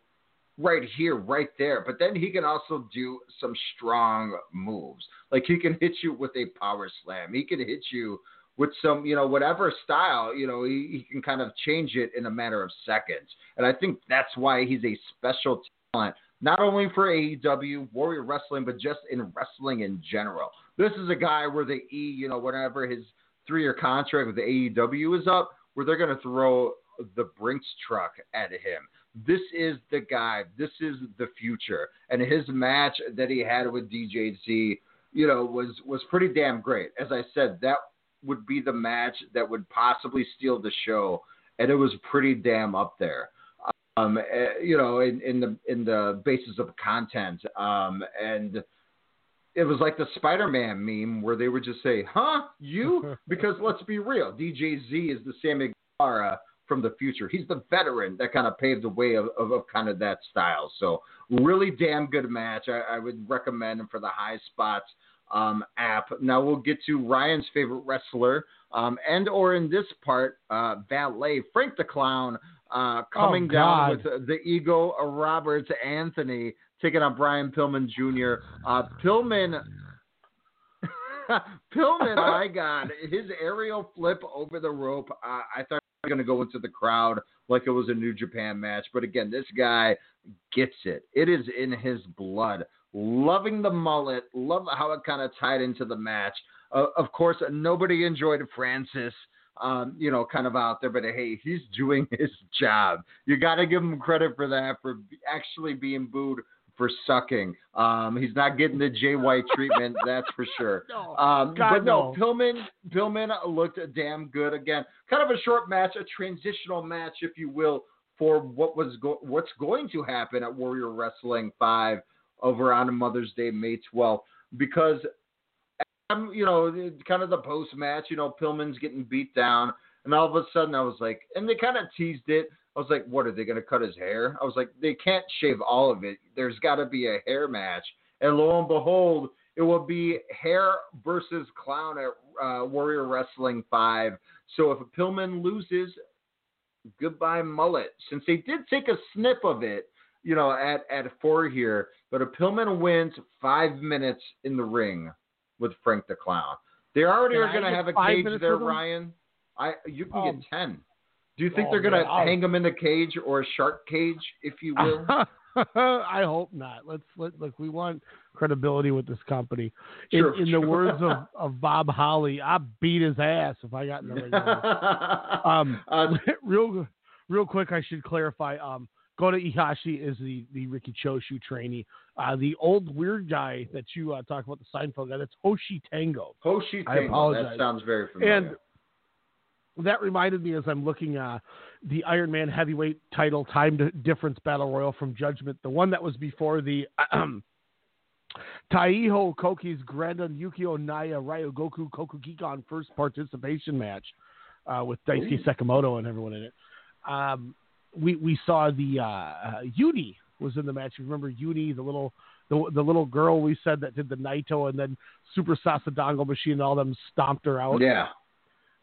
right here, right there. But then he can also do some strong moves. Like he can hit you with a power slam. He can hit you with some, you know, whatever style, you know, he, he can kind of change it in a matter of seconds. And I think that's why he's a special talent, not only for AEW, Warrior Wrestling, but just in wrestling in general. This is a guy where the E, you know, whenever his three year contract with the AEW is up, where they're going to throw the Brinks truck at him. This is the guy. This is the future. And his match that he had with DJZ, you know, was was pretty damn great. As I said, that would be the match that would possibly steal the show, and it was pretty damn up there. Um, eh, you know, in, in the in the basis of content, um, and it was like the Spider-Man meme where they would just say, "Huh, you?" Because let's be real, DJ Z is the Sammy Guevara from the future. He's the veteran that kind of paved the way of, of, of kind of that style. So really damn good match. I, I would recommend him for the high spots um, app. Now we'll get to Ryan's favorite wrestler, um, and or in this part, uh, valet Frank the Clown. Uh, coming Oh, down with the ego of Roberts Anthony taking on Brian Pillman Jr. Uh, Pillman Pillman, my God, his aerial flip over the rope. Uh, I thought he was going to go into the crowd like it was a New Japan match, but again, this guy gets it. It is in his blood. Loving the mullet, love how it kind of tied into the match. Uh, of course, nobody enjoyed Francis. Um, you know, kind of out there, but hey, he's doing his job. You got to give him credit for that, for actually being booed for sucking. Um, he's not getting the Jay White treatment, that's for sure. No. Um, God, but no, no. Pillman, Pillman looked damn good again. Kind of a short match, a transitional match, if you will, for what was go- what's going to happen at Warrior Wrestling Five over on Mother's Day, May 12th, because um, you know, kind of the post match, you know, Pillman's getting beat down, and all of a sudden I was like, and they kind of teased it. I was like, what are they going to cut his hair? I was like, they can't shave all of it. There's got to be a hair match, and lo and behold, it will be hair versus clown at uh, Warrior Wrestling Five. So if Pillman loses, goodbye mullet. Since they did take a snip of it, you know, at at four here, but if Pillman wins five minutes in the ring with Frank the Clown, they already Can are going to have a cage there. Ryan. I you can Um, get ten. Do you think oh, they're going to man, hang him in the cage or a shark cage, if you will? I hope not. Let's let look. We want credibility with this company. In, Sure, in the words of, of Bob Holly, I beat his ass if I got in the ring. um, Uh, real real quick, I should clarify. Um, Gota Ihashi is the the Riki Choshu trainee. Uh, the old weird guy that you uh, talk about, the Seinfeld guy, that's Hoshi Tango. Hoshi I Tango, apologize. that sounds very familiar. And that reminded me as I'm looking uh the Iron Man heavyweight title time difference battle royal from Judgment, the one that was before the Taiho Koki's Grandon Yukio Naya Ryogoku Kokugikan first participation match uh, with Daisuke. Sekimoto and everyone in it. Um, we we saw the uh, uh, Uni was in the match. You remember Uni, the little the, the little girl we said that did the Naito and then Super Sasadango Machine and all them stomped her out. yeah.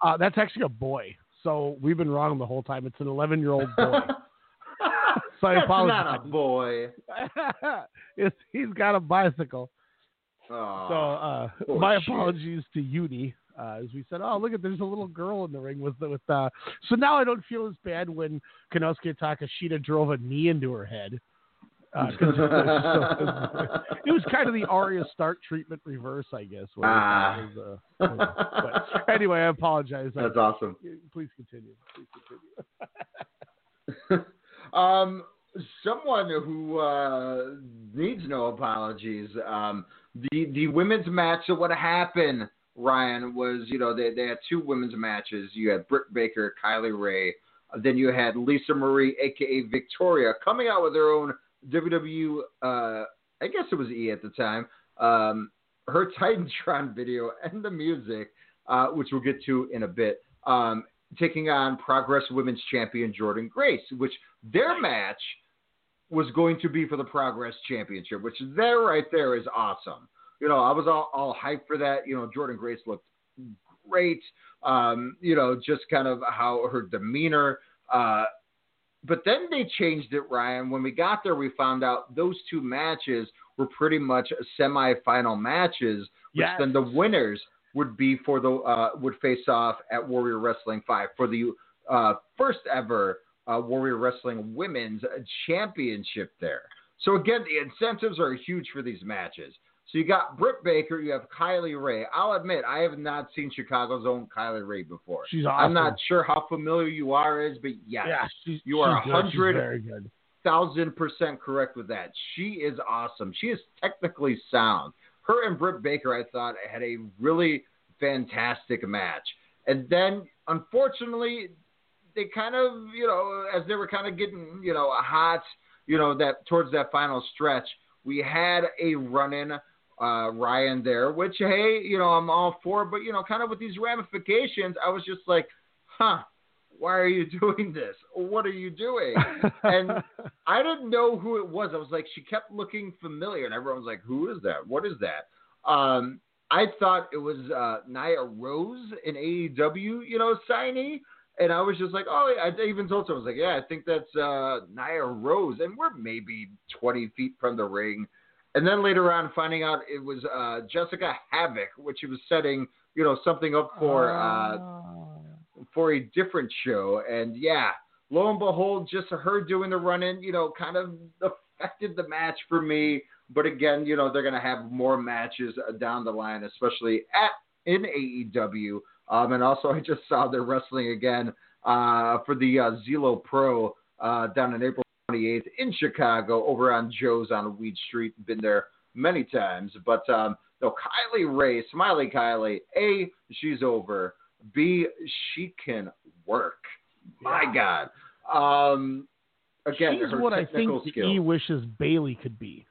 Uh, that's actually a boy. So we've been wrong the whole time. It's an 11 year old boy. so I That's apologize. not a boy. He's got a bicycle. So uh, my shit. apologies to Uni. Uh, as we said, oh look at there's a little girl in the ring with with. Uh, so now I don't feel as bad when Konosuke Takeshita drove a knee into her head. Uh, it, was so- it was kind of the Arya Stark treatment reverse, I guess. Ah. was, uh, but anyway, I apologize. That's I- awesome. Please continue. Please continue. um, someone who uh, needs no apologies. Um, the the women's match. So what happened, Ryan, was you know they they had two women's matches. You had Britt Baker, Kylie Rae. Then you had Lisa Marie, aka Victoria, coming out with her own WWE. Uh, I guess it was E at the time. Um, her Titantron video and the music, uh, which we'll get to in a bit. Um, taking on Progress Women's Champion Jordynne Grace, which their match was going to be for the Progress Championship, which there right there is awesome. You know, I was all, all hyped for that. You know, Jordynne Grace looked great. Um, you know, just kind of how her demeanor. Uh, but then they changed it, Ryan. When we got there, we found out those two matches were pretty much semifinal matches, which Yes. then the winners would be for the uh, would face off at Warrior Wrestling Five for the uh, first ever uh, Warrior Wrestling Women's Championship there. So again, the incentives are huge for these matches. So you got Britt Baker, you have Kylie Rae. I'll admit I have not seen Chicago's own Kylie Rae before. She's awesome. I'm not sure how familiar you are is, but yes, Yeah, she's, you are a. Hundred thousand percent correct with that. She is awesome. She is technically sound. Her and Britt Baker, I thought, had a really fantastic match. And then, unfortunately, they kind of, you know, as they were kind of getting, you know, hot, you know, that towards that final stretch, we had a run-in uh, Ryan there, which hey, you know, I'm all for, but you know, kind of with these ramifications, I was just like, huh, why are you doing this? What are you doing? and I didn't know who it was. I was like, she kept looking familiar, and everyone was like, who is that? What is that? Um, I thought it was uh, Nyla Rose, an AEW, you know, signee. And I was just like, oh. I even told her, I was like, yeah, I think that's uh, Nyla Rose. And we're maybe 20 feet from the ring. And then later on, finding out it was uh, Jessicka Havok, which she was setting, you know, something up for uh, for a different show. And yeah, lo and behold, just her doing the run in, you know, kind of affected the match for me. But again, you know, they're going to have more matches uh, down the line, especially at in AEW. Um, and also, I just saw they're wrestling again uh, for the uh, Zelo Pro uh, down in April 28th in Chicago over on Joe's on Weed Street. Been there many times. But um, no, Kylie Rae, Smiley Kylie, A, she's over. B, she can work. My God. Um, again, She's what I think skill. E wishes Bayley could be.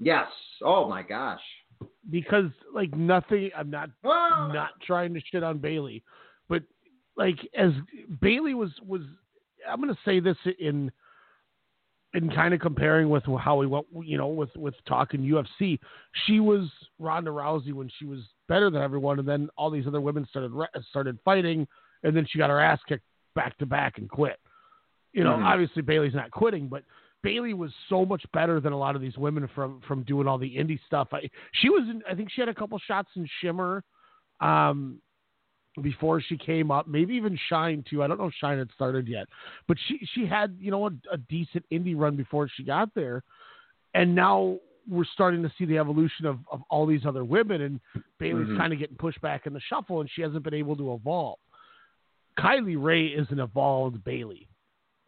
Yes. Oh my gosh. because like nothing i'm not Ah! not trying to shit on bayley but like as bayley was was i'm going to say this in in kind of comparing with how we went you know with with talking ufc she was ronda rousey when she was better than everyone and then all these other women started started fighting and then she got her ass kicked back to back and quit you know Mhm. obviously bayley's not quitting but Bayley was so much better than a lot of these women from from doing all the indie stuff. I, she was, in, I think she had a couple shots in Shimmer, um, before she came up. Maybe even Shine too. I don't know if Shine had started yet, but she she had you know a, a decent indie run before she got there, and now we're starting to see the evolution of of all these other women, and Bayley's Mhm. kind of getting pushed back in the shuffle, and she hasn't been able to evolve. Kylie Rae is an evolved Bayley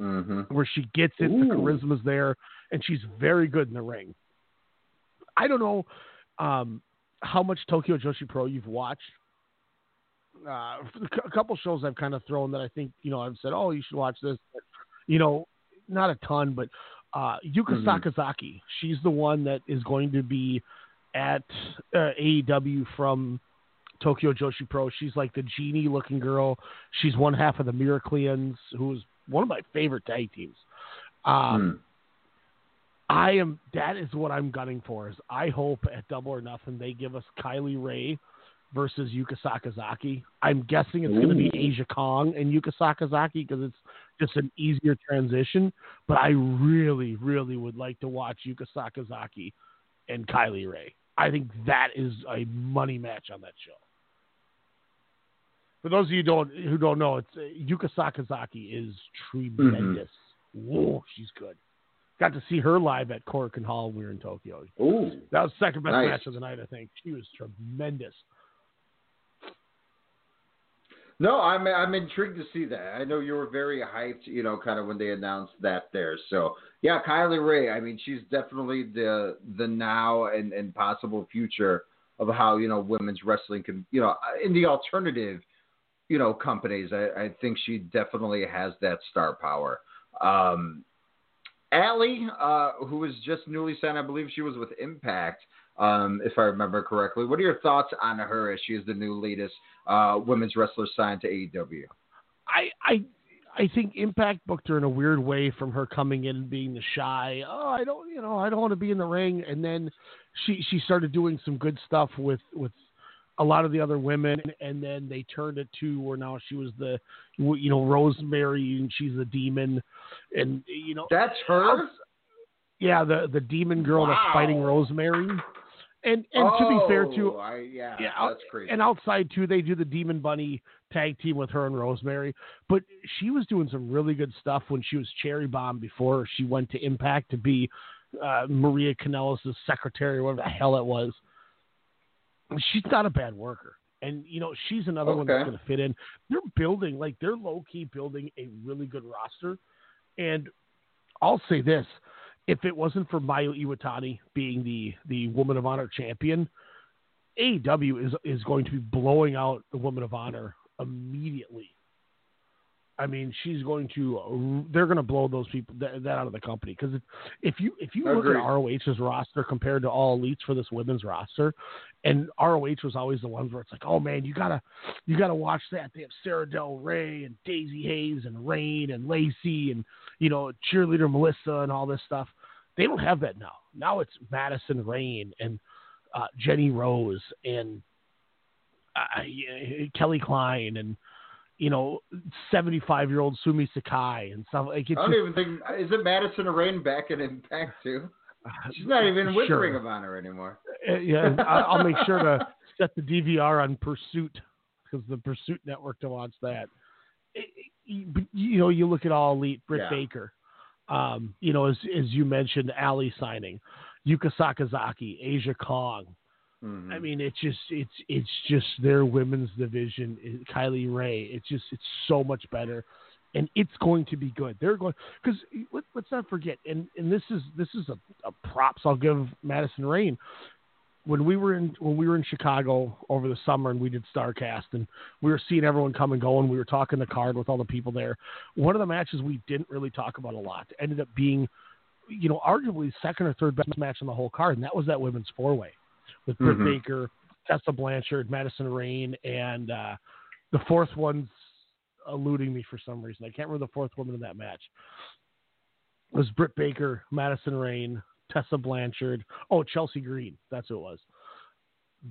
Mm-hmm. where she gets it, the charisma's there, and she's very good in the ring. I don't know um, how much Tokyo Joshi Pro you've watched. Uh, a couple shows I've kind of thrown that I think you know I've said, oh, you should watch this. But, you know, not a ton, but uh, Yuka Mhm. Sakazaki. She's the one that is going to be at uh, AEW from Tokyo Joshi Pro. She's like the genie looking girl. She's one half of the Miracleans, who's one of my favorite tag teams. Um, I am. That is what I'm gunning for. Is I hope at Double or Nothing they give us Kylie Rae versus Yuka Sakazaki. I'm guessing it's going to be Aja Kong and Yuka Sakazaki because it's just an easier transition. But I really, really would like to watch Yuka Sakazaki and Kylie Rae. I think that is a money match on that show. For those of you who don't who don't know, it's uh, Yuka Sakazaki is tremendous. Whoa, she's good. Got to see her live at Korakuen Hall when we were in Tokyo. Ooh. That was the second best Nice. match of the night, I think. She was tremendous. No, I'm I'm intrigued to see that. I know you were very hyped, you know, kind of when they announced that there. So yeah, Kylie Rae. I mean, she's definitely the the now and and possible future of how you know women's wrestling can, you know, in the alternative, you know, companies. I, I think she definitely has that star power. Um, Allie, uh, who was just newly signed, I believe she was with Impact um, if I remember correctly. What are your thoughts on her as she is the new latest uh, women's wrestler signed to AEW? I I I think Impact booked her in a weird way from her coming in and being the shy. Oh, I don't, you know, I don't want to be in the ring. And then she she started doing some good stuff with with a lot of the other women, and then they turned it to where now she was the, you know, Rosemary, and she's the demon, and you know that's her. Yeah, the the demon girl wow. that's fighting Rosemary. And and oh, to be fair too, I, yeah, yeah, that's crazy. And outside too, they do the Demon Bunny tag team with her and Rosemary. But she was doing some really good stuff when she was Cherry Bomb before she went to Impact to be uh, Maria Kanellis' secretary, whatever the hell it was. She's not a bad worker. And you know she's another okay. one that's going to fit in. They're building like they're low key building a really good roster, and I'll say this: if it wasn't for Mayu Iwatani being the the Woman of Honor champion, AEW is is going to be blowing out the Woman of Honor immediately. I mean, she's going to they're going to blow those people that, that out of the company because if, if you if you look at ROH's roster compared to all elites for this women's roster, and ROH was always the ones where it's like, oh man, you gotta you gotta watch that. They have Sarah Del Rey and Daizee Haze and Rain and Lacey and you know cheerleader Melissa and all this stuff. They don't have that now. Now it's Madison Rayne and uh, Jenny Rose and uh, Kelly Klein and you know seventy five year old Sumi Sakai and stuff like I don't just, even think is it Madison Rayne back in Impact too. She's not even with Sure. Ring of Honor anymore. Uh, yeah, I'll make sure to set the DVR on Pursuit because the Pursuit Network to watch that. It- it- you know, you look at all elite Britt Yeah. Baker. Um, you know, as as you mentioned, Allie signing, Yuka Sakazaki, Aja Kong. Mhm. I mean, it's just it's it's just their women's division. It- Kylie Rae. It's just it's so much better, and it's going to be good. They're going because let, let's not forget, and and this is this is a, a props I'll give Madison Rayne. When we were in when we were in Chicago over the summer and we did Starcast and we were seeing everyone come and go and we were talking the card with all the people there. One of the matches we didn't really talk about a lot ended up being, you know, arguably second or third best match on the whole card, and that was that women's four way with Britt Mhm. Baker, Tessa Blanchard, Madison Rayne, and uh, the fourth one's eluding me for some reason. I can't remember the fourth woman in that match. It was Britt Baker, Madison Rayne, Tessa Blanchard. Oh, Chelsea Green. That's who it was.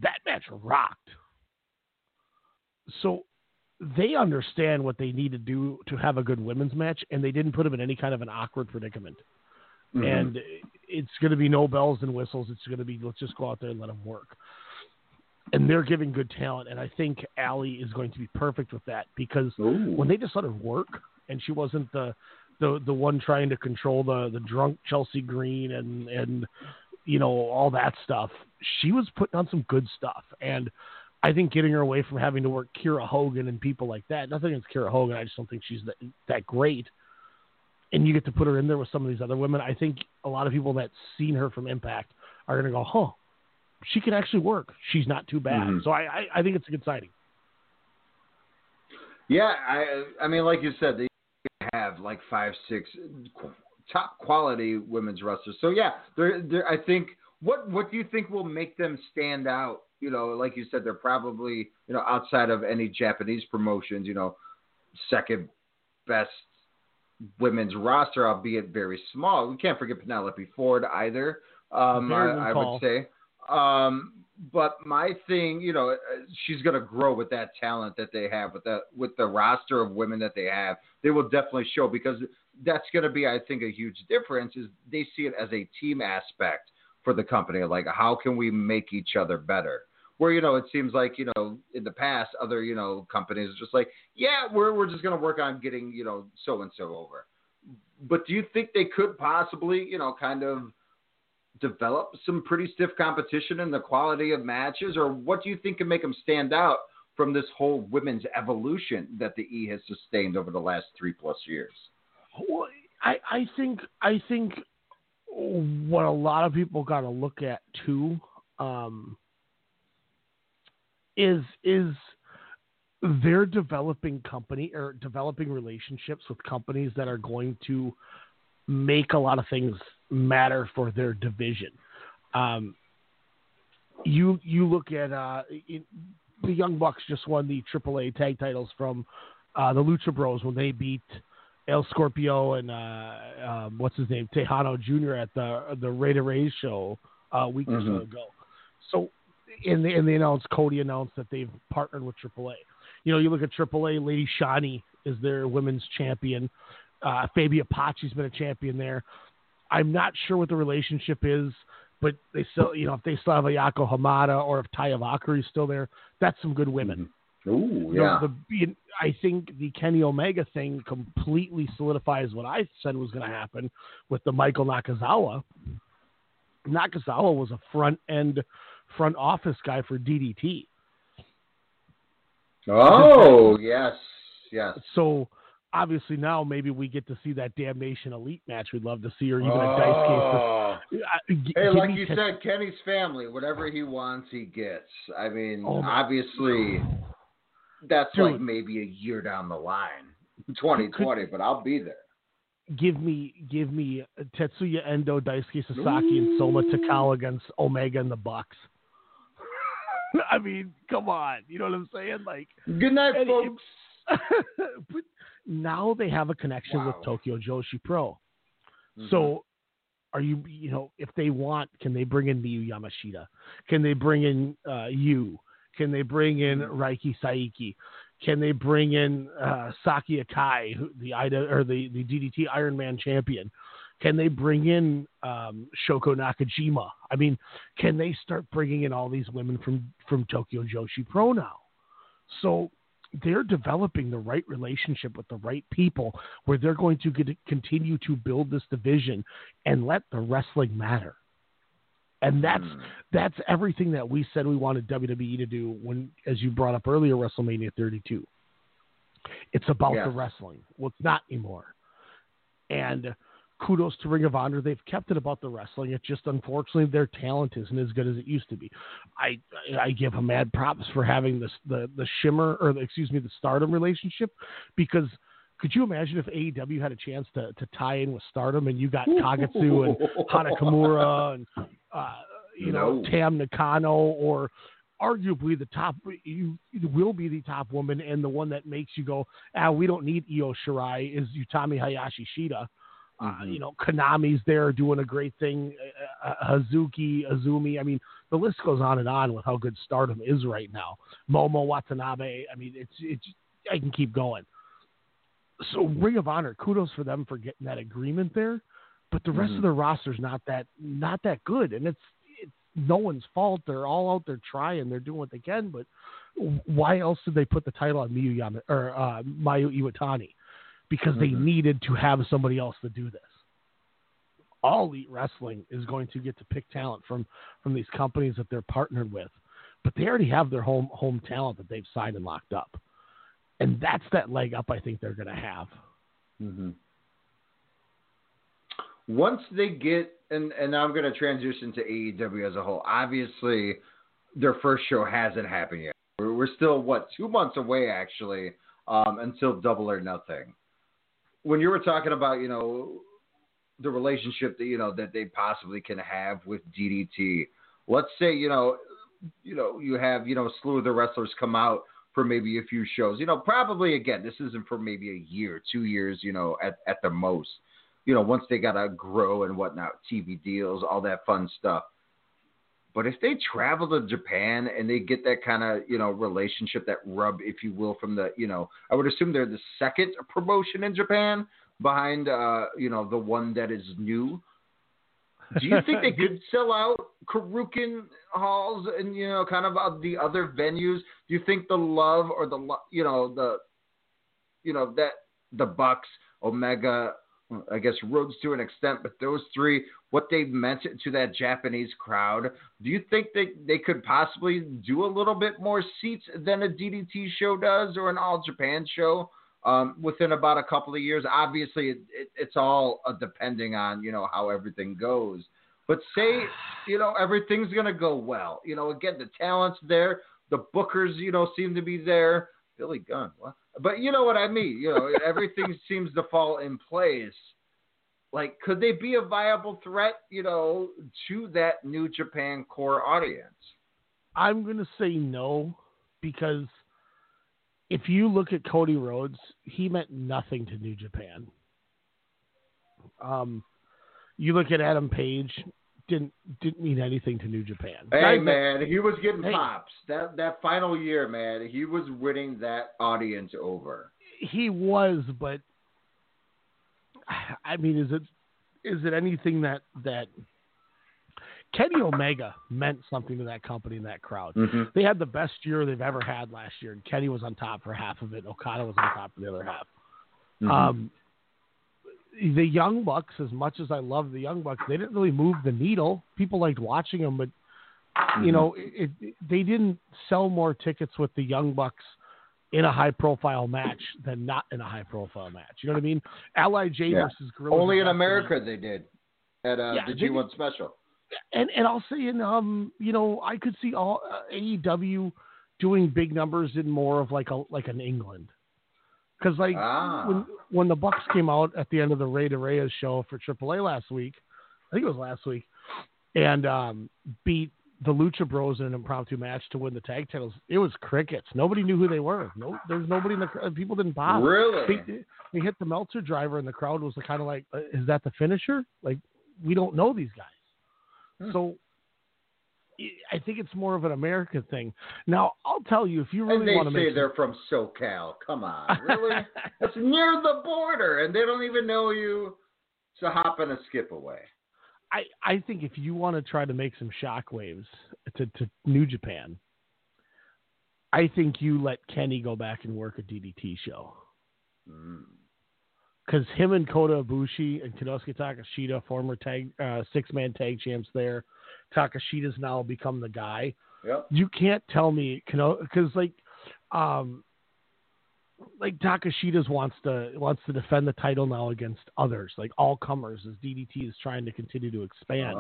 That match rocked. So they understand what they need to do to have a good women's match, and they didn't put them in any kind of an awkward predicament. Mhm. And it's going to be no bells and whistles. It's going to be let's just go out there and let them work. And they're giving good talent, and I think Allie is going to be perfect with that because when they just let her work, and she wasn't the the the one trying to control the the drunk Chelsea Green and and you know all that stuff. She was putting on some good stuff, and I think getting her away from having to work Kiera Hogan and people like that. Nothing against Kiera Hogan, I just don't think she's that, that great. And you get to put her in there with some of these other women. I think a lot of people that seen her from Impact are going to go, "Huh, she can actually work. She's not too bad." Mhm. So I, I I think it's a good sighting. Yeah, I I mean, like you said, they have like five, six top quality women's wrestlers. So yeah, they're, they're I think what what do you think will make them stand out? You know, like you said, they're probably you know outside of any Japanese promotions, you know, second best women's roster, albeit very small. We can't forget Penelope Ford either. Um, I, I would say. Um, but my thing, you know, uh, she's going to grow with that talent that they have, with the with the roster of women that they have. They will definitely show because that's going to be, I think, a huge difference. Is they see it as a team aspect for the company, like how can we make each other better? Where you know it seems like you know in the past other you know companies are just like yeah we're we're just going to work on getting you know so and so over. But do you think they could possibly you know kind of develop some pretty stiff competition in the quality of matches, or what do you think can make them stand out from this whole women's evolution that the E has sustained over the last three plus years? Well, I, I think I think what a lot of people got to look at too um, is is they're developing company or developing relationships with companies that are going to make a lot of things matter for their division. Um, you you look at uh, in, the Young Bucks just won the AAA tag titles from uh, the Lucha Bros when they beat El Scorpio and uh, um, what's his name Tejano Jr. at the the de Reyes show uh, a week or Mm-hmm. so ago. So and they, and they announced Cody announced that they've partnered with AAA. You know, you look at AAA, Lady Shani is their women's champion. Uh, Faby Apache's been a champion there. I'm not sure what the relationship is, but they still, you know, if they still have a Yako Hamada or if Taya Valkyrie is still there, that's some good women. Mm-hmm. Ooh, You know, yeah. the, I think the Kenny Omega thing completely solidifies what I said was going to happen with the Michael Nakazawa. Nakazawa was a front end, front office guy for DDT. Oh, yes, yes. So obviously now maybe we get to see that Damnation Elite match we'd love to see, or even a Oh. dice case. Uh, g- Hey, like you Ken- said, Kenny's family, whatever he wants, he gets. I mean, Oh, obviously, that's Dude. like maybe a year down the line, 2020, but I'll be there. give me give me Tetsuya Endo, Daisuke Sasaki, and Soma Takao against Omega and the Bucks. I mean, come on, you know what I'm saying? Like, Good night, folks. but now they have a connection Wow. with Tokyo Joshi Pro. Mhm. So, are you you know if they want, can they bring in Miyu Yamashita? Can they bring in uh, you? Can they bring in Mm-hmm. Reika Saiki? Can they bring in uh, Saki Akai, who, the Ida or the, the DDT Iron Man champion? Can they bring in um, Shoko Nakajima? I mean, can they start bringing in all these women from from Tokyo Joshi Pro now? So they're developing the right relationship with the right people where they're going to get, continue to build this division and let the wrestling matter. And that's Hmm. that's everything that we said we wanted WWE to do when, as you brought up earlier, WrestleMania 32. It's about Yes. the wrestling. Well, it's not anymore. And kudos to Ring of Honor. They've kept it about the wrestling. It's just unfortunately their talent isn't as good as it used to be. I I give them mad props for having this the the Shimmer or the, excuse me the Stardom relationship because could you imagine if AEW had a chance to, to tie in with Stardom and you got Kagetsu and Hana Kimura and uh, you know No. Tam Nakano or arguably the top you, you will be the top woman and the one that makes you go ah we don't need Io Shirai is Utami Hayashi Shida. Uh, you know, Konami's there doing a great thing. Uh, uh, Hazuki, Azumi. I mean, the list goes on and on with how good Stardom is right now. Momo Watanabe. I mean, it's it's. I can keep going. So Ring of Honor, kudos for them for getting that agreement there, but the rest Mhm. of the roster's not that not that good, and it's it's no one's fault. They're all out there trying. They're doing what they can, but why else did they put the title on Miyu Yama or uh, Mayu Iwatani? Because they Mhm. needed to have somebody else to do this. All Elite Wrestling is going to get to pick talent from from these companies that they're partnered with, but they already have their home home talent that they've signed and locked up, and that's that leg up I think they're going to have. hmm Once they get, and and now I'm going to transition to AEW as a whole. Obviously, their first show hasn't happened yet. We're, we're still what two months away actually um, until Double or Nothing. When you were talking about, you know, the relationship that you know that they possibly can have with DDT. Let's say you know, you know, you have you know a slew of the wrestlers come out for maybe a few shows. You know, probably again, this isn't for maybe a year, two years. You know, at at the most. You know, once they gotta grow and whatnot, TV deals, all that fun stuff. But if they travel to Japan and they get that kind of, you know, relationship, that rub, if you will, from the, you know, I would assume they're the second promotion in Japan behind, uh, you know, the one that is new. Do you think they could sell out Korakuen halls and, you know, kind of uh, the other venues? Do you think the love or the, lo- you know, the, you know, that the Bucks, Omega, I guess Rhodes to an extent, but those three, what they've meant to that Japanese crowd, do you think they, they could possibly do a little bit more seats than a DDT show does or an All Japan show um, within about a couple of years? Obviously, it, it, it's all uh, depending on you know how everything goes. But say you know everything's gonna go well. You know, again, the talent's there, the bookers you know seem to be there. Billy Gunn, what? But you know what I mean. You know, everything seems to fall in place. Like, could they be a viable threat, you know, to that New Japan core audience? I'm going to say no because if you look at Cody Rhodes, he meant nothing to New Japan. Um, you look at Adam Page, didn't didn't mean anything to New Japan. Hey man, he was getting Hey. pops. That that final year, man, he was winning that audience over. he was, but I mean, is it is it anything that that Kenny Omega meant something to that company and that crowd? Mhm. They had the best year they've ever had last year, and Kenny was on top for half of it. And Okada was on top for the other half. Mhm. Um, the Young Bucks, as much as I love the Young Bucks, they didn't really move the needle. People liked watching them, but you Mhm. know, it, it, they didn't sell more tickets with the Young Bucks in a high profile match than not in a high profile match. You know what I mean? Lij Yeah. versus Gorilla. Only in America they did at uh, Yeah, the they G1 special. and and I'll say in um you know I could see all uh, AEW doing big numbers in more of like a like an England because like Ah. when when the Bucks came out at the end of the Rey de Reyes show for AAA last week, I think it was last week, and um beat the Lucha Bros in an impromptu match to win the tag titles. It was crickets. Nobody knew who they were. No, there's nobody in the people didn't pop. Really? They, they hit the Meltzer driver, and the crowd was kind of like, uh, "Is that the finisher?" Like we don't know these guys. Hmm. So I think it's more of an American thing. Now, I'll tell you, if you really want to say they're from SoCal. Come on, really? That's near the border, and they don't even know you. It's a hop and a skip away. I, I think if you want to try to make some shockwaves to, to New Japan, I think you let Kenny go back and work a DDT show. Mm. Because him and Kota Ibushi and Konosuke Takeshita, former tag uh, six man tag champs there, Takeshita's now become the guy. Yep. You can't tell me because like um like Takeshita's wants to wants to defend the title now against others, like all comers, as DDT is trying to continue to expand.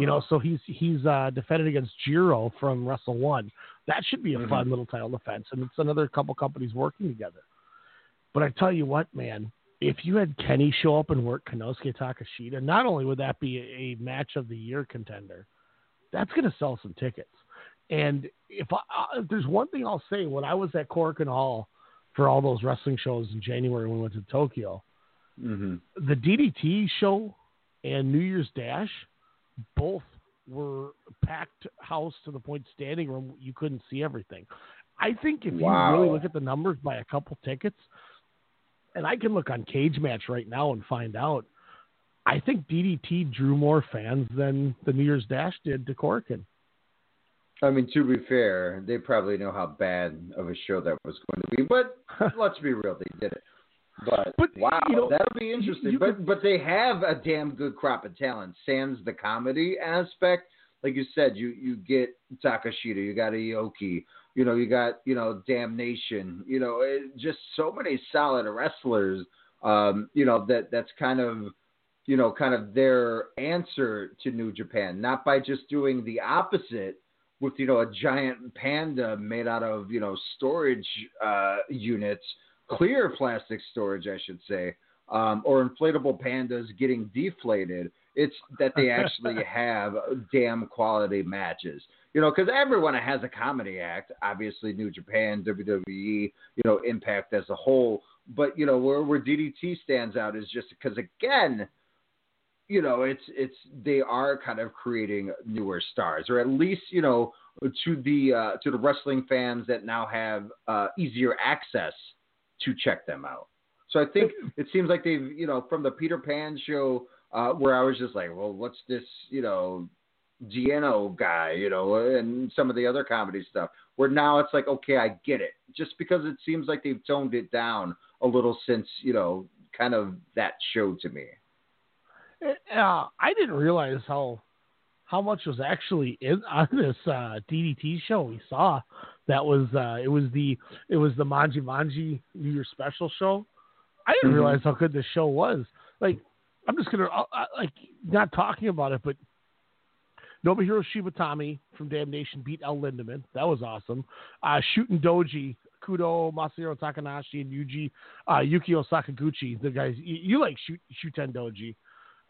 You know, so he's he's uh, defended against Jiro from Wrestle One. That should be a Mhm. fun little title defense, and it's another couple companies working together. But I tell you what, man, if you had Kenny show up and work Konosuke Takeshita, not only would that be a match of the year contender, that's going to sell some tickets. And if, I, if there's one thing I'll say, when I was at Korakuen Hall for all those wrestling shows in January when we went to Tokyo, Mm-hmm. the DDT show and New Year's Dash both were packed house to the point standing room you couldn't see everything. I think if Wow. you really look at the numbers by a couple tickets, and I can look on Cage Match right now and find out, I think DDT drew more fans than the New Year's Dash did to Korakuen. I mean, to be fair, they probably know how bad of a show that was going to be. But let's be real, they did it. But, wow, you know, that'll be interesting. you but could- but they have a damn good crop of talent. Sans the comedy aspect, like you said, you you get Takeshita, you got Aoki, you know, you got you know Damnation, you know, it, just so many solid wrestlers. Um, you know that that's kind of you know kind of their answer to New Japan, not by just doing the opposite with you know a giant panda made out of you know storage uh, units, clear plastic storage, I should say, um, or inflatable pandas getting deflated. It's that they actually have damn quality matches. You know, because everyone has a comedy act. Obviously, New Japan, WWE, you know, Impact as a whole. But you know, where where DDT stands out is just because again, you know, it's it's they are kind of creating newer stars, or at least you know to the uh, to the wrestling fans that now have uh, easier access to check them out. So I think it seems like they've you know from the Peter Pan show uh, where I was just like, well, what's this you know Giano guy, you know, and some of the other comedy stuff. Where now it's like, okay, I get it, just because it seems like they've toned it down a little since you know kind of that show to me. Uh, I didn't realize how how much was actually in on this uh, DDT show we saw. That was uh, it was the it was the Manji Manji New Year special show. I didn't Mhm. realize how good this show was. Like I'm just gonna uh, uh, like not talking about it, but Nobuhiro Shibatami from Damnation beat El Lindaman. That was awesome. Uh, Shuten Doji, Kudo, Masahiro Takanashi, and Yuji uh, Yukio Sakaguchi. The guys you, you like Shoot Shuten Doji.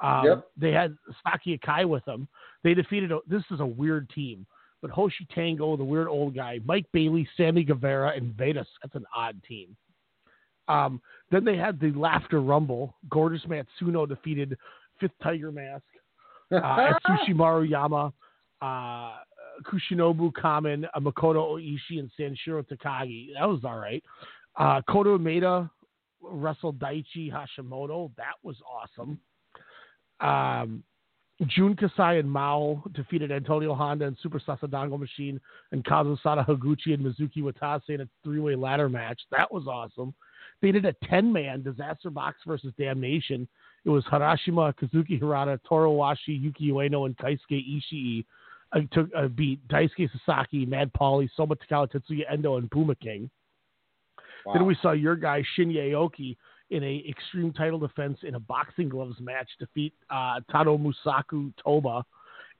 Um, Yep. They had Saki Akai with them. They defeated. A, this is a weird team, but Hoshi Tango, the weird old guy, Mike Bailey, Sammy Guevara, and Vedas. That's an odd team. Um, then they had the Laughter Rumble. Gorgeous Matsuno defeated Fifth Tiger Mask, uh, Atsushi Maruyama, uh, Kuishinbo Kamen, uh, Makoto Oishi, and Sanshiro Takagi. That was all right. Uh, Koto Umeda wrestled Daichi Hashimoto. That was awesome. Um, Jun Kasai and Mao defeated Antonio Honda and Super Sasadango Machine and Kazusada Higuchi and Mizuki Watase in a three-way ladder match. That was awesome. They did a 10-man disaster box versus Damnation. It was Harashima, Kazuki Hirata, Toru Owashi, Yuki Ueno, and Keisuke Ishii. Uh, took uh, beat Daisuke Sasaki, Mad Pauly, Soma Takao, Tetsuya Endo, and Puma King. Then we saw your guy Shinya Aoki in a extreme title defense in a boxing gloves match defeat uh, Tado Musaku Toba,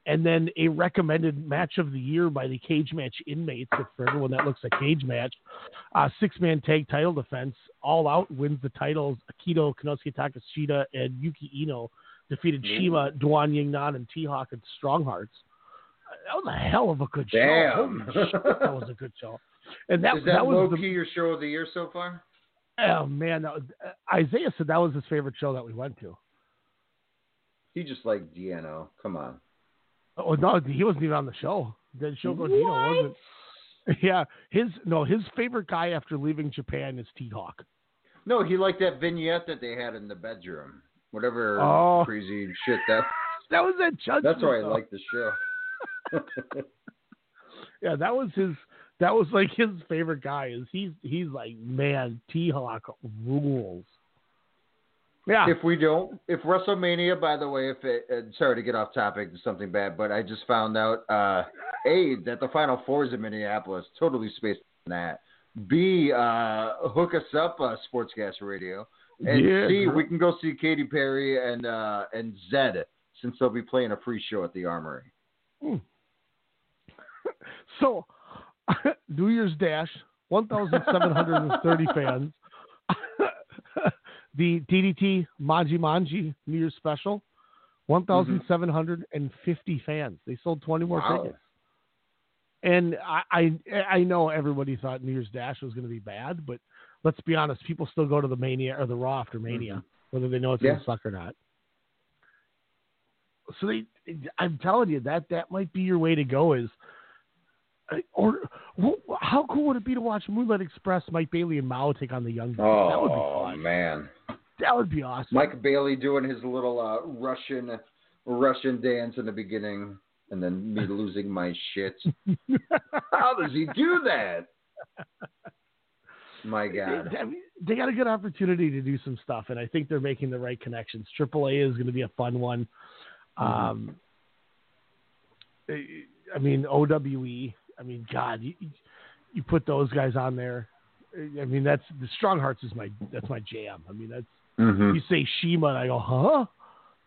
and then a recommended match of the year by the Cage Match inmates. If for everyone that looks at Cage Match, uh, six man tag title defense. All Out wins the titles. Akito Konosuke Takeshita and Yuki Iino defeated CIMA, Duan Yingnan, and T Hawk and Strong Hearts. Uh, That was a hell of a good show. Damn. Holy shit, that was a good show. And that, Is that, was low the, key your show of the year so far? Oh man, that was, uh, Isaiah said that was his favorite show that we went to. He just like DNO. Come on. Oh no, he wasn't even on the show. The show Gordino wasn't. Yeah, his no, his favorite guy after leaving Japan is T Hawk. No, he liked that vignette that they had in the bedroom. Whatever Oh. crazy shit that. That was that judgment. That's why I like the show. Yeah, that was his. That was like his favorite guy. Is he's he's like man, T Hawk rules. Yeah. If we don't, if WrestleMania, by the way, if it, uh, sorry to get off topic to something bad, but I just found out, uh, A, that the Final Four is in Minneapolis, totally spaced on that. B, uh, hook us up, uh, Sportscast Radio. And Yeah, C, we can go see Katy Perry and, uh, and Zedd, since they'll be playing a free show at the Armory. So, New Year's Dash, 1,730 fans. the DDT Manji Manji New Year's Special, 1,750 mm-hmm. fans. They sold 20 more Wow. tickets. And I, I I know everybody thought New Year's Dash was going to be bad, but let's be honest, people still go to the Mania or the Raw after Mania, mm-hmm. whether they know it's going to suck or not. So they, I'm telling you that that might be your way to go. Is or wh- how cool would it be to watch Moonlight Express, Mike Bailey and Mao take on the Young Bucks? that would be Oh, fun. man. That would be awesome. Mike Bailey doing his little uh, Russian Russian dance in the beginning, and then me losing my shit. How does he do that? My God. They, they got a good opportunity to do some stuff, and I think they're making the right connections. AAA is going to be a fun one. Um, I mean, OWE. I mean, God, you, you put those guys on there. I mean, that's the Strong Hearts is my that's my jam. I mean, that's Mhm. you say CIMA, and I go, huh?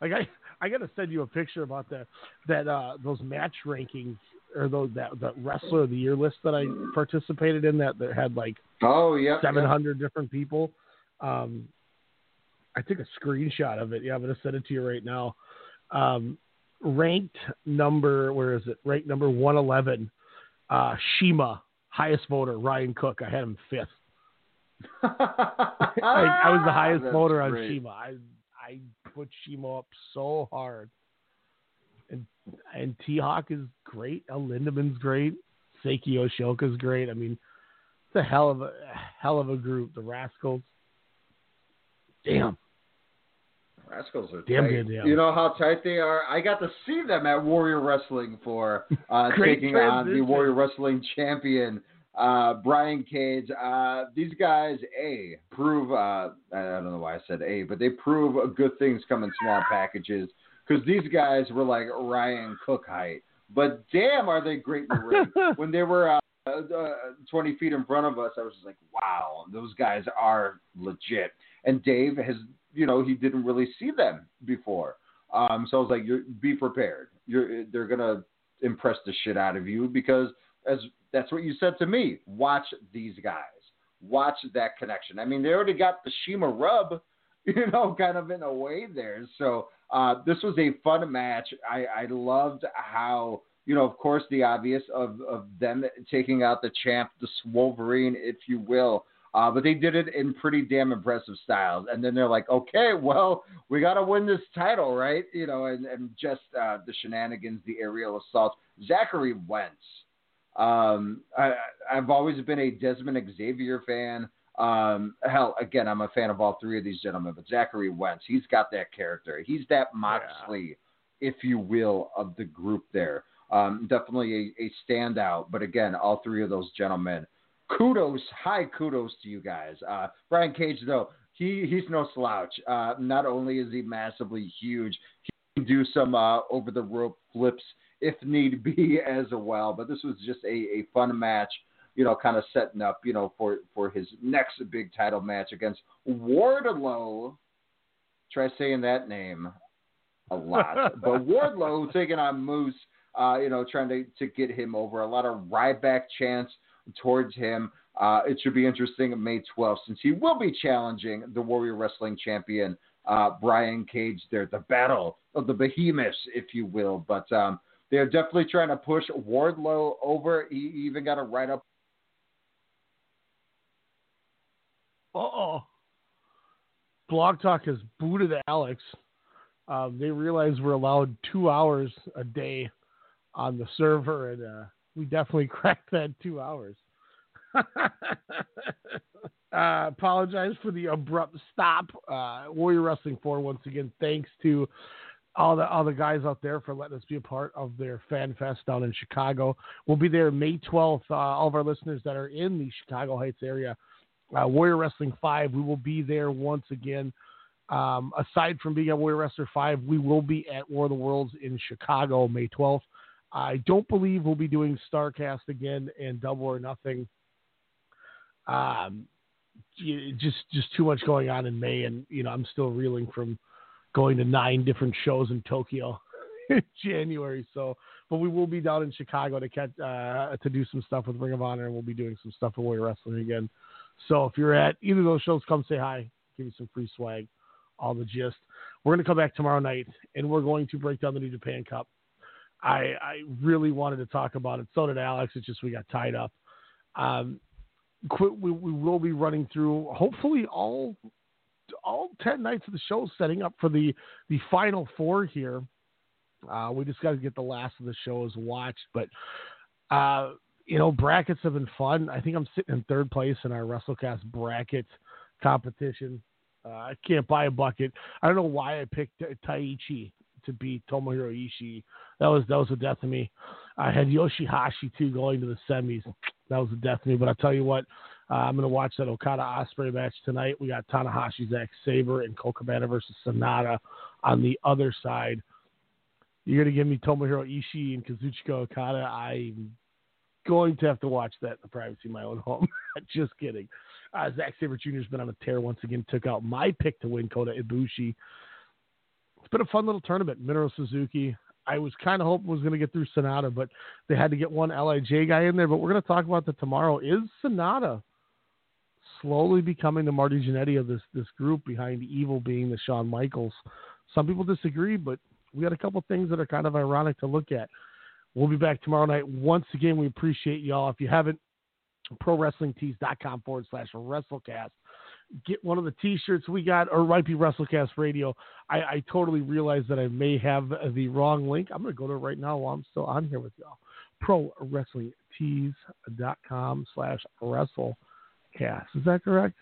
Like I I got to send you a picture about that that uh those match rankings or those that that wrestler of the year list that I participated in that that had like Oh, yeah. seven hundred different people. Um, I took a screenshot of it. Yeah, I'm gonna send it to you right now. Um, ranked number, where is it? Ranked number one eleven. Uh, CIMA, highest voter, Ryan Cook. I had him fifth. I, I was the highest That's voter on great. CIMA. I I put CIMA up so hard. And and T Hawk is great. El Lindaman's great. Seiki Yoshioka's great. I mean, it's a hell of a hell of a group. The Rascals. Damn. Rascals are Damn tight. good, yeah. You know how tight they are? I got to see them at Warrior Wrestling for uh, taking on the. Warrior Wrestling champion Uh, Brian Cage. Uh, these guys, a prove. Uh, I don't know why I said a, but they prove good things come in small packages because these guys were like Ryan Cook height. But damn, are they great in the ring? when they were uh, uh, 20 feet in front of us, I was just like, wow, those guys are legit. And Dave has, you know, he didn't really see them before. Um, so I was like, You're, be prepared. You're, they're gonna impress the shit out of you because as that's what you said to me. Watch these guys. Watch that connection. I mean, they already got the CIMA rub, you know, kind of in a way there. So uh, this was a fun match. I, I loved how you know, of course, the obvious of, of them taking out the champ, the Wolverine, if you will. Uh, but they did it in pretty damn impressive styles. And then they're like, okay, well, we got to win this title, right? You know, and, and just uh, the shenanigans, the aerial assaults. Zachary Wentz. Um, I, I've always been a Desmond Xavier fan. Um, hell, again, I'm a fan of all three of these gentlemen, but Zachary Wentz, he's got that character. He's that Moxley, yeah. if you will, of the group there. Um, definitely a, a standout. But again, all three of those gentlemen, kudos, high kudos to you guys. Uh, Brian Cage, though, he he's no slouch. Uh, not only is he massively huge, he can do some uh, over the rope flips if need be as well. But this was just a, a fun match, you know, kind of setting up, you know, for for his next big title match against Wardlow. Try saying that name a lot, but Wardlow taking on Moose uh, you know, trying to, to get him over. A lot of Ryback chants towards him. Uh, it should be interesting May 12th since he will be challenging the Warrior Wrestling Champion uh, Brian Cage there, the battle of the behemoths, if you will. But um, they're definitely trying to push Wardlow over. He even got a write up. Oh. Blog Talk has booted Alex. Um, they realize we're allowed two hours a day on the server, and uh, we definitely cracked that two hours. uh, apologize for the abrupt stop. Uh, Warrior Wrestling Four once again. Thanks to all the all the guys out there for letting us be a part of their fan fest down in Chicago. We'll be there May 12th. Uh, all of our listeners that are in the Chicago Heights area, uh, Warrior Wrestling Five, we will be there once again. Um, aside from being at Warrior Wrestler Five, we will be at War of the Worlds in Chicago May 12th. I don't believe we'll be doing Starcast again and Double or Nothing. Um, just just too much going on in May, and you know I'm still reeling from going to nine different shows in Tokyo in January. So, but we will be down in Chicago to catch uh, to do some stuff with Ring of Honor, and we'll be doing some stuff with Warrior Wrestling again. So if you're at either of those shows, come say hi, give you some free swag, all the gist. We're going to come back tomorrow night, and we're going to break down the New Japan Cup. I, I really wanted to talk about it. So did Alex. It's just we got tied up. Um, we, we will be running through hopefully all all ten nights of the show, setting up for the the final four here. Uh, we just got to get the last of the shows watched, but uh, you know brackets have been fun. I think I'm sitting in third place in our WrestleCast bracket competition. Uh, I can't buy a bucket. I don't know why I picked Taichi to beat Tomohiro Ishii. That was that was a death to me. I had Yoshihashi too going to the semis. That was a death to me. But I tell you what, uh, I'm going to watch that Okada Ospreay match tonight. We got Tanahashi, Zack Sabre, and Colt Cabana versus Sanada on the other side. You're going to give me Tomohiro Ishii and Kazuchika Okada. I'm going to have to watch that in the privacy of my own home. Just kidding. Uh, Zack Sabre Jr. has been on a tear once again. Took out my pick to win Kota Ibushi it's been a fun little tournament. Minoru Suzuki. I was kind of hoping was going to get through Sanada, but they had to get one Lij guy in there. But we're going to talk about that tomorrow. Is Sanada slowly becoming the Marty Jannetty of this this group behind Evil being the Shawn Michaels? Some people disagree, but we got a couple things that are kind of ironic to look at. We'll be back tomorrow night. Once again, we appreciate y'all. If you haven't, prowrestlingtees.com forward slash WrestleCast get one of the T-shirts we got, or might be WrestleCast Radio. I, I totally realize that I may have the wrong link. I'm going to go to it right now while I'm still on here with y'all. ProWrestlingTees.com slash WrestleCast. Is that correct?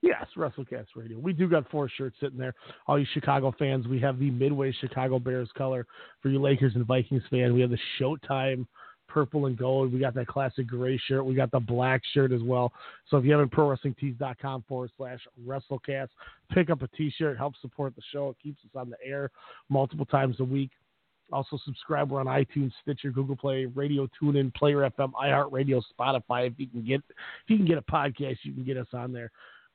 Yes, WrestleCast Radio. We do got four shirts sitting there. All you Chicago fans, we have the Midway Chicago Bears color. For you Lakers and Vikings fan, we have the Showtime purple and gold. We got that classic gray shirt. We got the black shirt as well. So if you haven't prowrestlingtees.com forward slash WrestleCast, pick up a t-shirt. Help support the show. It keeps us on the air multiple times a week. Also subscribe. We're on iTunes, Stitcher, Google Play, Radio TuneIn, Player FM, iHeartRadio, Spotify. If you can get if you can get a podcast, you can get us on there.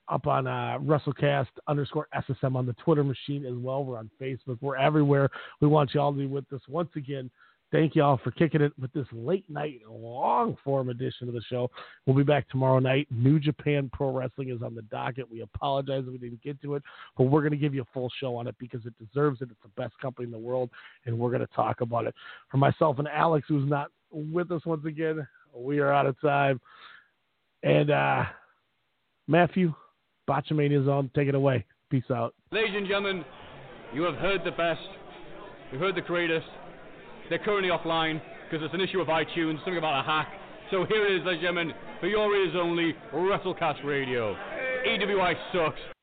Up on uh, WrestleCast underscore SSM on the Twitter machine as well. We're on Facebook. We're everywhere. We want you all to be with us once again. Thank you all for kicking it with this late night, long form edition of the show. We'll be back tomorrow night. New Japan Pro Wrestling is on the docket. We apologize if we didn't get to it, but we're going to give you a full show on it because it deserves it. It's the best company in the world, and we're going to talk about it. For myself and Alex, who's not with us once again, we are out of time. And uh, Maffew, Botchamania on. take it away. Peace out. Ladies and gentlemen, you have heard the best. You've heard the greatest. They're currently offline because it's an issue of iTunes, something about a hack. So here it is, ladies and gentlemen, for your ears only, WrestleCast Radio. EWI sucks.